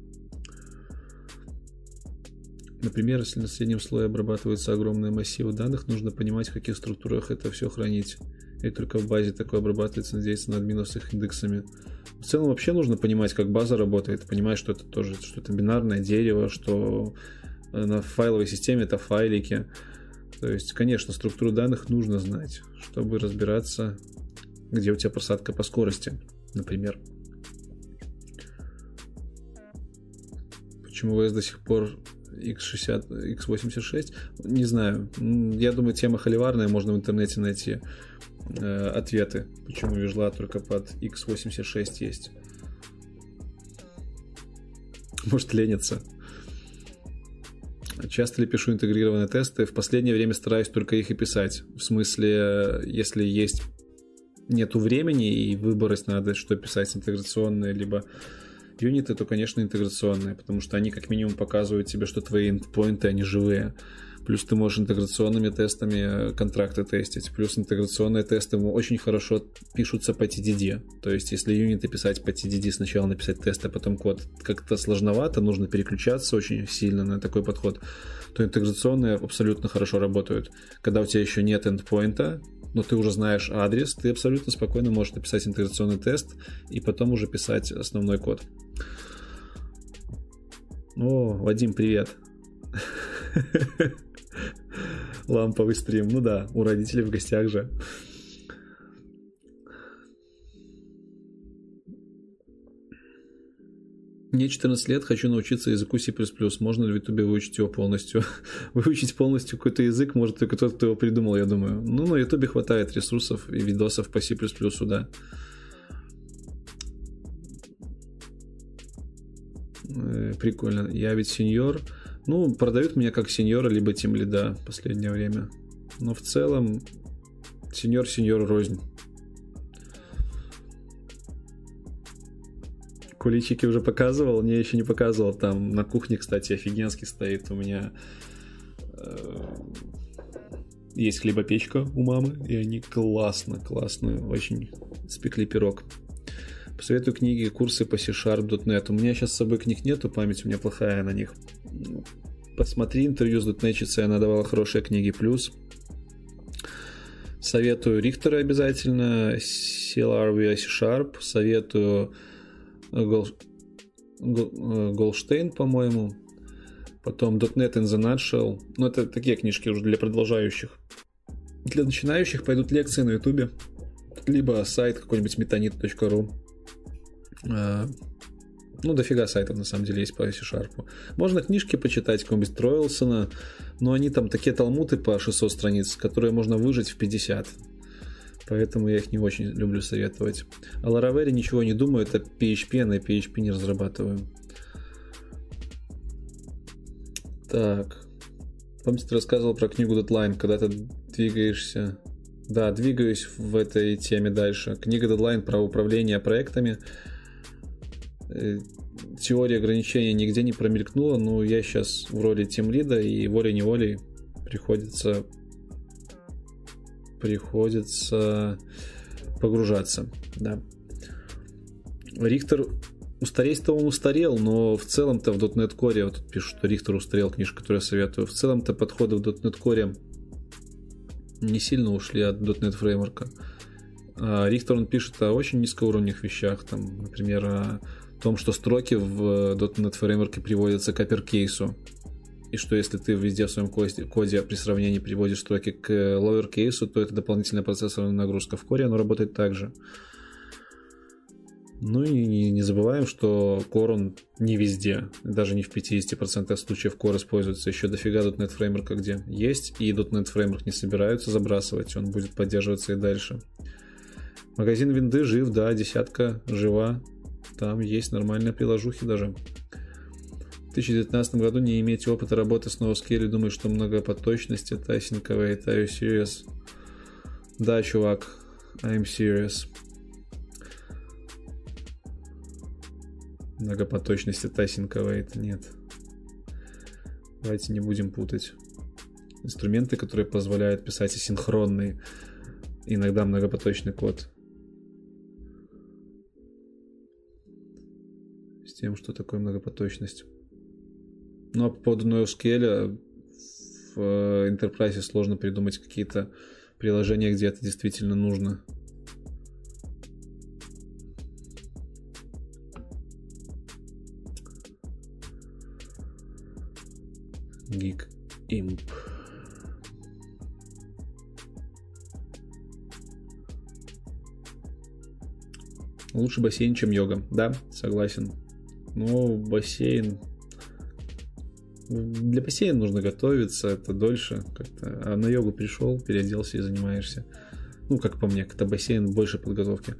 Например, если на среднем слое обрабатываются огромные массивы данных, нужно понимать, в каких структурах это все хранить. И только в базе такое обрабатывается, надеяться на админов с их индексами. В целом вообще нужно понимать, как база работает, понимать, что это тоже что это бинарное дерево, что на файловой системе это файлики. То есть, конечно, структуру данных нужно знать, чтобы разбираться, где у тебя просадка по скорости например. Почему ВС до сих пор X60, X86? Не знаю. Я думаю, тема холиварная, можно в интернете найти э, ответы, почему вижла только под X86 есть. Может, ленится. Часто ли пишу интегрированные тесты? В последнее время стараюсь только их и писать. В смысле, если есть нету времени и выбрать надо, что писать интеграционные, либо юниты, то, конечно, интеграционные, потому что они как минимум показывают тебе, что твои endpoinты, они живые. Плюс ты можешь интеграционными тестами э, контракты тестить. Плюс интеграционные тесты очень хорошо пишутся по TDD. То есть, если юниты писать по TDD, сначала написать тест, а потом код, как-то сложновато, нужно переключаться очень сильно на такой подход, то интеграционные абсолютно хорошо работают. Когда у тебя еще нет эндпоинта, но ты уже знаешь адрес, ты абсолютно спокойно можешь написать интеграционный тест и потом уже писать основной код. О, Вадим, привет. <laughs> Ламповый стрим. Ну да, у родителей в гостях же. Мне 14 лет, хочу научиться языку C++. Можно ли в Ютубе выучить его полностью? <laughs> выучить полностью какой-то язык может только тот, кто его придумал, я думаю. Ну, на Ютубе хватает ресурсов и видосов по C++, да. Э, прикольно. Я ведь сеньор. Ну, продают меня как сеньора, либо тем лида в последнее время. Но в целом сеньор-сеньор рознь. Куличики уже показывал, не еще не показывал. Там на кухне, кстати, офигенский стоит у меня. Э, есть хлебопечка у мамы, и они классно, классно, очень спекли пирог. Посоветую книги, курсы по C-Sharp.net. У меня сейчас с собой книг нету, память у меня плохая на них. Посмотри интервью с дотнетчицей, она давала хорошие книги. Плюс советую Рихтера обязательно, CLR C-Sharp, советую Гол... Голштейн, по-моему, потом .NET in the Nutshell. Ну, это такие книжки уже для продолжающих. Для начинающих пойдут лекции на ютубе, либо сайт какой-нибудь metanit.ru. А, ну, дофига сайтов, на самом деле, есть по C-Sharp. Можно книжки почитать какого-нибудь Троилсона, но они там такие талмуты по 600 страниц, которые можно выжить в 50. Поэтому я их не очень люблю советовать. О Laravel ничего не думаю, это PHP, я на PHP не разрабатываю. Так. Помните, ты рассказывал про книгу Deadline, когда ты двигаешься... Да, двигаюсь в этой теме дальше. Книга Deadline про управление проектами. Э, теория ограничений нигде не промелькнула, но я сейчас в роли тимлида и волей-неволей приходится приходится погружаться, да. Рихтер Устареть-то он устарел, но в целом-то в .NET Core, вот тут пишут, что Рихтер устарел, книжка, которую я советую, в целом-то подходы в .NET Core не сильно ушли от .NET фреймворка. Рихтер, он пишет о очень низкоуровневых вещах, там, например, о том, что строки в .NET фреймворке приводятся к апперкейсу, и что если ты везде в своем коде, при сравнении приводишь строки к lowercase, то это дополнительная процессорная нагрузка в коре, оно работает так же. Ну и не, не забываем, что Core он не везде, даже не в 50% случаев Core используется. Еще дофига .NET фреймворка где есть, и .NET фреймворк не собираются забрасывать, он будет поддерживаться и дальше. Магазин винды жив, да, десятка жива. Там есть нормальные приложухи даже. В 2019 году не иметь опыта работы с NoSQL, думаю, что многопоточность это async await. Are you serious? Да, чувак, I'm serious. Многопоточность это async это нет. Давайте не будем путать. Инструменты, которые позволяют писать асинхронный, иногда многопоточный код. С тем, что такое многопоточность. Ну а по поводу NoSQL в э, Enterprise сложно придумать какие-то приложения, где это действительно нужно. Geek Imp. Лучше бассейн, чем йога. Да, согласен. Но бассейн... Для бассейна нужно готовиться, это дольше как-то. А на йогу пришел, переоделся и занимаешься. Ну, как по мне, это бассейн больше подготовки.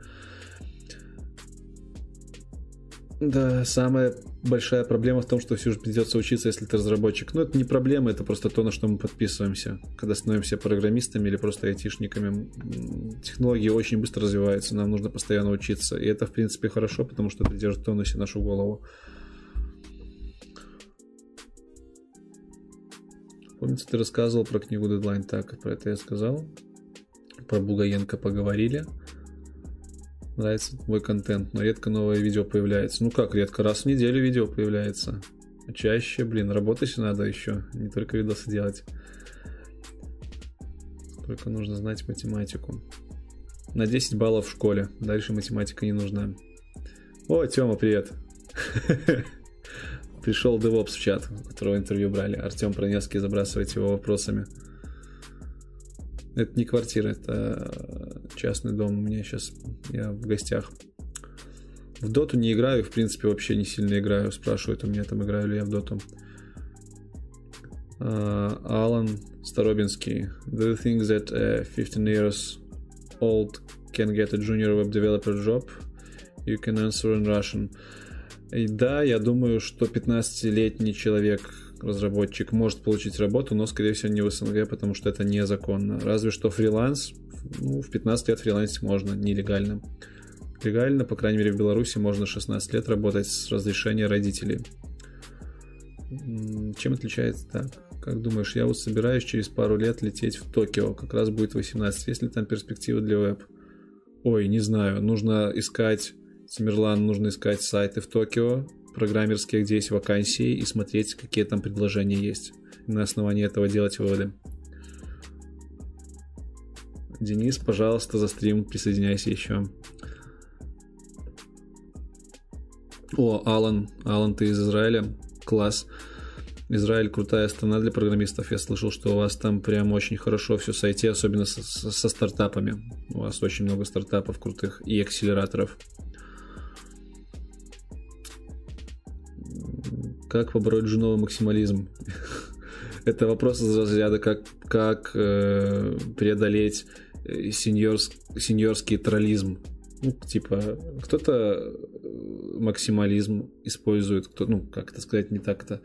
Да, самая большая проблема в том, что все же придется учиться, если ты разработчик. Но это не проблема, это просто то, на что мы подписываемся. Когда становимся программистами или просто айтишниками, технологии очень быстро развиваются, нам нужно постоянно учиться. И это, в принципе, хорошо, потому что это держит в тонусе нашу голову. Помните, ты рассказывал про книгу Deadline так, про это я сказал. Про Бугаенко поговорили нравится твой контент, но редко новое видео появляется. Ну как редко? Раз в неделю видео появляется. Чаще, блин, работать надо еще, не только видосы делать. Только нужно знать математику. На 10 баллов в школе. Дальше математика не нужна. О, Тёма, привет. <laughs> Пришел DevOps в чат, которого интервью брали. Артем Проневский забрасывает его вопросами. Это не квартира, это частный дом. У меня сейчас я в гостях. В доту не играю, в принципе, вообще не сильно играю. Спрашивают у меня, там играю ли я в доту. Uh, Старобинский. Do you think that a 15 years old can get a junior web developer job? You can answer in Russian. И да, я думаю, что 15-летний человек разработчик может получить работу, но, скорее всего, не в СНГ, потому что это незаконно. Разве что фриланс, ну, в 15 лет фрилансить можно, нелегально. Легально, по крайней мере, в Беларуси можно 16 лет работать с разрешения родителей. Чем отличается так? Как думаешь, я вот собираюсь через пару лет лететь в Токио, как раз будет 18. Есть ли там перспективы для веб? Ой, не знаю, нужно искать, Тимирлан, нужно искать сайты в Токио, программерские, где есть вакансии, и смотреть, какие там предложения есть. На основании этого делать выводы. Денис, пожалуйста, за стрим присоединяйся еще. О, Алан, Алан, ты из Израиля? Класс. Израиль крутая страна для программистов. Я слышал, что у вас там прям очень хорошо все с IT, особенно со, со стартапами. У вас очень много стартапов крутых и акселераторов. Как побороть женовый максимализм? Это вопрос из разряда, как, как э, преодолеть э, сеньорс, сеньорский троллизм. Ну, типа, кто-то э, максимализм использует, кто, ну, как это сказать, не так-то.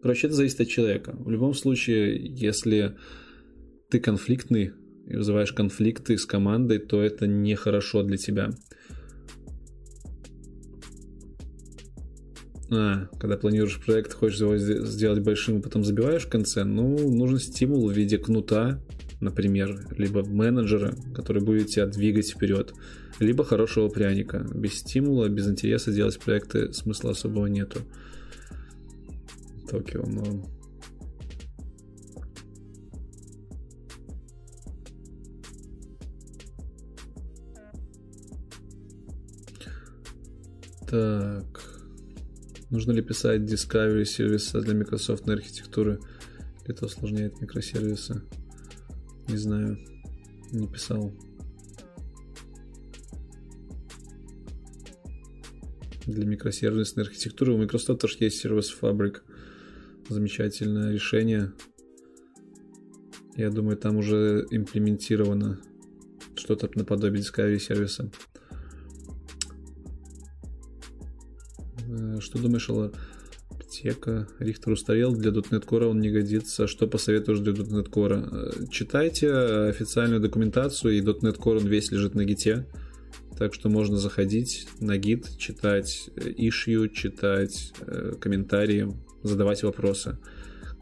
Короче, это зависит от человека. В любом случае, если ты конфликтный и вызываешь конфликты с командой, то это нехорошо для тебя. А, когда планируешь проект, хочешь его сделать большим, и потом забиваешь в конце, ну, нужен стимул в виде кнута, например, либо менеджера, который будет тебя двигать вперед, либо хорошего пряника. Без стимула, без интереса делать проекты смысла особого нету. Токио, но... Так. Нужно ли писать Discovery сервиса для Microsoft на архитектуры? Это усложняет микросервисы. Не знаю. Не писал. Для микросервисной архитектуры у Microsoft тоже есть сервис Fabric замечательное решение. Я думаю, там уже имплементировано что-то наподобие Discovery сервиса. Что думаешь о аптека? Рихтер устарел, для .NET Core он не годится. Что посоветуешь для .NET Core? Э, читайте официальную документацию, и .NET Core он весь лежит на гите. Так что можно заходить на гид, читать ишью, читать э, комментарии, задавать вопросы.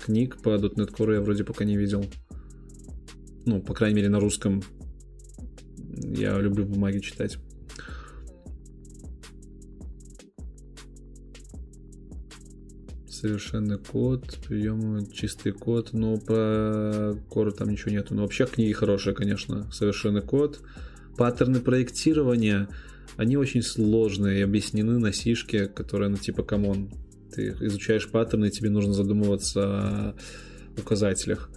Книг по .NET Core я вроде пока не видел. Ну, по крайней мере, на русском. Я люблю бумаги читать. Совершенный код, приемы, чистый код, но про Core там ничего нету. Но вообще книги хорошие, конечно. Совершенный код. Паттерны проектирования, они очень сложные и объяснены на сишке, которая, ну, типа, come on, ты изучаешь паттерны, тебе нужно задумываться о указателях.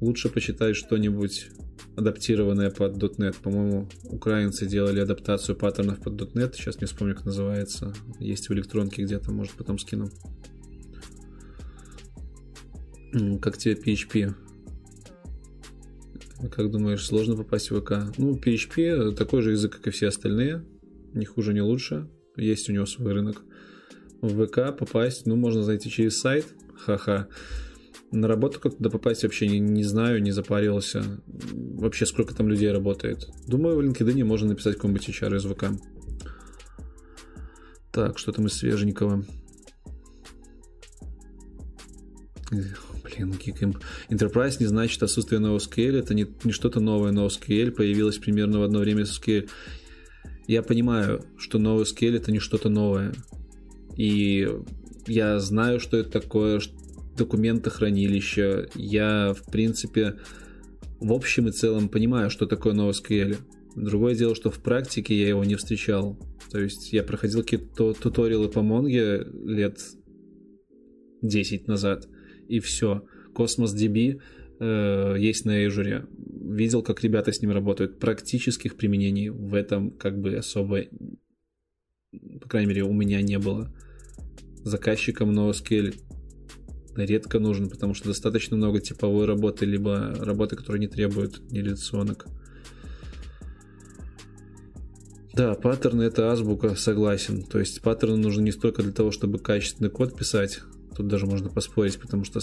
Лучше почитать что-нибудь адаптированное под .NET. По-моему, украинцы делали адаптацию паттернов под .NET. Сейчас не вспомню, как называется. Есть в электронке где-то, может, потом скину. Как тебе PHP? Как думаешь, сложно попасть в ВК? Ну, PHP такой же язык, как и все остальные. Не хуже, не лучше. Есть у него свой рынок в ВК попасть, ну, можно зайти через сайт, ха-ха. На работу как туда попасть вообще не, не знаю, не запарился. Вообще, сколько там людей работает. Думаю, в LinkedIn можно написать какой-нибудь HR из ВК. Так, что там из свеженького? Блин, Geekimp. Enterprise не значит отсутствие NoSQL. Это не, не что-то новое. NoSQL появилось примерно в одно время с SQL. Я понимаю, что NoSQL это не что-то новое. И я знаю, что это такое, документохранилище. Я, в принципе, в общем и целом понимаю, что такое NoSQL. Другое дело, что в практике я его не встречал. То есть я проходил какие-то туториалы по Монге лет 10 назад, и все. Cosmos DB э, есть на Azure. Видел, как ребята с ним работают. Практических применений в этом как бы особо, по крайней мере, у меня не было заказчикам NoSQL редко нужен, потому что достаточно много типовой работы, либо работы, которые не требуют нереляционок. Да, паттерны это азбука, согласен. То есть паттерны нужны не столько для того, чтобы качественный код писать, тут даже можно поспорить, потому что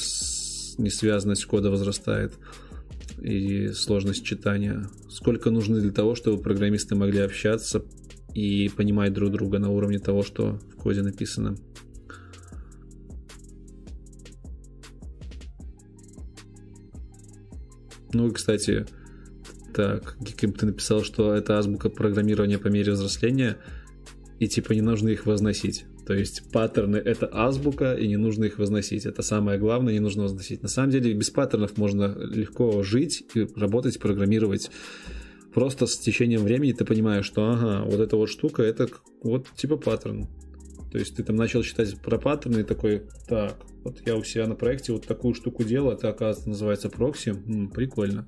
несвязанность кода возрастает и сложность читания. Сколько нужны для того, чтобы программисты могли общаться и понимать друг друга на уровне того, что в коде написано. Ну и, кстати, так, Гиким, ты написал, что это азбука программирования по мере взросления, и типа не нужно их возносить. То есть паттерны — это азбука, и не нужно их возносить. Это самое главное, не нужно возносить. На самом деле без паттернов можно легко жить, работать, программировать. Просто с течением времени ты понимаешь, что ага, вот эта вот штука, это вот типа паттерн. То есть ты там начал читать про паттерны и такой, так, вот я у себя на проекте вот такую штуку делал, это, оказывается, называется прокси. М, прикольно.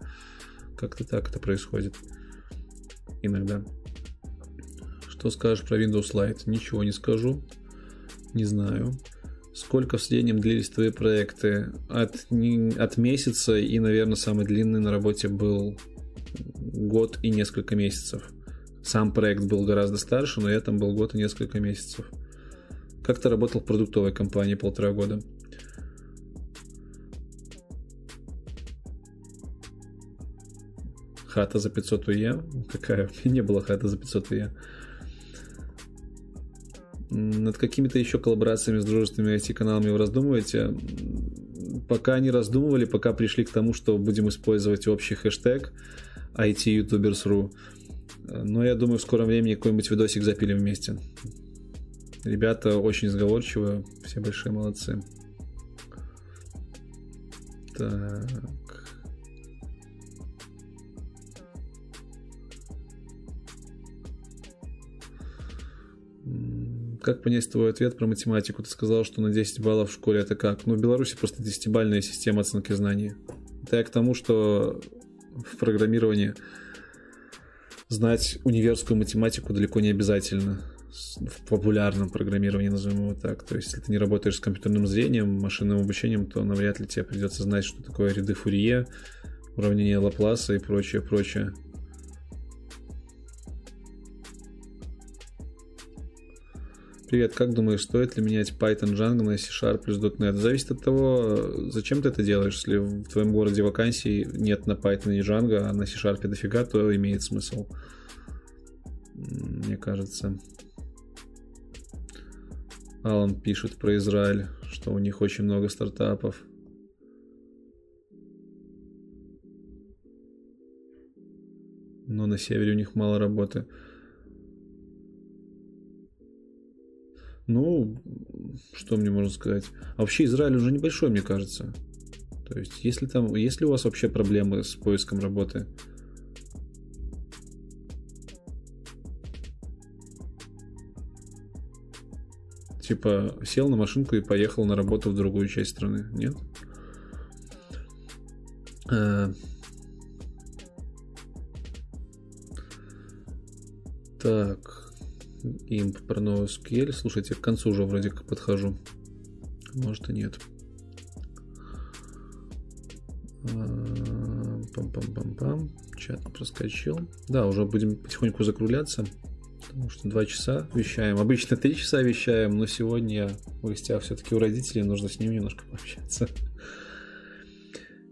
Как-то так это происходит. Иногда. Что скажешь про Windows Lite? Ничего не скажу. Не знаю. Сколько в среднем длились твои проекты? От, от месяца и, наверное, самый длинный на работе был год и несколько месяцев. Сам проект был гораздо старше, но я там был год и несколько месяцев. Как ты работал в продуктовой компании полтора года? Хата за 500 УЕ? Какая? <laughs> У меня не было хата за 500 УЕ над какими-то еще коллаборациями с дружественными IT-каналами вы раздумываете? Пока не раздумывали, пока пришли к тому, что будем использовать общий хэштег ITYoutubers.ru. Но я думаю, в скором времени какой-нибудь видосик запилим вместе. Ребята очень сговорчивые, все большие молодцы. Так. Как понять твой ответ про математику? Ты сказал, что на 10 баллов в школе это как? Ну, в Беларуси просто 10-бальная система оценки знаний. Это я к тому, что в программировании знать универскую математику далеко не обязательно в популярном программировании, назовем его так. То есть, если ты не работаешь с компьютерным зрением, машинным обучением, то навряд ли тебе придется знать, что такое ряды Фурье, уравнение Лапласа и прочее, прочее. Привет, как думаешь, стоит ли менять Python Django на C-Sharp плюс .NET? Зависит от того, зачем ты это делаешь. Если в твоем городе вакансий нет на Python и Django, а на C-Sharp дофига, то имеет смысл. Мне кажется. Алан пишет про Израиль, что у них очень много стартапов. Но на севере у них мало работы. Ну, что мне можно сказать? А вообще Израиль уже небольшой, мне кажется. То есть, если там, если у вас вообще проблемы с поиском работы, типа сел на машинку и поехал на работу в другую часть страны, нет? А... Так имп про NoSQL. Слушайте, к концу уже вроде как подхожу. Может и нет. А, пам-пам-пам-пам. Чат проскочил. Да, уже будем потихоньку закругляться. Потому что два часа вещаем. Обычно три часа вещаем, но сегодня я в гостях все-таки у родителей. Нужно с ним немножко пообщаться.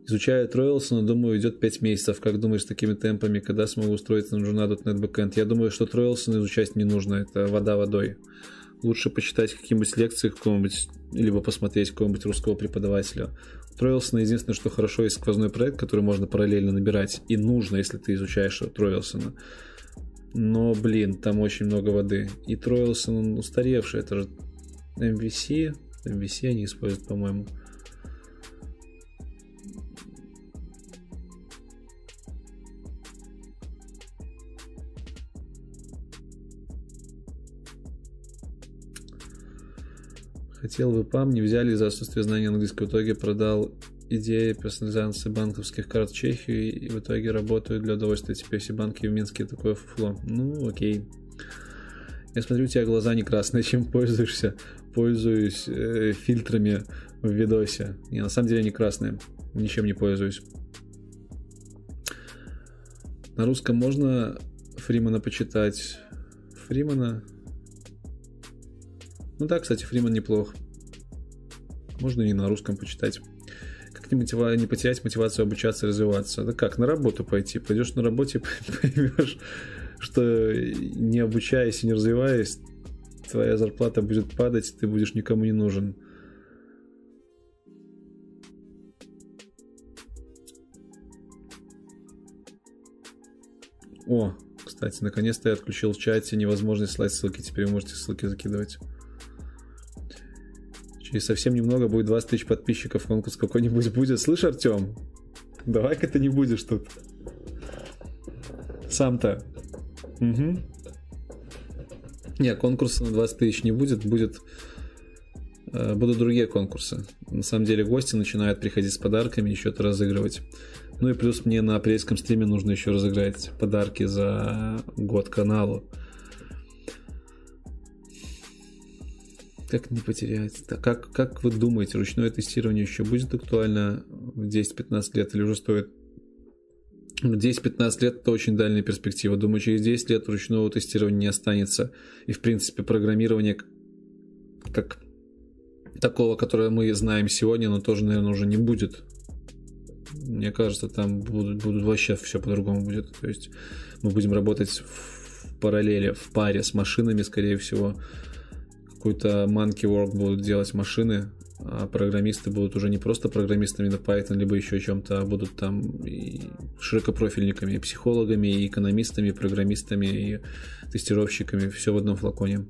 Изучаю Троилсона, думаю, идет 5 месяцев. Как думаешь, с такими темпами, когда смогу устроиться на Journa.net Backend? Я думаю, что Троилсон изучать не нужно, это вода водой. Лучше почитать какие-нибудь лекции какого-нибудь, либо посмотреть какого-нибудь русского преподавателя. У Троилсона единственное, что хорошо, есть сквозной проект, который можно параллельно набирать. И нужно, если ты изучаешь Троилсона. Но, блин, там очень много воды. И Троилсон, он устаревший. Это же MVC. MVC они используют, по-моему. Хотел бы ПАМ, не взяли за отсутствие знания английского. В итоге продал идеи персонализации банковских карт в Чехию и в итоге работаю для удовольствия. Теперь все банки в Минске такое фуфло. Ну, окей. Я смотрю, у тебя глаза не красные, чем пользуешься. Пользуюсь э, фильтрами в видосе. Не, на самом деле не красные. Ничем не пользуюсь. На русском можно Фримана почитать. Фримана ну да, кстати, Фриман неплох. Можно и на русском почитать. Как не, мотива... не потерять мотивацию обучаться развиваться? Да как, на работу пойти? Пойдешь на работе, <laughs> поймешь, что не обучаясь и не развиваясь, твоя зарплата будет падать, ты будешь никому не нужен. О, кстати, наконец-то я отключил в чате невозможность слать ссылки. Теперь вы можете ссылки закидывать. Через совсем немного будет 20 тысяч подписчиков. Конкурс какой-нибудь будет. Слышь, Артем, давай-ка ты не будешь тут. Сам-то. Угу. Не, конкурса на 20 тысяч не будет. Будет э, будут другие конкурсы. На самом деле гости начинают приходить с подарками, еще то разыгрывать. Ну и плюс мне на апрельском стриме нужно еще разыграть подарки за год каналу. Как не потерять? Так, как, как вы думаете, ручное тестирование еще будет актуально в 10-15 лет или уже стоит 10-15 лет это очень дальняя перспектива. Думаю, через 10 лет ручного тестирования не останется. И, в принципе, программирование как такого, которое мы знаем сегодня, оно тоже, наверное, уже не будет. Мне кажется, там будут, будут вообще все по-другому будет. То есть мы будем работать в параллели, в паре с машинами, скорее всего. Какой-то monkey work будут делать машины, а программисты будут уже не просто программистами на Python, либо еще чем-то, а будут там и широкопрофильниками, и психологами, и экономистами, и программистами, и тестировщиками, все в одном флаконе.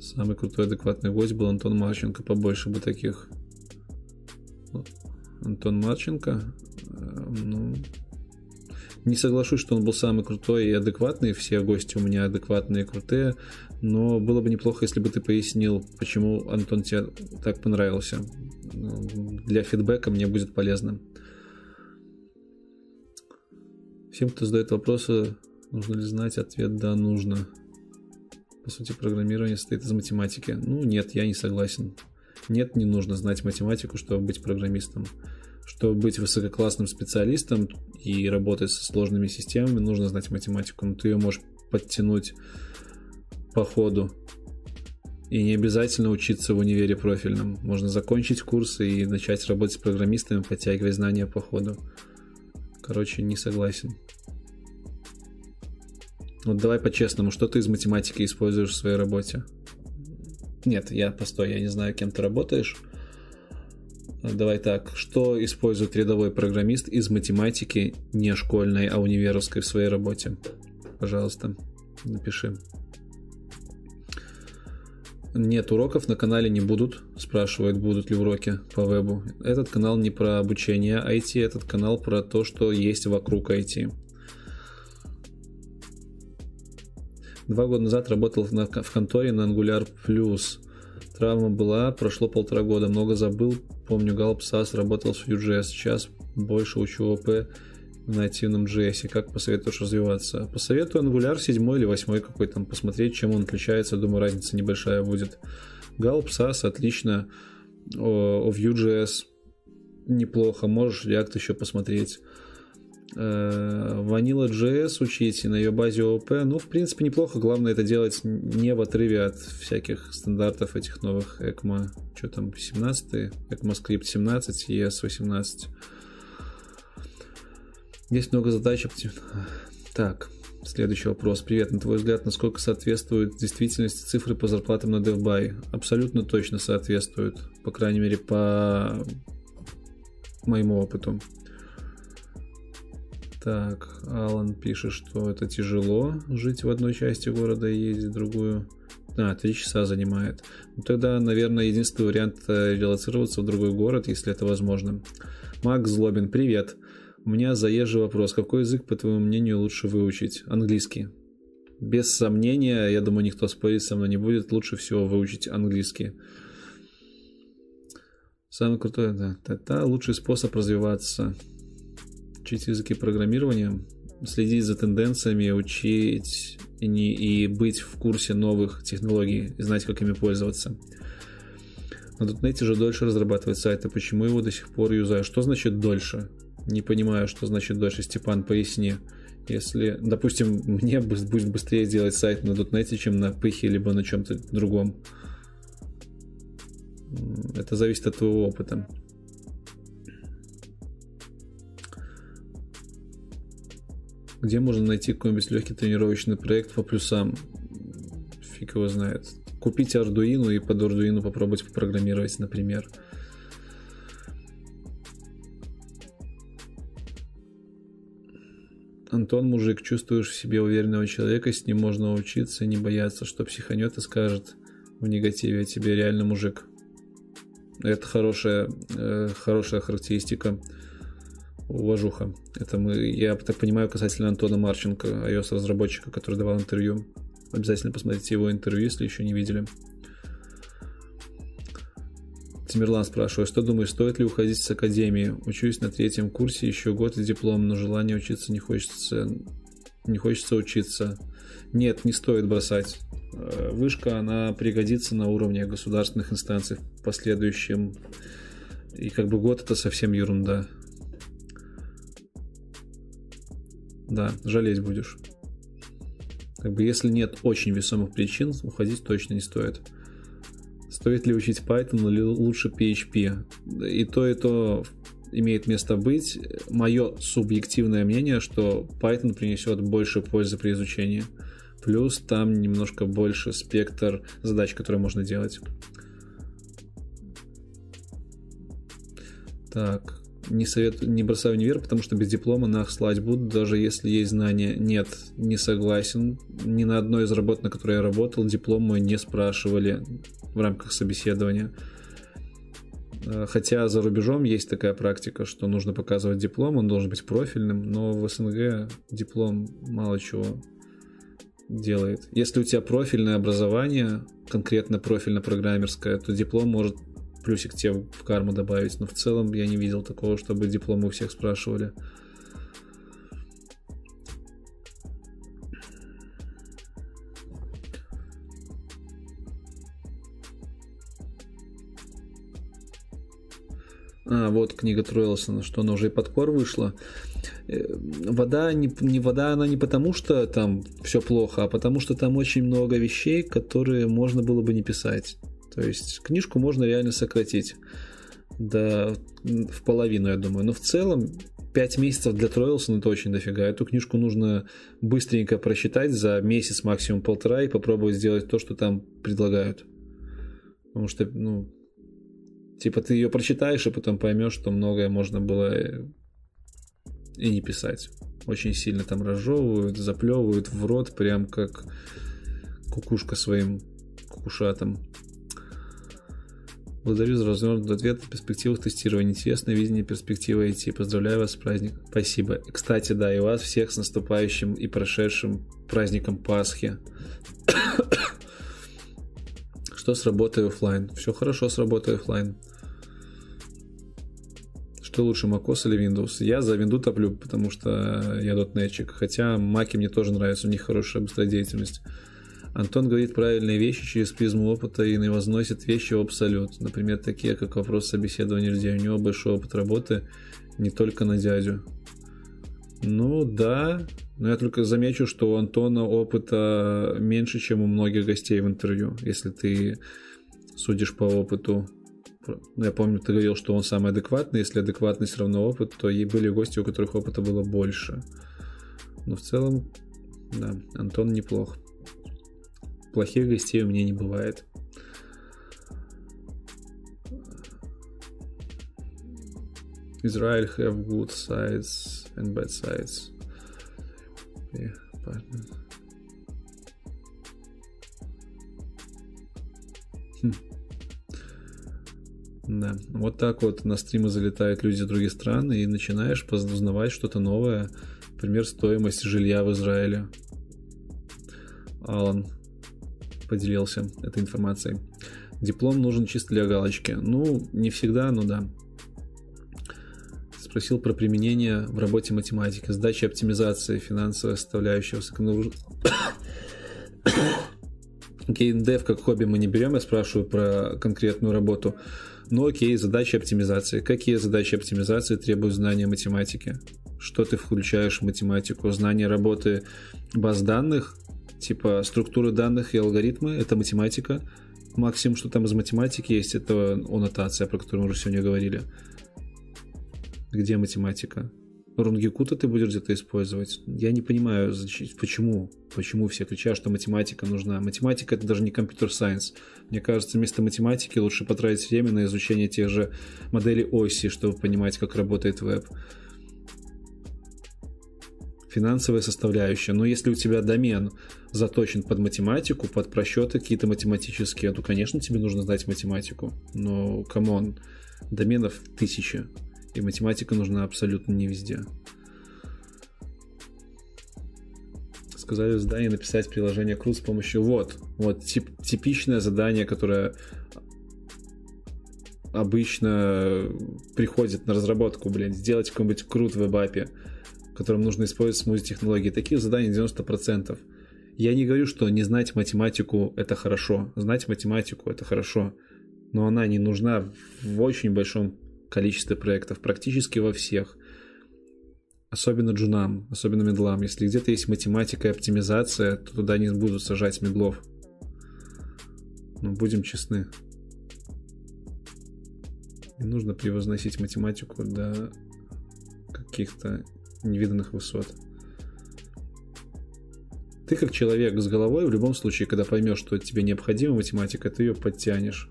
Самый крутой адекватный гость был Антон Марченко, побольше бы таких. Антон Марченко, э, ну, не соглашусь, что он был самый крутой и адекватный. Все гости у меня адекватные и крутые. Но было бы неплохо, если бы ты пояснил, почему Антон тебе так понравился. Для фидбэка мне будет полезно. Всем, кто задает вопросы, нужно ли знать ответ «да, нужно». По сути, программирование состоит из математики. Ну, нет, я не согласен. Нет, не нужно знать математику, чтобы быть программистом. Чтобы быть высококлассным специалистом и работать со сложными системами, нужно знать математику. Но ты ее можешь подтянуть по ходу. И не обязательно учиться в универе профильном. Можно закончить курсы и начать работать с программистами, подтягивая знания по ходу. Короче, не согласен. Вот давай по-честному, что ты из математики используешь в своей работе? Нет, я постой, я не знаю, кем ты работаешь. Давай так, что использует рядовой программист из математики не школьной, а универовской в своей работе? Пожалуйста, напиши. Нет, уроков на канале не будут. Спрашивают, будут ли уроки по вебу. Этот канал не про обучение IT, этот канал про то, что есть вокруг IT. Два года назад работал в, в конторе на Angular Plus. Травма была, прошло полтора года, много забыл. Помню, Galp SAS работал с Vue.js. Сейчас больше учу ОП в нативном JS. Как посоветуешь развиваться? Посоветую Angular 7 или 8 какой там, посмотреть, чем он отличается. Думаю, разница небольшая будет. Galp SAS отлично. Vue.js неплохо. Можешь React еще посмотреть. Э, Vanilla.js учить и на ее базе OOP, ну, в принципе, неплохо. Главное это делать не в отрыве от всяких стандартов этих новых ECMA. Что там, 17 ECMAScript 17, ES 18. Есть много задач. Так, следующий вопрос. Привет, на твой взгляд, насколько соответствуют действительности цифры по зарплатам на DevBuy? Абсолютно точно соответствуют, по крайней мере, по моему опыту. Так, Алан пишет, что это тяжело жить в одной части города и ездить в другую. А, три часа занимает. Ну, тогда, наверное, единственный вариант э, релацироваться в другой город, если это возможно. Макс Злобин, привет. У меня заезжий вопрос. Какой язык, по твоему мнению, лучше выучить? Английский. Без сомнения, я думаю, никто спорить со мной не будет. Лучше всего выучить английский. Самый крутой, да. Это лучший способ развиваться учить языки программирования, следить за тенденциями, учить и, не, и быть в курсе новых технологий, и знать, как ими пользоваться. На .NET же дольше разрабатывать сайты. Почему его до сих пор юзаю? Что значит дольше? Не понимаю, что значит дольше. Степан, поясни. Если, допустим, мне будет быстрее сделать сайт на .NET, чем на пыхе, либо на чем-то другом. Это зависит от твоего опыта. Где можно найти какой-нибудь легкий тренировочный проект по плюсам? Фиг его знает. Купить Arduino и под Arduino попробовать попрограммировать, например. Антон мужик, чувствуешь в себе уверенного человека, с ним можно учиться, не бояться, что психанет и скажет в негативе о тебе реально мужик. Это хорошая, э, хорошая характеристика. Уважуха. Это мы, я так понимаю, касательно Антона Марченко, iOS-разработчика, который давал интервью. Обязательно посмотрите его интервью, если еще не видели. Тимирлан спрашивает, что думаешь, стоит ли уходить с академии? Учусь на третьем курсе, еще год и диплом, но желание учиться не хочется, не хочется учиться. Нет, не стоит бросать. Э, вышка, она пригодится на уровне государственных инстанций в последующем. И как бы год это совсем ерунда. Да, жалеть будешь. Как бы если нет очень весомых причин, уходить точно не стоит. Стоит ли учить Python или лучше PHP? И то, и то имеет место быть. Мое субъективное мнение, что Python принесет больше пользы при изучении. Плюс там немножко больше спектр задач, которые можно делать. Так, не советую, не бросаю универ, потому что без диплома нах слать буду, даже если есть знания. Нет, не согласен. Ни на одной из работ, на которой я работал, диплом мой не спрашивали в рамках собеседования. Э, хотя за рубежом есть такая практика, что нужно показывать диплом, он должен быть профильным, но в СНГ диплом мало чего делает. Если у тебя профильное образование, конкретно профильно-программерское, то диплом может плюсик тебе в карму добавить. Но в целом я не видел такого, чтобы дипломы у всех спрашивали. А, вот книга Тройлсона, что она уже и под кор вышла. Э, вода не, не вода, она не потому, что там все плохо, а потому что там очень много вещей, которые можно было бы не писать. То есть книжку можно реально сократить до, в половину, я думаю. Но в целом 5 месяцев для Троилсона это очень дофига. Эту книжку нужно быстренько прочитать за месяц, максимум полтора, и попробовать сделать то, что там предлагают. Потому что, ну, типа ты ее прочитаешь, и потом поймешь, что многое можно было и не писать. Очень сильно там разжевывают, заплевывают в рот, прям как кукушка своим кукушатом. Благодарю за развернутый ответ о перспективах тестирования. Интересное видение перспективы IT. Поздравляю вас с праздником. Спасибо. Кстати, да, и вас всех с наступающим и прошедшим праздником Пасхи. <coughs> Что с работой офлайн? Все хорошо с работой офлайн. Что лучше, macOS или Windows? Я за Windows топлю, потому что я дотнетчик. Хотя маки мне тоже нравятся, у них хорошая быстродеятельность. Антон говорит правильные вещи через призму опыта и возносит вещи в абсолют. Например, такие, как вопрос собеседования людей. У него большой опыт работы не только на дядю. Ну да, но я только замечу, что у Антона опыта меньше, чем у многих гостей в интервью, если ты судишь по опыту. Ну, я помню, ты говорил, что он самый адекватный. Если адекватность равно опыт, то и были гости, у которых опыта было больше. Но в целом, да, Антон неплох плохих гостей у меня не бывает. Israel have good sides and bad sides. Yeah, хм. Да, вот так вот на стримы залетают люди из других стран, и начинаешь узнавать что-то новое. Например, стоимость жилья в Израиле. Алан, поделился этой информацией. Диплом нужен чисто для галочки. Ну, не всегда, но да. Спросил про применение в работе математики, сдачи оптимизации, финансовая составляющая высоконагруж... Геймдев <coughs> как хобби мы не берем, я спрашиваю про конкретную работу. Ну окей, задачи оптимизации. Какие задачи оптимизации требуют знания математики? Что ты включаешь в математику? Знание работы баз данных, типа структуры данных и алгоритмы, это математика. Максимум, что там из математики есть, это аннотация, про которую мы уже сегодня говорили. Где математика? Рунгикута ты будешь где-то использовать? Я не понимаю, почему, почему все кричат, что математика нужна. Математика это даже не компьютер-сайенс. Мне кажется, вместо математики лучше потратить время на изучение тех же моделей оси, чтобы понимать, как работает веб. Финансовая составляющая. Но если у тебя домен заточен под математику, под просчеты какие-то математические, то, конечно, тебе нужно знать математику. Но, come on, доменов тысячи, и математика нужна абсолютно не везде. Сказали в задании написать приложение CRUD с помощью вот. Вот тип, типичное задание, которое обычно приходит на разработку, блин, сделать какой-нибудь крут в веб-апе, в котором нужно использовать смузи-технологии. Таких заданий 90%. Я не говорю, что не знать математику – это хорошо. Знать математику – это хорошо. Но она не нужна в очень большом количестве проектов, практически во всех. Особенно джунам, особенно медлам. Если где-то есть математика и оптимизация, то туда не будут сажать медлов. Но будем честны. Не нужно превозносить математику до каких-то невиданных высот. Ты как человек с головой, в любом случае, когда поймешь, что тебе необходима математика, ты ее подтянешь.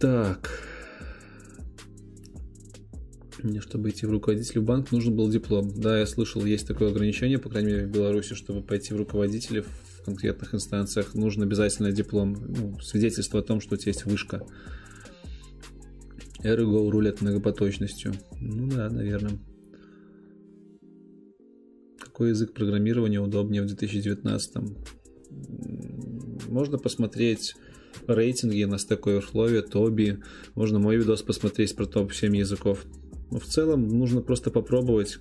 Так. Мне, чтобы идти в руководитель в банк, нужен был диплом. Да, я слышал, есть такое ограничение, по крайней мере, в Беларуси, чтобы пойти в руководители в конкретных инстанциях, нужен обязательно диплом, ну, свидетельство о том, что у тебя есть вышка. Ergo рулят многопоточностью. Ну да, наверное. Какой язык программирования удобнее в 2019? Можно посмотреть рейтинги на Stack Overflow, Тоби. Можно мой видос посмотреть про топ-7 языков. Но в целом нужно просто попробовать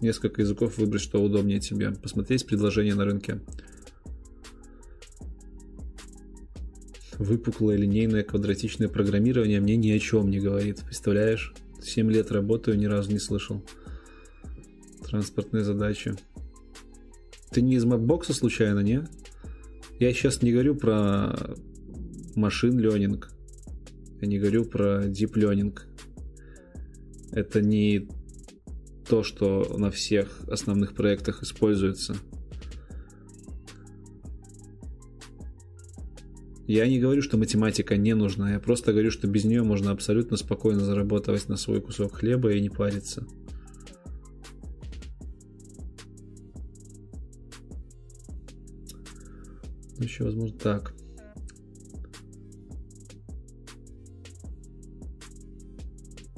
несколько языков, выбрать, что удобнее тебе. Посмотреть предложения на рынке. Выпуклое линейное квадратичное программирование мне ни о чем не говорит. Представляешь? 7 лет работаю, ни разу не слышал. Транспортные задачи. Ты не из Mapbox случайно, не? Я сейчас не говорю про машин learning. Я не говорю про deep learning. Это не то, что на всех основных проектах используется. Я не говорю, что математика не нужна, я просто говорю, что без нее можно абсолютно спокойно зарабатывать на свой кусок хлеба и не париться. Еще возможно так.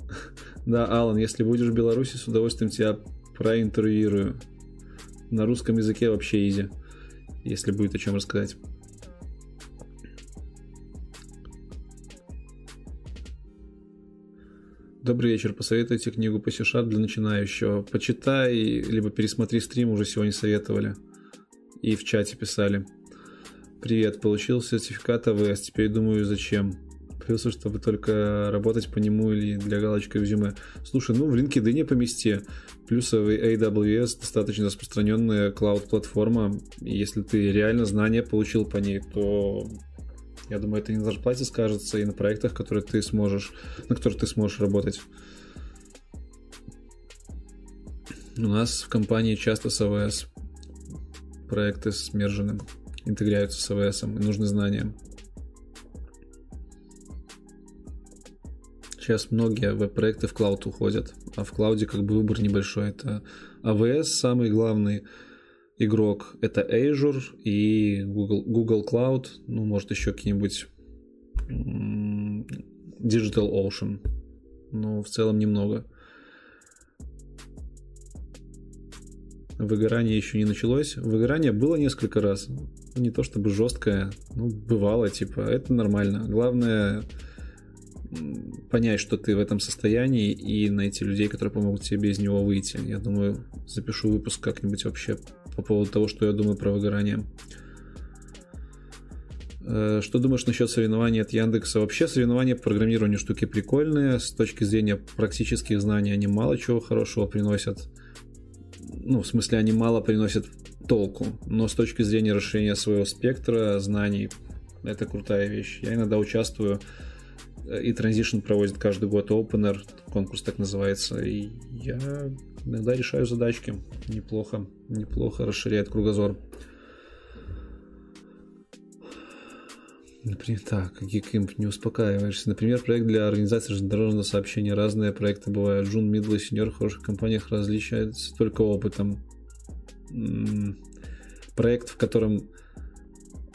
<laughs> Да, Алан, если будешь в Беларуси, с удовольствием тебя проинтервьюирую. На русском языке вообще изи, если будет о чем рассказать. Добрый вечер. Посоветуйте книгу по c для начинающего. Почитай, либо пересмотри стрим, уже сегодня советовали. И в чате писали. Привет, получил сертификат АВС, теперь думаю, зачем плюсы, чтобы только работать по нему или для галочки в резюме. Слушай, ну в LinkedIn не помести. Плюсовый AWS достаточно распространенная клауд-платформа. Если ты реально знания получил по ней, то я думаю, это и на зарплате скажется, и на проектах, которые ты сможешь, на которых ты сможешь работать. У нас в компании часто с AWS проекты смержены, интегрируются с AWS, и нужны знания. Сейчас многие веб-проекты в клауд уходят, а в клауде как бы выбор небольшой. Это AWS самый главный игрок, это Azure и Google, Google Cloud, ну, может, еще какие-нибудь Digital Ocean. Но в целом немного. Выгорание еще не началось. Выгорание было несколько раз. Не то чтобы жесткое, ну, бывало, типа, это нормально. Главное понять, что ты в этом состоянии, и найти людей, которые помогут тебе из него выйти. Я думаю, запишу выпуск как-нибудь вообще по поводу того, что я думаю про выгорание. Э, что думаешь насчет соревнований от Яндекса? Вообще соревнования по программированию штуки прикольные. С точки зрения практических знаний они мало чего хорошего приносят. Ну, в смысле, они мало приносят толку. Но с точки зрения расширения своего спектра знаний, это крутая вещь. Я иногда участвую и Transition проводит каждый год Opener, конкурс так называется, и я иногда решаю задачки. Неплохо, неплохо расширяет кругозор. Например, так, Geekimp, не успокаиваешься. Например, проект для организации железнодорожного сообщения. Разные проекты бывают. Джун, мидл и сеньор в хороших компаниях различаются только опытом. Проект, в котором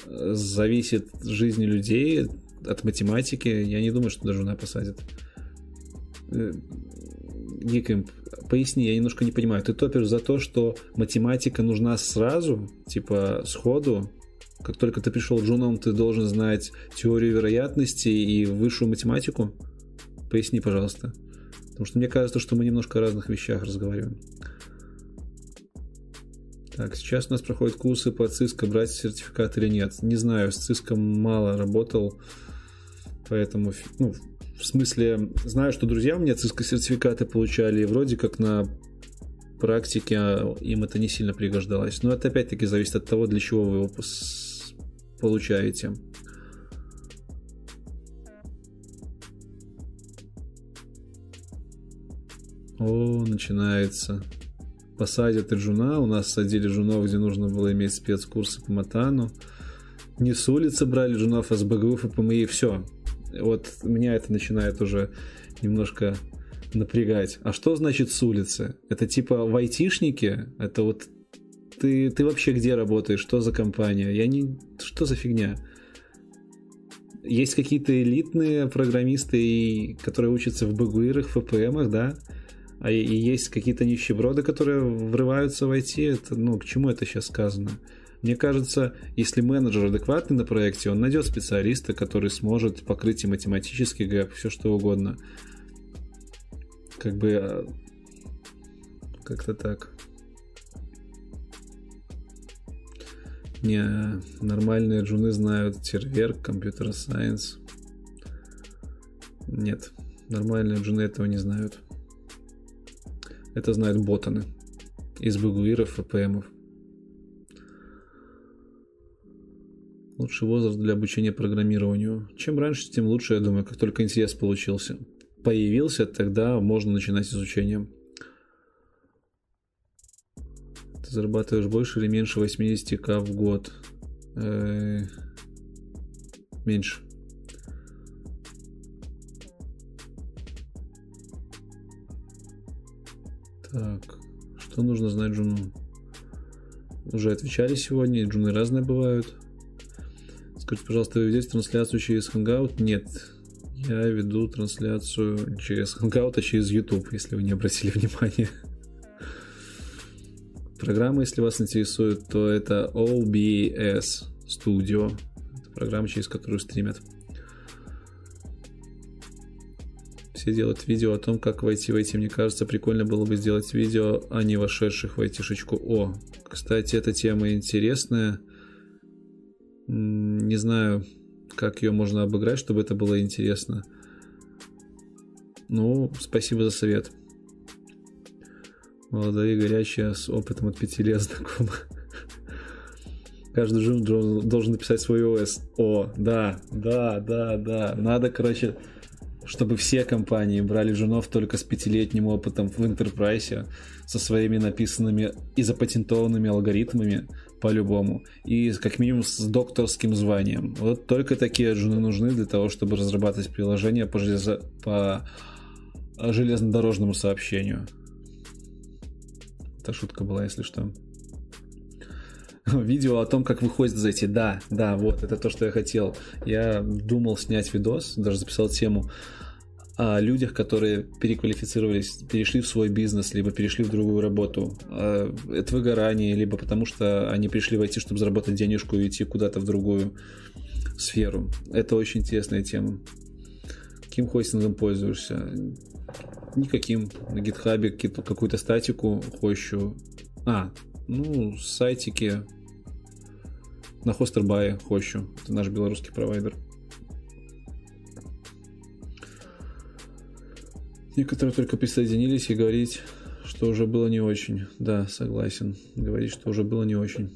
э, зависит жизнь людей от математики, я не думаю, что даже жена посадит. Geekimp, поясни, я немножко не понимаю. Ты топишь за то, что математика нужна сразу, типа сходу, как только ты пришел джуном, ты должен знать теорию вероятности и высшую математику? Поясни, пожалуйста. Потому что мне кажется, что мы немножко о разных вещах разговариваем. Так, сейчас у нас проходят курсы по ЦИСКО, брать сертификат или нет. Не знаю, с ЦИСКом мало работал, поэтому, ну, в смысле, знаю, что друзья у меня ЦИСКО сертификаты получали, и вроде как на практике им это не сильно пригождалось. Но это опять-таки зависит от того, для чего вы его получаете. О, начинается. Посадят и джуна. У нас садили джунов, где нужно было иметь спецкурсы по матану. Не с улицы брали джунов, а с БГУ, ФПМИ. Все. Вот меня это начинает уже немножко напрягать. А что значит с улицы? Это типа в айтишнике? Это вот ты, ты вообще где работаешь? Что за компания? Я не... Что за фигня? Есть какие-то элитные программисты, которые учатся в БГУИРах, ФПМах, да? А и есть какие-то нищеброды, которые врываются в IT. Это, ну, к чему это сейчас сказано? Мне кажется, если менеджер адекватный на проекте, он найдет специалиста, который сможет покрыть и математический gap, все что угодно. Как бы а, как-то так. Не, нормальные джуны знают тервер, computer science. Нет, нормальные джуны этого не знают. Это знают ботаны из багуиров и ПМов. Лучший возраст для обучения программированию. Чем раньше, тем лучше, я думаю, как только интерес получился. Появился, тогда можно начинать изучение. зарабатываешь больше или меньше 80к в год? Э -э меньше. Так, что нужно знать джуну? Уже отвечали сегодня, джуны разные бывают. Скажите, пожалуйста, вы ведете трансляцию через Hangout? Нет, я веду трансляцию через Hangout, а через YouTube, если вы не обратили <laughs> внимания. Программа, если вас интересует, то это OBS Studio. Это программа, через которую стримят. Все делают видео о том, как войти в IT. Мне кажется, прикольно было бы сделать видео о не вошедших в IT-шечку. О, кстати, эта тема интересная. Не знаю, как ее можно обыграть, чтобы это было интересно. Ну, спасибо за совет молодые, горячие, с опытом от пяти лет знакомы. Каждый жив должен написать свой ОС. О, да, да, да, да. Надо, короче, чтобы все компании брали женов только с пятилетним опытом в Enterprise, со своими написанными и запатентованными алгоритмами по-любому, и как минимум с докторским званием. Вот только такие жены нужны для того, чтобы разрабатывать приложения по, железо... по железнодорожному сообщению. Это шутка была, если что. Видео о том, как выходит эти. Да, да, вот, это то, что я хотел. Я думал снять видос, даже записал тему о людях, которые переквалифицировались, перешли в свой бизнес, либо перешли в другую работу. Это выгорание, либо потому что они пришли войти, чтобы заработать денежку и идти куда-то в другую сферу. Это очень интересная тема. Каким хостингом пользуешься? Никаким. На гитхабе какую-то статику хочу. А, ну, сайтики на Хостербае хочу. Это наш белорусский провайдер. Некоторые только присоединились и говорить, что уже было не очень. Да, согласен. Говорить, что уже было не очень.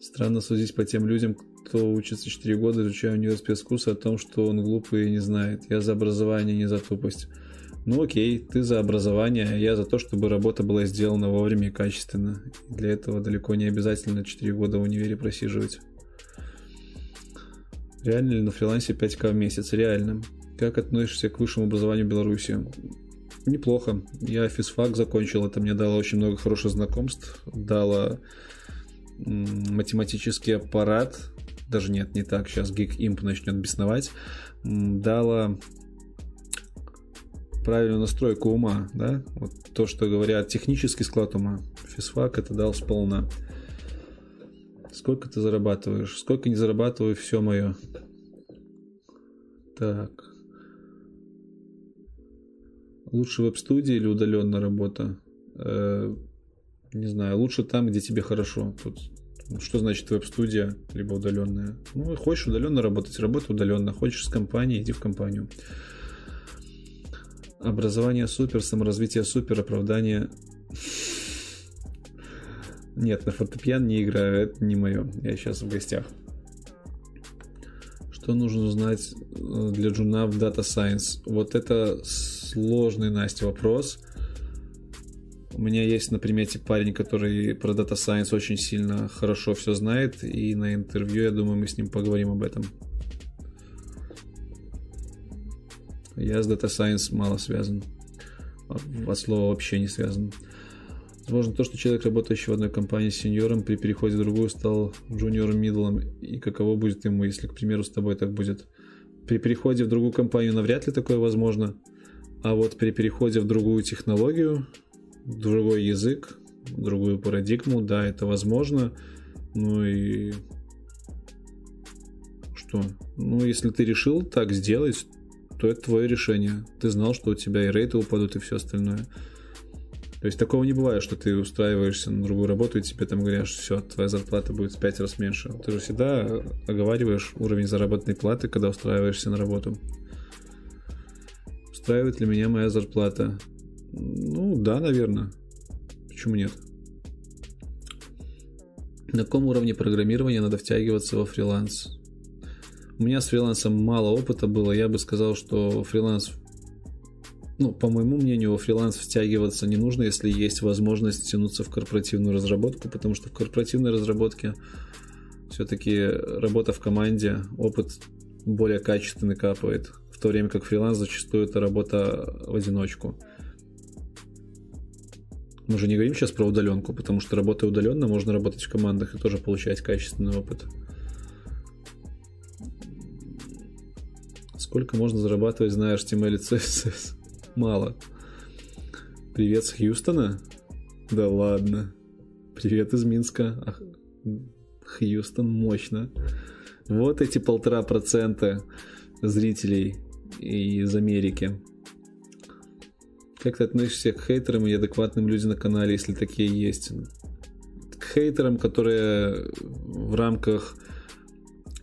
Странно судить по тем людям, кто учится 4 года, изучая университет спецкурсы о том, что он глупый и не знает. Я за образование, не за тупость. Ну окей, ты за образование, а я за то, чтобы работа была сделана вовремя и качественно. Для этого далеко не обязательно 4 года в универе просиживать. Реально ли на фрилансе 5к в месяц? Реально. Как относишься к высшему образованию в Беларуси? Неплохо. Я физфак закончил, это мне дало очень много хороших знакомств, дало математический аппарат, даже нет, не так, сейчас Geek Imp начнет бесновать, дало правильную настройку ума, да, вот то, что говорят, технический склад ума. Физфак это дал сполна. Сколько ты зарабатываешь? Сколько не зарабатываю, все мое. Так. Лучше веб-студия или удаленная работа? Э, не знаю, лучше там, где тебе хорошо. Тут что значит веб-студия, либо удаленная? Ну, хочешь удаленно работать, работай удаленно. Хочешь с компанией, иди в компанию. Образование супер, саморазвитие супер, оправдание... Нет, на фортепиано не играю, это не мое. Я сейчас в гостях. Что нужно узнать э, для джуна в Data Science? Вот это сложный, Настя, вопрос. У меня есть на примете парень, который про Data Science очень сильно хорошо все знает, и на интервью, я думаю, мы с ним поговорим об этом. Я с Data Science мало связан. От слова вообще не связан. Возможно, то, что человек, работающий в одной компании с сеньором, при переходе в другую стал джуниором, мидлом, и каково будет ему, если, к примеру, с тобой так будет. При переходе в другую компанию навряд ли такое возможно, а вот при переходе в другую технологию, другой язык, другую парадигму, да, это возможно. Ну и что? Ну, если ты решил так сделать, то это твое решение. Ты знал, что у тебя и рейты упадут, и все остальное. То есть такого не бывает, что ты устраиваешься на другую работу, и тебе там говорят, что все, твоя зарплата будет в 5 раз меньше. Ты же всегда оговариваешь уровень заработной платы, когда устраиваешься на работу. Устраивает ли меня моя зарплата? Ну, да, наверное. Почему нет? На каком уровне программирования надо втягиваться во фриланс? У меня с фрилансом мало опыта было. Я бы сказал, что фриланс, ну, по моему мнению, во фриланс втягиваться не нужно, если есть возможность тянуться в корпоративную разработку, потому что в корпоративной разработке все-таки работа в команде, опыт более качественный капает, то время как фриланс зачастую это работа в одиночку. Мы же не говорим сейчас про удаленку, потому что работая удаленно, можно работать в командах и тоже получать качественный опыт. Сколько можно зарабатывать, зная HTML и CSS? Мало. Привет с Хьюстона? Да ладно. Привет из Минска. Хьюстон, мощно. Вот эти полтора процента зрителей из Америки. Как ты относишься к хейтерам и адекватным людям на канале, если такие есть? К хейтерам, которые в рамках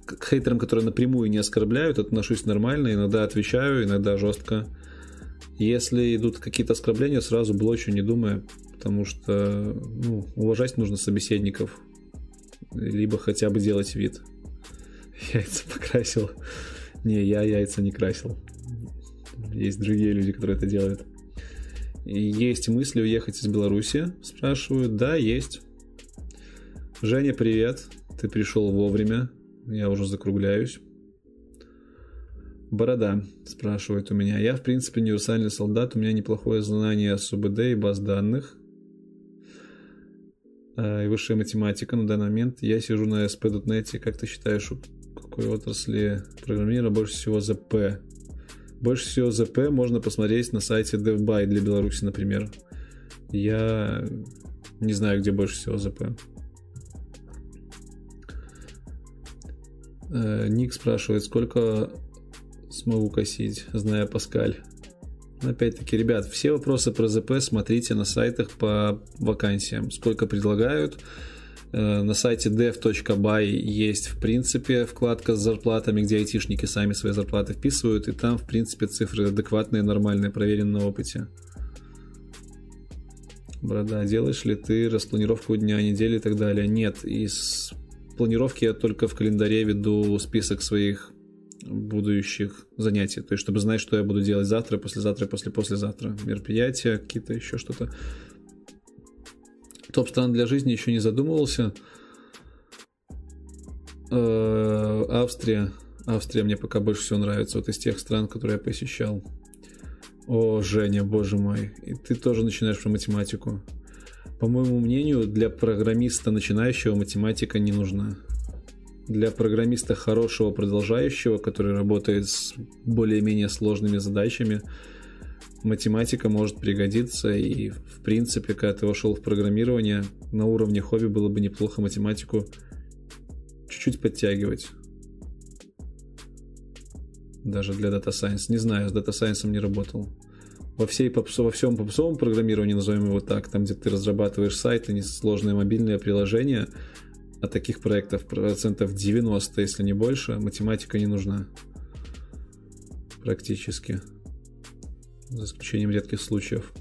к хейтерам, которые напрямую не оскорбляют, отношусь нормально, иногда отвечаю, иногда жестко. Если идут какие-то оскорбления, сразу блочу, не думая, потому что ну, уважать нужно собеседников, либо хотя бы делать вид. <laughs> Яйца покрасил. Не, я яйца не красил. Есть другие люди, которые это делают. Есть мысли уехать из Беларуси? Спрашивают. Да, есть. Женя, привет. Ты пришел вовремя. Я уже закругляюсь. Борода спрашивает у меня. Я, в принципе, универсальный солдат. У меня неплохое знание СУБД и баз данных. А, и высшая математика на данный момент. Я сижу на SP.NET. Как ты считаешь, какой отрасли программирования больше всего ЗП? Больше всего ЗП можно посмотреть на сайте DevBuy для Беларуси, например. Я не знаю, где больше всего ЗП. Э, Ник спрашивает, сколько смогу косить, зная Паскаль. Опять-таки, ребят, все вопросы про ЗП смотрите на сайтах по вакансиям. Сколько предлагают, на сайте dev.by есть, в принципе, вкладка с зарплатами, где айтишники сами свои зарплаты вписывают, и там, в принципе, цифры адекватные, нормальные, проверены на опыте. Борода, делаешь ли ты распланировку дня, недели и так далее? Нет, из планировки я только в календаре веду список своих будущих занятий. То есть, чтобы знать, что я буду делать завтра, послезавтра, после послезавтра. Мероприятия, какие-то еще что-то. Топ стран для жизни еще не задумывался. Э, Австрия. Австрия мне пока больше всего нравится, вот из тех стран, которые я посещал. О, Женя, боже мой, и ты тоже начинаешь про математику. По моему мнению, для программиста начинающего математика не нужна. Для программиста хорошего продолжающего, который работает с более-менее сложными задачами, математика может пригодиться. И, в принципе, когда ты вошел в программирование, на уровне хобби было бы неплохо математику чуть-чуть подтягивать. Даже для Data Science. Не знаю, с Data Science не работал. Во, всей попсо, во всем попсовом программировании, назовем его так, там, где ты разрабатываешь сайты, несложные мобильные приложения, а таких проектов процентов 90, если не больше, математика не нужна. Практически. За исключением редких случаев.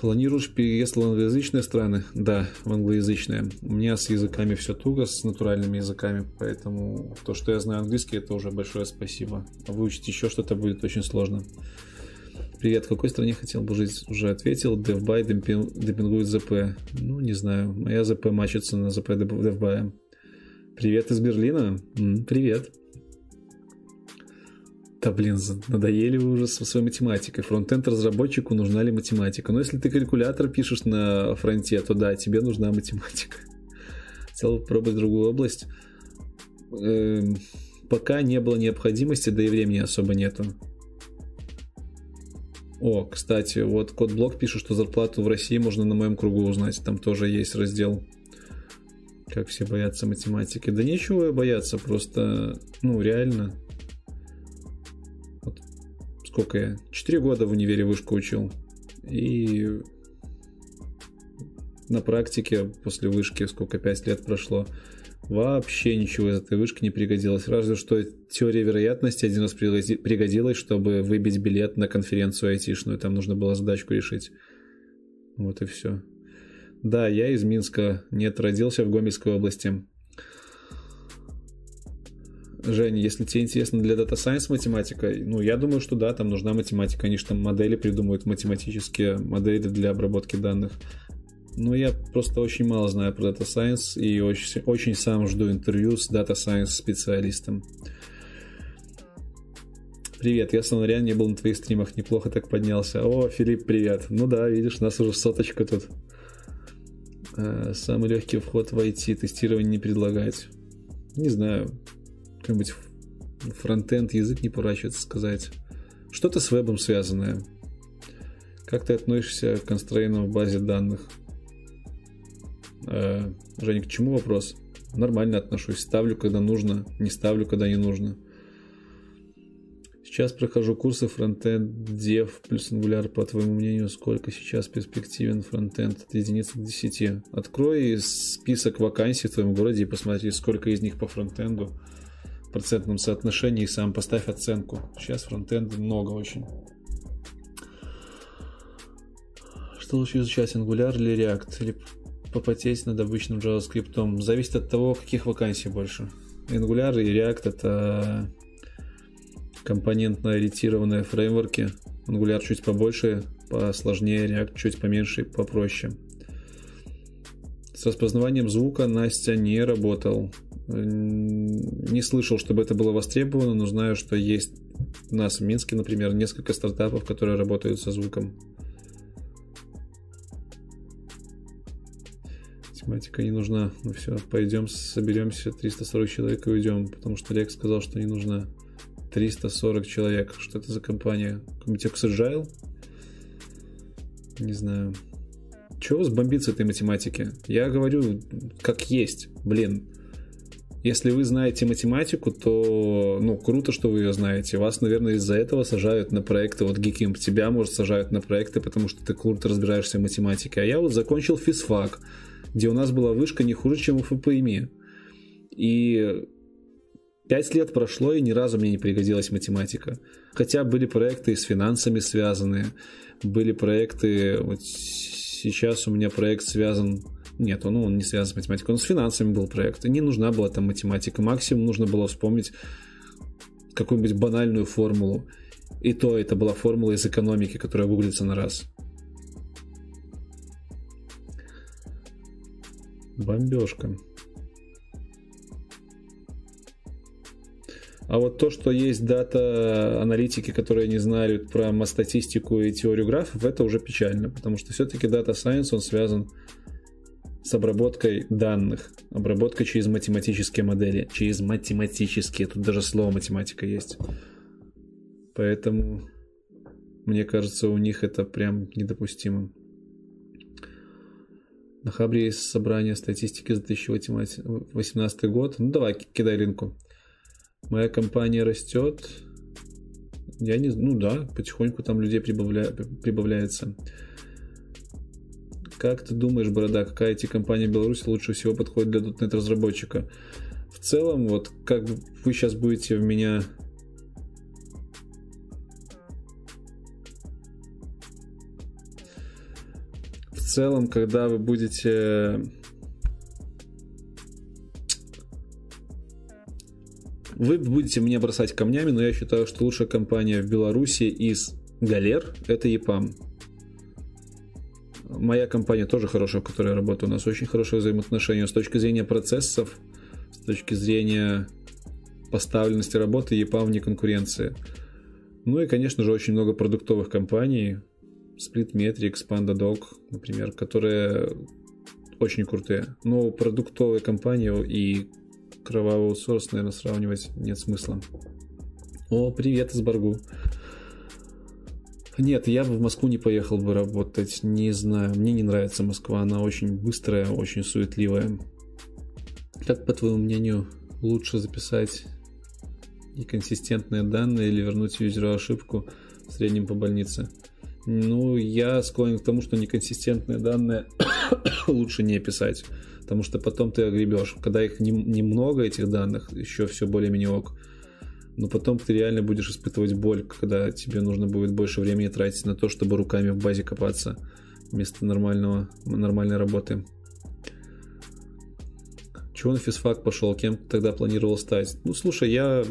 Планируешь переезд в англоязычные страны? Да, в англоязычные. У меня с языками все туго, с натуральными языками, поэтому то, что я знаю английский, это уже большое спасибо. А выучить еще что-то будет очень сложно. Привет, в какой стране хотел бы жить? Уже ответил. DevBuy демпингует ZP. Ну, не знаю. Моя ZP мачится на ZP DevBuy. Привет из Берлина. Привет. Да блин, надоели вы уже со своей математикой. Фронтенд разработчику нужна ли математика? Но если ты калькулятор пишешь на фронте, то да, тебе нужна математика. <laughs> Хотел попробовать другую область. Эм, пока не было необходимости, да и времени особо нету. О, кстати, вот код блок пишет, что зарплату в России можно на моем кругу узнать. Там тоже есть раздел. Как все боятся математики. Да нечего бояться, просто, ну, реально сколько я? Четыре года в универе вышку учил. И на практике после вышки, сколько, пять лет прошло, вообще ничего из этой вышки не пригодилось. Разве что теория вероятности один раз пригодилась, чтобы выбить билет на конференцию айтишную. Там нужно было задачку решить. Вот и все. Да, я из Минска. Нет, родился в Гомельской области. Женя, если тебе интересно для Data Science математика, ну, я думаю, что да, там нужна математика. Они же там модели придумывают, математические модели для обработки данных. Но я просто очень мало знаю про Data Science и очень, очень сам жду интервью с Data Science специалистом. Привет, я Сонарян, не был на твоих стримах, неплохо так поднялся. О, Филипп, привет. Ну да, видишь, нас уже соточка тут. Э, самый легкий вход в IT, тестирование не предлагать. Не знаю, какой-нибудь фронтенд язык не поворачивается сказать. Что-то с вебом связанное. Как ты относишься к констрейнам в базе данных? Э, Женя, к чему вопрос? Нормально отношусь. Ставлю, когда нужно, не ставлю, когда не нужно. Сейчас прохожу курсы фронтенд, дев плюс Angular. По твоему мнению, сколько сейчас перспективен фронтенд от единицы к 10? Открой список вакансий в твоем городе и посмотри, сколько из них по фронтенду процентном соотношении сам поставь оценку. Сейчас фронтенда много очень. Что лучше изучать, Angular или React? Или попотеть над обычным JavaScript? Зависит от того, каких вакансий больше. Angular и React это компонентно-ориентированные фреймворки. Angular чуть побольше, посложнее, React чуть поменьше и попроще. С распознаванием звука Настя не работал. Не слышал, чтобы это было востребовано, но знаю, что есть у нас в Минске, например, несколько стартапов, которые работают со звуком. Тематика не нужна. Ну все, пойдем, соберемся, 340 человек и уйдем, потому что Олег сказал, что не нужна. 340 человек. Что это за компания? Какой-нибудь Agile? Не знаю. Чего вас бомбит с этой математики? Я говорю, как есть. Блин, если вы знаете математику, то, ну, круто, что вы ее знаете. Вас, наверное, из-за этого сажают на проекты. Вот Geekim тебя, может, сажают на проекты, потому что ты круто разбираешься в математике. А я вот закончил физфак, где у нас была вышка не хуже, чем у ФПМИ. И пять лет прошло, и ни разу мне не пригодилась математика. Хотя были проекты с финансами связанные, были проекты, вот сейчас у меня проект связан нет, он, он не связан с математикой. Он с финансами был проект. Не нужна была там математика. Максимум нужно было вспомнить какую-нибудь банальную формулу. И то это была формула из экономики, которая гуглится на раз. Бомбежка. А вот то, что есть дата-аналитики, которые не знают про статистику и теорию графов, это уже печально, потому что все-таки Science, он связан с обработкой данных, обработкой через математические модели, через математические, тут даже слово математика есть. Поэтому, мне кажется, у них это прям недопустимо. На Хабре есть собрание статистики за 2018 год. Ну давай, кидай линку. Моя компания растет. Я не ну да, потихоньку там людей прибавля... прибавляется. Как ты думаешь, Борода, какая IT-компания в Беларуси лучше всего подходит для .NET разработчика? В целом, вот как вы сейчас будете в меня в целом, когда вы будете Вы будете мне бросать камнями, но я считаю, что лучшая компания в Беларуси из галер – это EPAM. Моя компания тоже хорошая, в которой я работаю. У нас очень хорошие взаимоотношения с точки зрения процессов, с точки зрения поставленности работы EPAM вне конкуренции. Ну и, конечно же, очень много продуктовых компаний, Splitmetrics, PandaDog, например, которые очень крутые. Но продуктовые компании и кровавый аутсорс, наверное, сравнивать нет смысла. О, привет из Баргу. Нет, я бы в Москву не поехал бы работать, не знаю, мне не нравится Москва, она очень быстрая, очень суетливая. Как, по твоему мнению, лучше записать неконсистентные данные или вернуть юзеру ошибку в среднем по больнице? Ну, я склонен к тому, что неконсистентные данные <coughs> лучше не писать потому что потом ты огребешь. Когда их немного, не этих данных, еще все более-менее ок. Но потом ты реально будешь испытывать боль, когда тебе нужно будет больше времени тратить на то, чтобы руками в базе копаться вместо нормального, нормальной работы. Чего на физфак пошел? Кем тогда планировал стать? Ну, слушай, я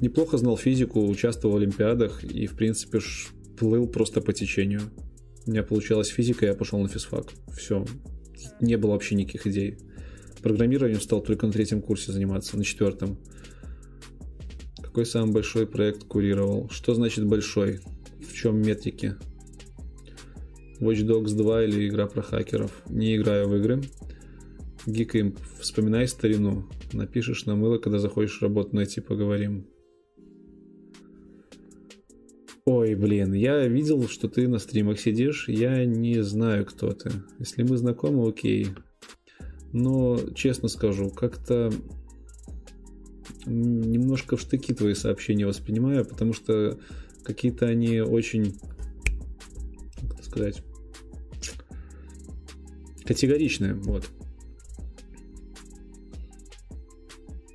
неплохо знал физику, участвовал в олимпиадах и, в принципе, плыл просто по течению. У меня получалась физика, я пошел на физфак. Все, не было вообще никаких идей. Программированием стал только на третьем курсе заниматься, на четвертом. Какой самый большой проект курировал? Что значит большой? В чем метрики? Watch Dogs 2 или игра про хакеров? Не играю в игры. Гикаем, вспоминай старину. Напишешь на мыло, когда заходишь работу найти, поговорим. Ой, блин, я видел, что ты на стримах сидишь, я не знаю, кто ты. Если мы знакомы, окей. Но, честно скажу, как-то немножко в штыки твои сообщения воспринимаю, потому что какие-то они очень, как сказать, категоричные, вот.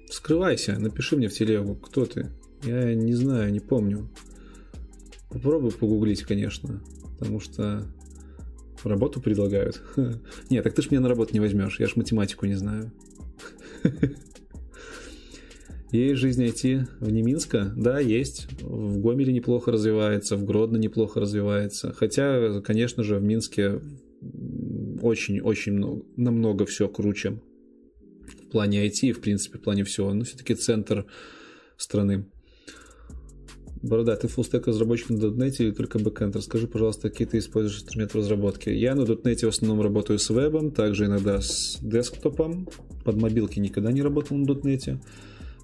Скрывайся, напиши мне в телегу, кто ты. Я не знаю, не помню. Попробуй погуглить, конечно, потому что работу предлагают. <laughs> Нет, так ты ж меня на работу не возьмешь, я ж математику не знаю. <laughs> Есть жизнь IT вне Минска? Да, есть. В Гомеле неплохо развивается, в Гродно неплохо развивается. Хотя, конечно же, в Минске очень-очень много, намного все круче в плане IT, в принципе, в плане всего. Но все-таки центр страны. Борода, ты фуллстек разработчик на .NET или только бэкэнд? Расскажи, пожалуйста, какие ты используешь инструменты разработки. Я на .NET в основном работаю с вебом, также иногда с десктопом. Под мобилки никогда не работал на .NET.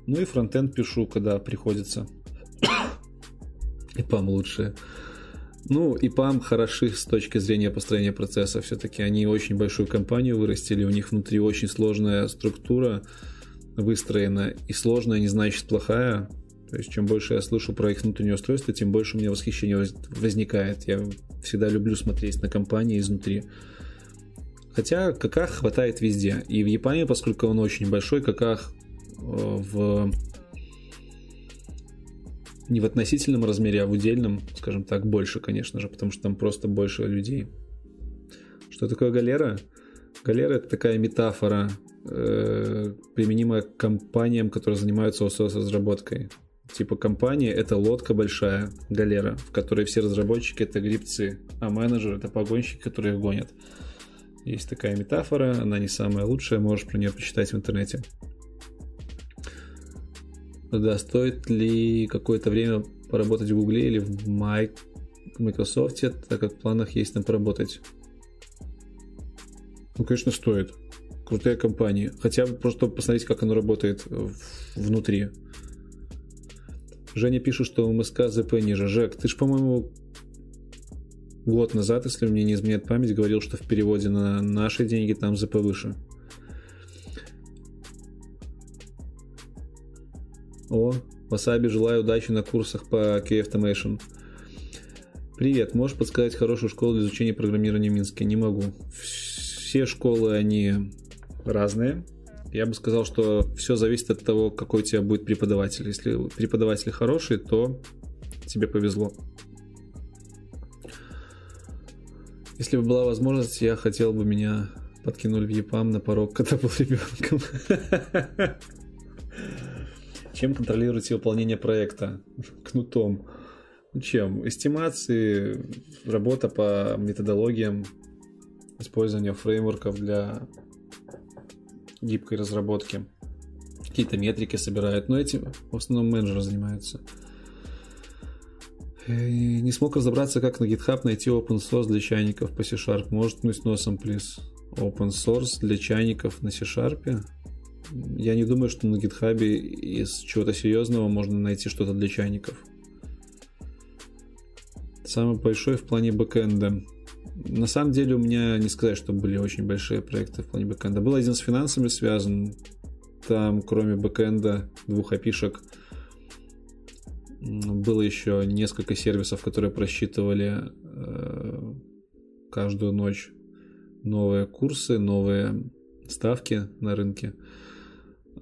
Ну и фронтенд пишу, когда приходится. И пам лучше. Ну, и PAM хороши с точки зрения построения процесса. Все-таки они очень большую компанию вырастили, у них внутри очень сложная структура выстроена. И сложная не значит плохая. То есть, чем больше я слышу про их внутреннее устройство, тем больше у меня восхищение возникает. Я всегда люблю смотреть на компании изнутри. Хотя каках хватает везде. И в Японии, поскольку он очень большой, каках в не в относительном размере, а в удельном, скажем так, больше, конечно же, потому что там просто больше людей. Что такое галера? Галера это такая метафора, э, применимая к компаниям, которые занимаются аутсорс-разработкой типа компания это лодка большая, галера, в которой все разработчики это грибцы, а менеджер это погонщики, которые их гонят. Есть такая метафора, она не самая лучшая, можешь про нее почитать в интернете. Да, стоит ли какое-то время поработать в Гугле или в Microsoft, так как в планах есть там поработать? Ну, конечно, стоит. Крутая компания. Хотя бы просто посмотреть, как оно работает внутри. Женя пишет, что МСК ЗП ниже. Жек, ты ж, по-моему, год назад, если мне не изменяет память, говорил, что в переводе на наши деньги там ЗП выше. О, Васаби, желаю удачи на курсах по KF Automation. Привет, можешь подсказать хорошую школу для изучения программирования в Минске? Не могу. Все школы, они разные. Я бы сказал, что все зависит от того, какой у тебя будет преподаватель. Если преподаватель хороший, то тебе повезло. Если бы была возможность, я хотел бы меня подкинули в ЕПАМ на порог, когда был ребенком. Чем контролируете выполнение проекта? <laughs> Кнутом. Чем? Эстимации, работа по методологиям, использование фреймворков для гибкой разработки. Какие-то метрики собирают, но этим в основном менеджеры занимаются. И не смог разобраться, как на GitHub найти open source для чайников по C-Sharp. Может, ну с носом, плиз. Open source для чайников на C-Sharp? Я не думаю, что на GitHub из чего-то серьезного можно найти что-то для чайников. Самый большой в плане бэкэнда. На самом деле у меня не сказать, что были очень большие проекты в плане бэкэнда. Был один с финансами связан. Там, кроме бэкэнда, двух опишек, было еще несколько сервисов, которые просчитывали э, каждую ночь новые курсы, новые ставки на рынке.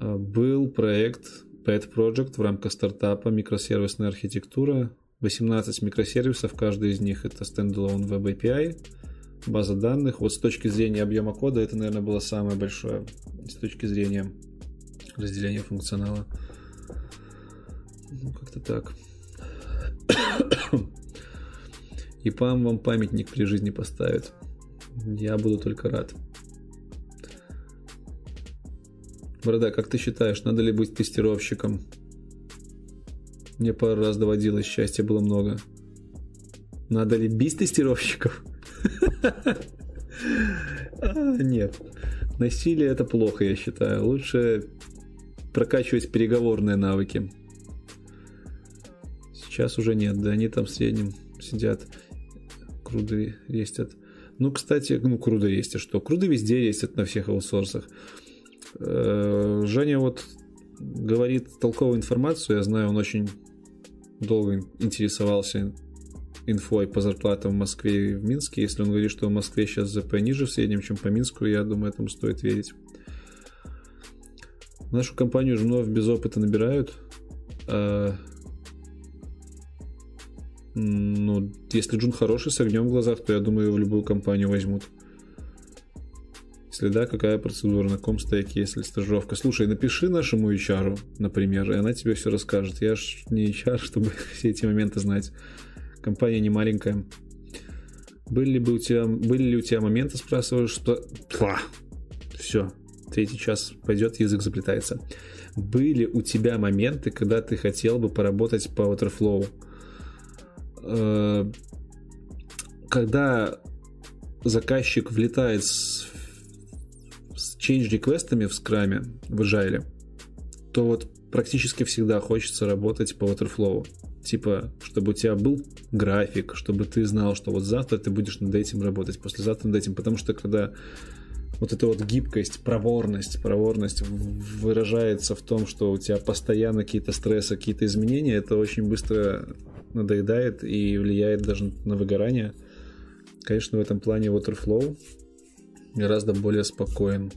Э, был проект Pet Project в рамках стартапа микросервисная архитектура. 18 микросервисов, каждый из них это standalone Web API, база данных. Вот с точки зрения объема кода это, наверное, было самое большое с точки зрения разделения функционала. Ну, как-то так. И пам вам памятник при жизни поставит. Я буду только рад. Борода, как ты считаешь, надо ли быть тестировщиком? Мне пару раз доводилось, счастья было много. Надо ли бить тестировщиков? А, нет. Насилие это плохо, я считаю. Лучше прокачивать переговорные навыки. Сейчас уже нет, да они там в среднем сидят, круды рестят. Ну, кстати, ну, круды есть, а что? Круды везде есть на всех аутсорсах. Э, Женя вот говорит толковую информацию, я знаю, он очень долго интересовался инфой по зарплатам в Москве и в Минске. Если он говорит, что в Москве сейчас ЗП ниже в среднем, чем по Минску, я думаю, этому стоит верить. Нашу компанию жмнов без опыта набирают. А, ну, если Джун хороший, с огнем в глазах, то я думаю, его в любую компанию возьмут. Если да, какая процедура, на ком стеке, если стажировка. Слушай, напиши нашему HR, например, и она тебе все расскажет. Я ж не HR, <laughs> чтобы все эти моменты знать. Компания не маленькая. Были, бы у тебя, были ли у тебя моменты, спрашиваешь, что... Пла! Все, третий час пойдет, язык заплетается. Были у тебя моменты, когда ты хотел бы поработать по Waterflow? Э, когда заказчик влетает с change реквестами в скраме, в Agile, то вот практически всегда хочется работать по Waterflow. Типа, чтобы у тебя был график, чтобы ты знал, что вот завтра ты будешь над этим работать, послезавтра над этим. Потому что когда вот эта вот гибкость, проворность, проворность выражается в том, что у тебя постоянно какие-то стрессы, какие-то изменения, это очень быстро надоедает и влияет даже на выгорание. Конечно, в этом плане Waterflow гораздо более спокоен.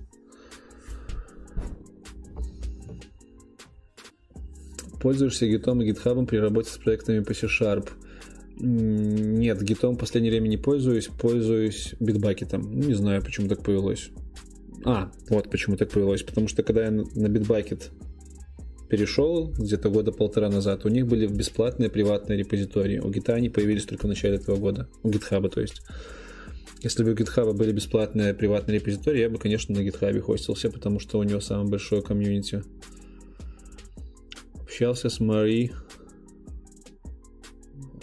Пользуешься гитом и гитхабом при работе с проектами по C-Sharp? Нет, гитом в последнее время не пользуюсь, пользуюсь битбакетом. Не знаю, почему так повелось. А, вот почему так повелось. Потому что когда я на битбакет перешел где-то года полтора назад, у них были бесплатные приватные репозитории. У гита они появились только в начале этого года. У гитхаба, то есть. Если бы у GitHub были бесплатные приватные репозитории, я бы, конечно, на GitHub хостился, потому что у него самое большое комьюнити. Общался с Мари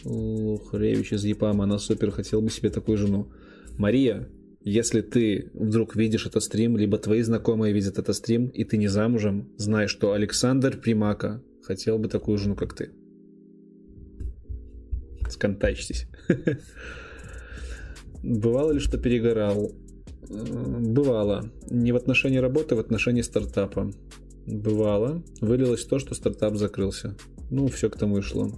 Лухаревич из Япама. Она супер, хотел бы себе такую жену. Мария, если ты вдруг видишь этот стрим, либо твои знакомые видят этот стрим, и ты не замужем, знай, что Александр Примака хотел бы такую жену, как ты. Сконтачьтесь. <laughs> Бывало ли, что перегорал? Бывало. Не в отношении работы, а в отношении стартапа. Бывало. Вылилось то, что стартап закрылся. Ну, все к тому и шло.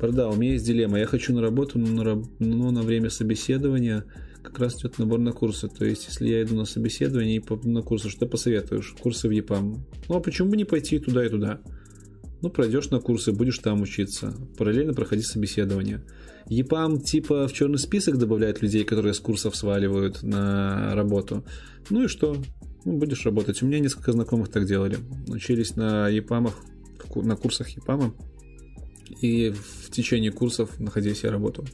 Да, у меня есть дилемма. Я хочу на работу, но на, но на время собеседования как раз идет набор на курсы. То есть, если я иду на собеседование и на курсы, что посоветуешь? Курсы в ЕПАМ. Ну, а почему бы не пойти туда и туда? Ну, пройдешь на курсы, будешь там учиться. Параллельно проходи собеседование. ЕПАМ типа в черный список добавляет людей, которые с курсов сваливают на работу. Ну и что? Ну, будешь работать. У меня несколько знакомых так делали. Учились на ЕПАМах, на курсах ЕПАМа. И в течение курсов находили себе работу.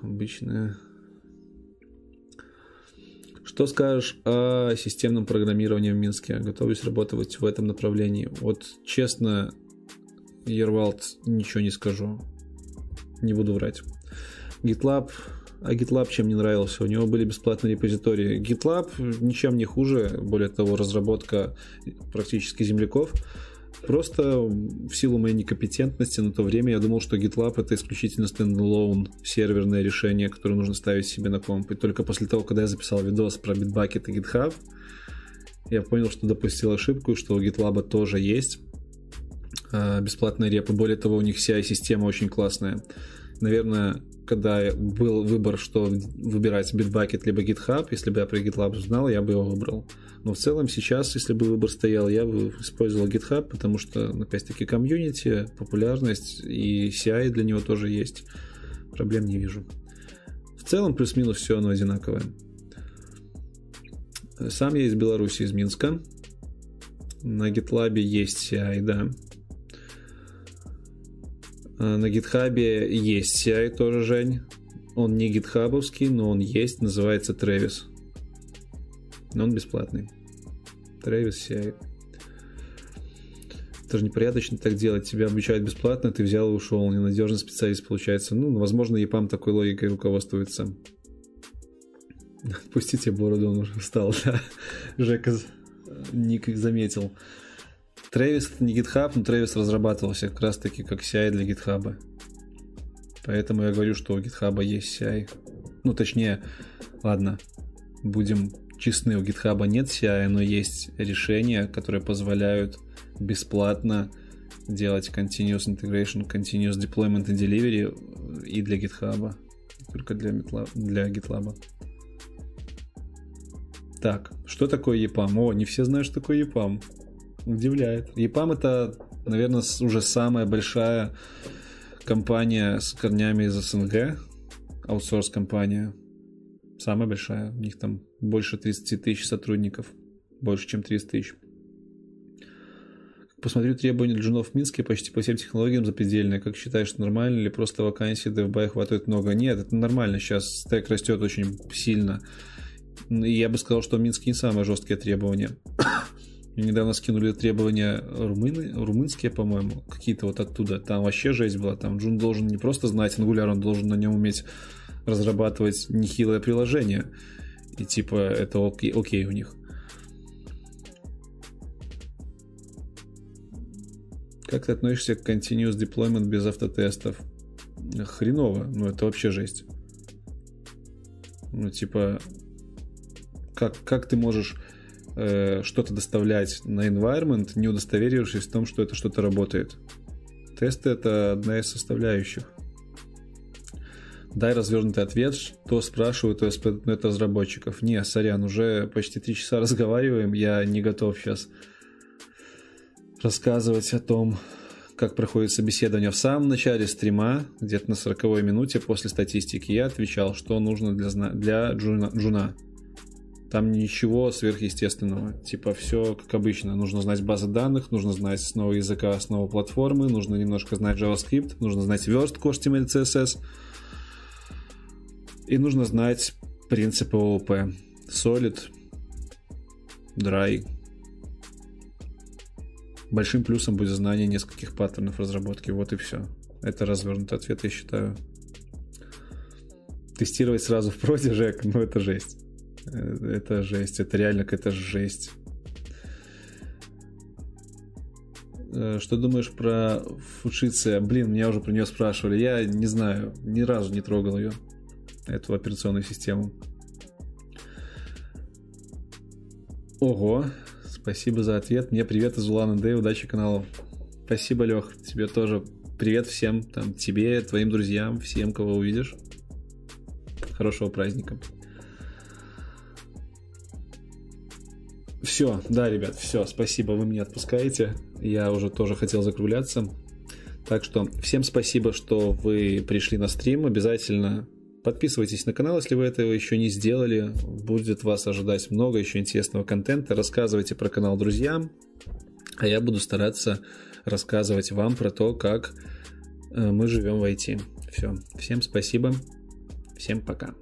Обычная что скажешь о системном программировании в Минске? Готовлюсь работать в этом направлении. Вот честно, Ервалд, ничего не скажу. Не буду врать. GitLab, а GitLab чем не нравился? У него были бесплатные репозитории. GitLab ничем не хуже, более того, разработка практически земляков. Просто в силу моей некомпетентности на то время я думал, что GitLab это исключительно стендалone серверное решение, которое нужно ставить себе на комп. И только после того, когда я записал видос про Bitbucket и GitHub, я понял, что допустил ошибку, что у GitLab тоже есть а, бесплатная репа. Более того, у них CI-система очень классная. Наверное, когда был выбор, что выбирать Bitbucket либо GitHub, если бы я про GitLab знал, я бы его выбрал. Но в целом сейчас, если бы выбор стоял, я бы использовал GitHub, потому что, опять-таки, комьюнити, популярность и CI для него тоже есть. Проблем не вижу. В целом, плюс-минус все оно одинаковое. Сам я из Беларуси, из Минска. На GitLab есть CI, да. На GitHub есть CI тоже, Жень. Он не гитхабовский, но он есть, называется Travis но он бесплатный. Travis CI. Это же непорядочно так делать. Тебя обучают бесплатно, ты взял и ушел. Ненадежный специалист получается. Ну, возможно, EPAM такой логикой руководствуется. <laughs> Отпустите бороду, он уже встал, <laughs> да. Жека Ник заметил. Travis это не GitHub, но Travis разрабатывался как раз таки как CI для GitHub. Поэтому я говорю, что у GitHub есть CI. Ну, точнее, ладно, будем честны, у GitHub нет CI, но есть решения, которые позволяют бесплатно делать continuous integration, continuous deployment и delivery и для GitHub, только для, для GitLab. Так, что такое EPAM? О, не все знают, что такое EPAM. Удивляет. EPAM это, наверное, уже самая большая компания с корнями из СНГ, аутсорс-компания. Самая большая. У них там больше 30 тысяч сотрудников. Больше, чем 30 тысяч. Посмотрю требования джунов в Минске почти по всем технологиям запредельные. Как считаешь, нормально или просто вакансий DevBuy хватает много? Нет, это нормально. Сейчас стек растет очень сильно. И я бы сказал, что в Минске не самые жесткие требования. Мне недавно скинули требования румыны, румынские, по-моему, какие-то вот оттуда. Там вообще жесть была. Там Джун должен не просто знать Angular, он должен на нем уметь разрабатывать нехилое приложение. И типа это окей, окей у них. Как ты относишься к Continuous Deployment без автотестов? Хреново, ну это вообще жесть. Ну типа, как, как ты можешь э, что-то доставлять на environment, не удостоверившись в том, что это что-то работает? Тесты это одна из составляющих дай развернутый ответ, что спрашивают у СП.NET разработчиков. Не, сорян, уже почти три часа разговариваем, я не готов сейчас рассказывать о том, как проходит собеседование. В самом начале стрима, где-то на 40 минуте после статистики, я отвечал, что нужно для, для джуна, джуна. Там ничего сверхъестественного. Типа все как обычно. Нужно знать базы данных, нужно знать основу языка, основу платформы, нужно немножко знать JavaScript, нужно знать верстку HTML, CSS – и нужно знать принципы ООП. Solid, Dry, Большим плюсом будет знание нескольких паттернов разработки. Вот и все. Это развернутый ответ, я считаю. Тестировать сразу в <laughs> проде, ну это жесть. Э, это жесть, это реально какая-то жесть. Э, что думаешь про Фучиция? Блин, меня уже про нее спрашивали. Я не знаю, ни разу не трогал ее, эту операционную систему. Ого, спасибо за ответ. Мне привет из Улан Удэ, удачи каналу. Спасибо, Лех, тебе тоже привет всем, там, тебе, твоим друзьям, всем, кого увидишь. Хорошего праздника. Все, да, ребят, все, спасибо, вы меня отпускаете. Я уже тоже хотел закругляться. Так что всем спасибо, что вы пришли на стрим. Обязательно подписывайтесь на канал, если вы этого еще не сделали. Будет вас ожидать много еще интересного контента. Рассказывайте про канал друзьям. А я буду стараться рассказывать вам про то, как э, мы живем в IT. Все. Всем спасибо. Всем пока.